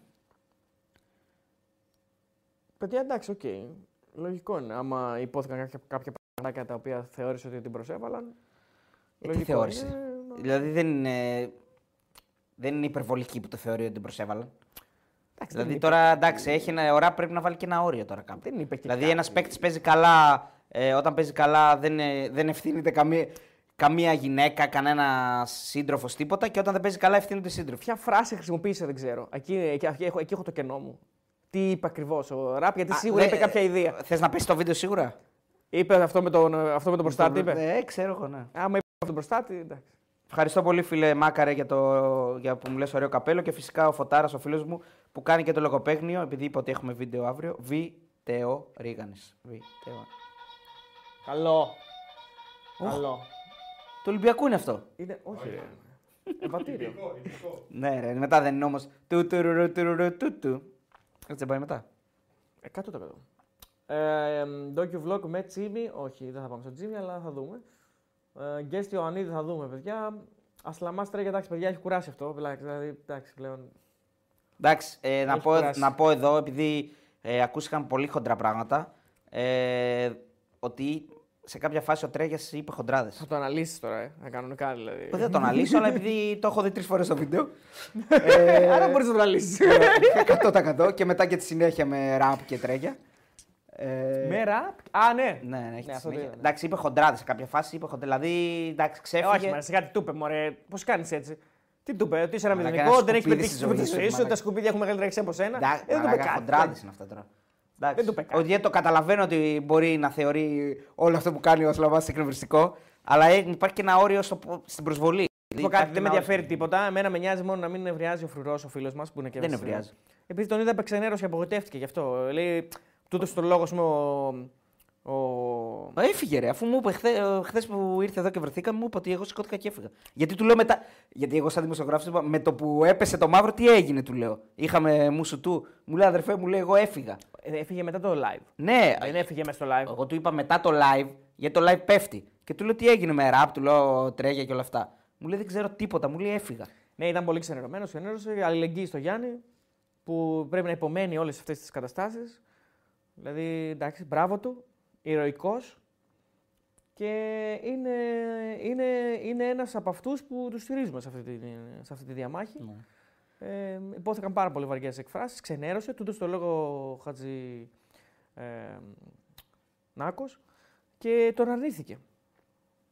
Παιδιά, εντάξει, οκ. Λογικό είναι. Άμα ειπώθηκαν κάποια, κάποια πράγματα τα οποία θεώρησε ότι την προσέβαλαν. Ε, τι θεώρησε; είναι να- Δηλαδή δεν είναι, δεν είναι υπερβολική που το θεωρεί ότι την προσέβαλαν. Εντάξει, δεν Δηλαδή είπε- τώρα εντάξει, έχει ένα ώρα πρέπει να βάλει και ένα όριο τώρα κάπου. Δεν είπε και Δηλαδή κάτι. ένας παίκτης παίζει καλά, ε, όταν παίζει καλά δεν, ε, δεν ευθύνεται καμία, καμία γυναίκα, κανένα σύντροφος, τίποτα και όταν δεν παίζει καλά ευθύνονται οι σύντροφοι. Ποια φράση χρησιμοποίησε, δεν ξέρω. Εκεί, εκεί, εκεί, έχω, εκεί έχω το κενό μου. Τι είπε ακριβώς ο Ραπ, γιατί Α, σίγουρα δε- είπε κάποια ιδέα. Θες να πέσει το βίντεο σίγουρα; Είπε αυτό με τον, αυτό με τον προστάτη, είπε. Ε, ξέρω εγώ, ναι. Άμα είπε αυτό τον προστάτη, εντάξει. Ευχαριστώ πολύ, φίλε Μάκαρε, για, το, για που μου λες ωραίο καπέλο και φυσικά ο Φωτάρας, ο φίλος μου, που κάνει και το λογοπαίγνιο, επειδή είπε ότι έχουμε βίντεο αύριο. Βιτεο Ρίγανης. Βιτεο. Καλό. Καλό. Του Ολυμπιακού είναι αυτό. Είναι, όχι, ρε. Εμβατήριο. Ειδικό, ειδικό. Ναι, ρε, μετά δεν είναι όμως. Του του ρου, του ρου, ρου, του του. Έτσι δεν πάει μετά. 100%. Ε, Docu vlog με Τσίμι, όχι, δεν θα πάμε στο Τσίμι, αλλά θα δούμε. Ε, Γκέστ Ιωαννίδης θα δούμε, παιδιά. Ασλαμά τρέχει, εντάξει, παιδιά, έχει κουράσει αυτό. Δηλαδή, εντάξει, πλέον. Εντάξει, ε, να, Έχει πω, κουράσει. να πω εδώ, επειδή ε, ακούστηκαν πολύ χοντρά πράγματα, ε, ότι σε κάποια φάση ο Τρέγιας είπε χοντράδες. Θα το αναλύσεις τώρα, ε, να κανονικά δηλαδή. Δεν θα το αναλύσω, αλλά επειδή το έχω δει τρεις φορές στο βίντεο. ε, Άρα μπορείς να το αναλύσεις. 100% και μετά και τη συνέχεια με ραμπ και τρέγια. Ε, με ραπ. Α, ναι. Ναι, ναι, έχει Ναι, τη αυτό το συνέχεια. είδα, ναι. Εντάξει, είπε χοντράδες σε κάποια φάση. Είπε χοντράδε. Δηλαδή, εντάξει, Ε, ξέφυγε. όχι, μα σιγά τι του είπε, μωρέ. Πώς κάνεις έτσι; Τι του είπε, ότι είσαι ένα Μαλάκα, μηδενικό, ένα δεν έχεις σκουπίδι πετύχει στη τη ζωή σου, ζωή σου, μαλάκα. τα σκουπίδια έχουν μεγαλύτερη αξία από σένα. Εντάξει, Ε, δεν του είπε κάτι. χοντράδες είναι αυτά τώρα. Εντάξει. Δεν του είπε κάτι. Ότι το καταλαβαίνω ότι μπορεί να θεωρεί όλο αυτό που κάνει ο Σλαβά εκνευριστικό, αλλά ε, υπάρχει και ένα όριο στο, στην προσβολή. Θα πω Δηλαδή, κάτι, δεν με ενδιαφέρει τίποτα. Εμένα με νοιάζει μόνο να μην νευριάζει ο φρουρός ο φίλος μας που είναι και Δεν μέσα στην- νευριάζει. Επειδή τον είδα επεξενέρωση και απογοητεύτηκε γι' αυτό. Λέει, τούτος το λόγος, α πούμε, ο. ο... Μα έφυγε ρε, αφού μου είπε χθε που ήρθε εδώ και βρεθήκαμε, μου είπε ότι εγώ σηκώθηκα και έφυγα. Γιατί του λέω μετά. Γιατί εγώ, σαν δημοσιογράφος, είπα με το που έπεσε το μαύρο, τι έγινε, του λέω. Είχαμε μουσου του. Μου λέει αδερφέ, μου λέει εγώ έφυγα. Ε, Έφυγε μετά το live. Ναι, Δεν έφυγε μέσα στο live. εγώ του είπα μετά το live, γιατί το live πέφτει. Και του λέω τι έγινε με ραπ, του λέω τρέγια και όλα αυτά. Μου λέει δεν ξέρω τίποτα, μου λέει έφυγα. Ναι, ήταν πολύ ξενερωμένος. Ξενέρωσε, αλληλεγγύη στο Γιάννη που πρέπει να υπομένει όλες αυτές τις καταστάσεις. Δηλαδή, εντάξει, μπράβο του, ηρωικός. Και είναι, είναι, είναι ένας από αυτούς που τους στηρίζουμε σε αυτή τη, σε αυτή τη διαμάχη. Ε, υπόθηκαν πάρα πολύ βαριές εκφράσεις, ξενέρωσε, τούτος το λόγο ο Χατζη ε, Νάκος και τον αρνήθηκε.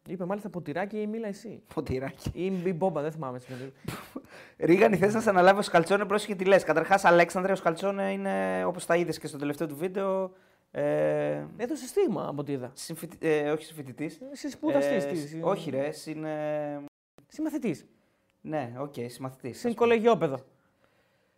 Είπε μάλιστα ποτηράκι ή μίλα εσύ. Ποτηράκι. Ή η μπόμπα, δεν θυμάμαι. έτσι με το- Ρίγανη, θες να σε αναλάβει ο Σκαλτσόνε, πρόσεχε τι λες. Καταρχάς, Αλέξανδρε, ο Σκαλτσόνε είναι όπως τα είδες και στο τελευταίο του βίντεο. Ε, Έδωσε στίγμα από ό,τι είδα. συμφοιτη- ε, όχι συμφοιτητής. Εσύ σπουδαστής. όχι, ρε, είναι. Συμμαθητής. Ναι, ok, okay, συμμαθητή. Στην κολεγιόπεδο.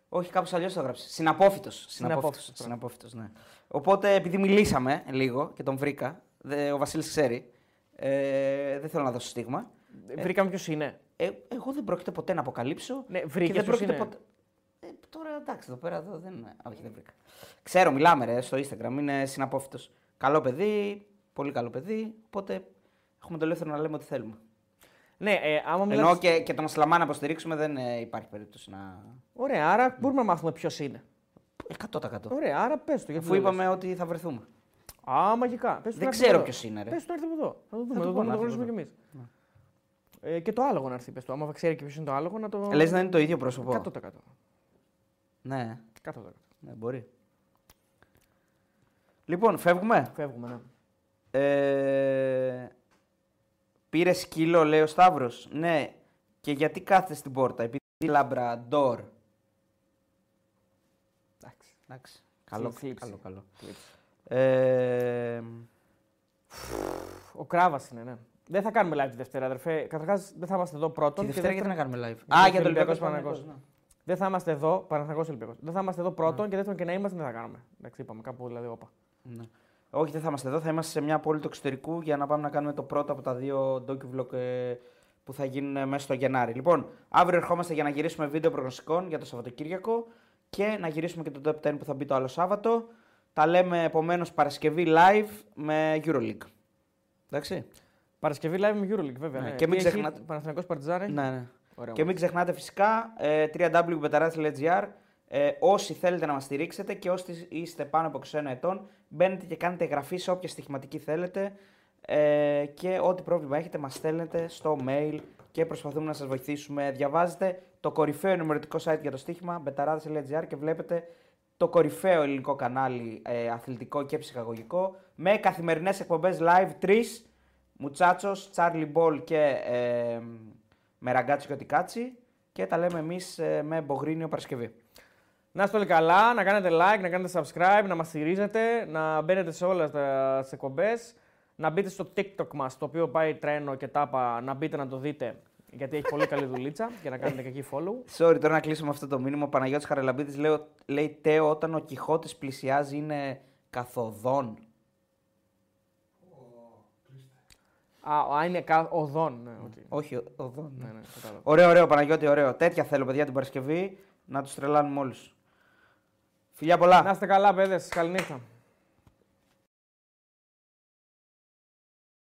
Όχι, κάπως αλλιώς το έγραψε. Συναπόφοιτος. Συναπόφοιτος, Συναπόφοιτος, ναι. Οπότε, επειδή μιλήσαμε λίγο και τον βρήκα, δε, ο Βασίλης ξέρει, ε, δεν θέλω να δώσω στίγμα. Βρήκαμε ποιος είναι. Ε, εγώ δεν πρόκειται ποτέ να αποκαλύψω. Ναι, και βρήκες δεν ποιος πρόκειται είναι. ποτέ. Ε, τώρα εντάξει, εδώ πέρα εδώ δεν. Όχι, δεν βρήκα. Ξέρω, μιλάμε ρε, στο Instagram, είναι συναπόφοιτος. Καλό παιδί, πολύ καλό παιδί. Οπότε έχουμε το ελεύθερο να λέμε ό,τι θέλουμε. Ναι, ε, άμα μιλάς... Ενώ και, και τον Σλαμά να υποστηρίξουμε δεν ε, υπάρχει περίπτωση να. Ωραία, άρα μπορούμε να μάθουμε ποιος είναι. 100%. Ωραία, άρα πες το. Γιατί Αφού δεν είπαμε λες. ότι θα βρεθούμε. Α, μαγικά. Πες του Δεν να έρθει ξέρω εδώ. ποιο είναι, ρε. Πες του να έρθει από εδώ. Θα το δούμε, Θα θα το το, πω, δούμε, να το έρθει γνωρίζουμε κι εμείς. Ε, και το άλογο να έρθει, πες του. Άμα ξέρει και ποιος είναι το άλογο, να το. Λες να είναι το ίδιο πρόσωπο. 100%. Ναι, 100%. ναι, μπορεί. Λοιπόν, φεύγουμε; Φεύγουμε, ναι. Ε, πήρε σκύλο, λέει ο Σταύρος; Ναι, και γιατί κάθεται στην πόρτα, επειδή είναι λαμπραντόρ. Εντάξει. Εντάξει. Καλό, Θλίψη. καλό, καλό. Ε, Ο Κράβας είναι, ναι. Δεν θα κάνουμε live τη Δευτέρα, αδερφέ. Καταρχάς δεν θα είμαστε εδώ πρώτον. τη και Δευτέρα γιατί δεύτερον- να κάνουμε live; Γιατί Α, για το Ολυμπιακός Ολυμπιακός Παναθηναϊκός. Παναγιώτο. Δεν θα είμαστε εδώ, Παναθηναϊκός Ολυμπιακός. Δεν θα είμαστε εδώ πρώτον Ναι. και δεύτερον και να είμαστε δεν θα κάνουμε. Εντάξει, είπαμε κάπου δηλαδή όπα. Ναι. Όχι, δεν θα είμαστε εδώ. Θα είμαστε σε μια πόλη του εξωτερικού για να πάμε να κάνουμε το πρώτο από τα δύο docu-vlog ε, που θα γίνουν ε, μέσα στο Γενάρη. Λοιπόν, αύριο ερχόμαστε για να γυρίσουμε βίντεο προγνωστικών για το Σαββατοκύριακο και να γυρίσουμε και το Top 10 που θα μπει το άλλο Σάββατο. Τα λέμε επομένως Παρασκευή live με Euroleague. Εντάξει. Παρασκευή live με Euroleague, βέβαια. Ναι, ναι. και μην Τι έχει, ξεχνάτε- Παναθηναϊκός Παρτιζάνη. Ναι, ναι. Ωραία, και μην ξεχνάτε φυσικά ε, www.betarazi.gr ε, όσοι θέλετε να μας στηρίξετε και όσοι είστε πάνω από 21 ετών μπαίνετε και κάνετε εγγραφή σε όποια στοιχηματική θέλετε ε, και ό,τι πρόβλημα έχετε μας στέλνετε στο mail και προσπαθούμε να σας βοηθήσουμε. Διαβάζετε το κορυφαίο ενημερωτικό site για το στοίχημα betaradzi.gr και βλέπετε το κορυφαίο ελληνικό κανάλι ε, αθλητικό και ψυχαγωγικό με καθημερινές εκπομπές live τρεις Μουτσάτσος, Τσάρλι Μπολ και ε, με ραγκάτσι και ό,τι κάτσι και τα λέμε εμείς ε, με Μπογρίνιο Παρασκευή. Να είστε όλοι καλά, να κάνετε like, να κάνετε subscribe, να μας στηρίζετε, να μπαίνετε σε όλες τα- τις εκπομπές, να μπείτε στο TikTok μας, το οποίο πάει τρένο και τάπα, να μπείτε να το δείτε, γιατί έχει πολύ καλή δουλίτσα και να κάνετε και εκεί follow. Sorry, τώρα να κλείσουμε αυτό το μήνυμα. Ο Παναγιώτης Χαραλαμπίδης λέει, λέει Τέο όταν ο Κιχώτης πλησιάζει είναι καθοδόν. Α, α, είναι κα... οδόν. Ναι, οκ. Όχι, ο- οδόν. ναι, ναι, κατάλαβα. Ωραίο, ωραίο Παναγιώτη, ωραίο. Τέτοια θέλω παιδιά την Παρασκευή να τους τρελάνουμε όλους. Φιλιά πολλά. Να είστε καλά, παίδες. Καληνύχτα.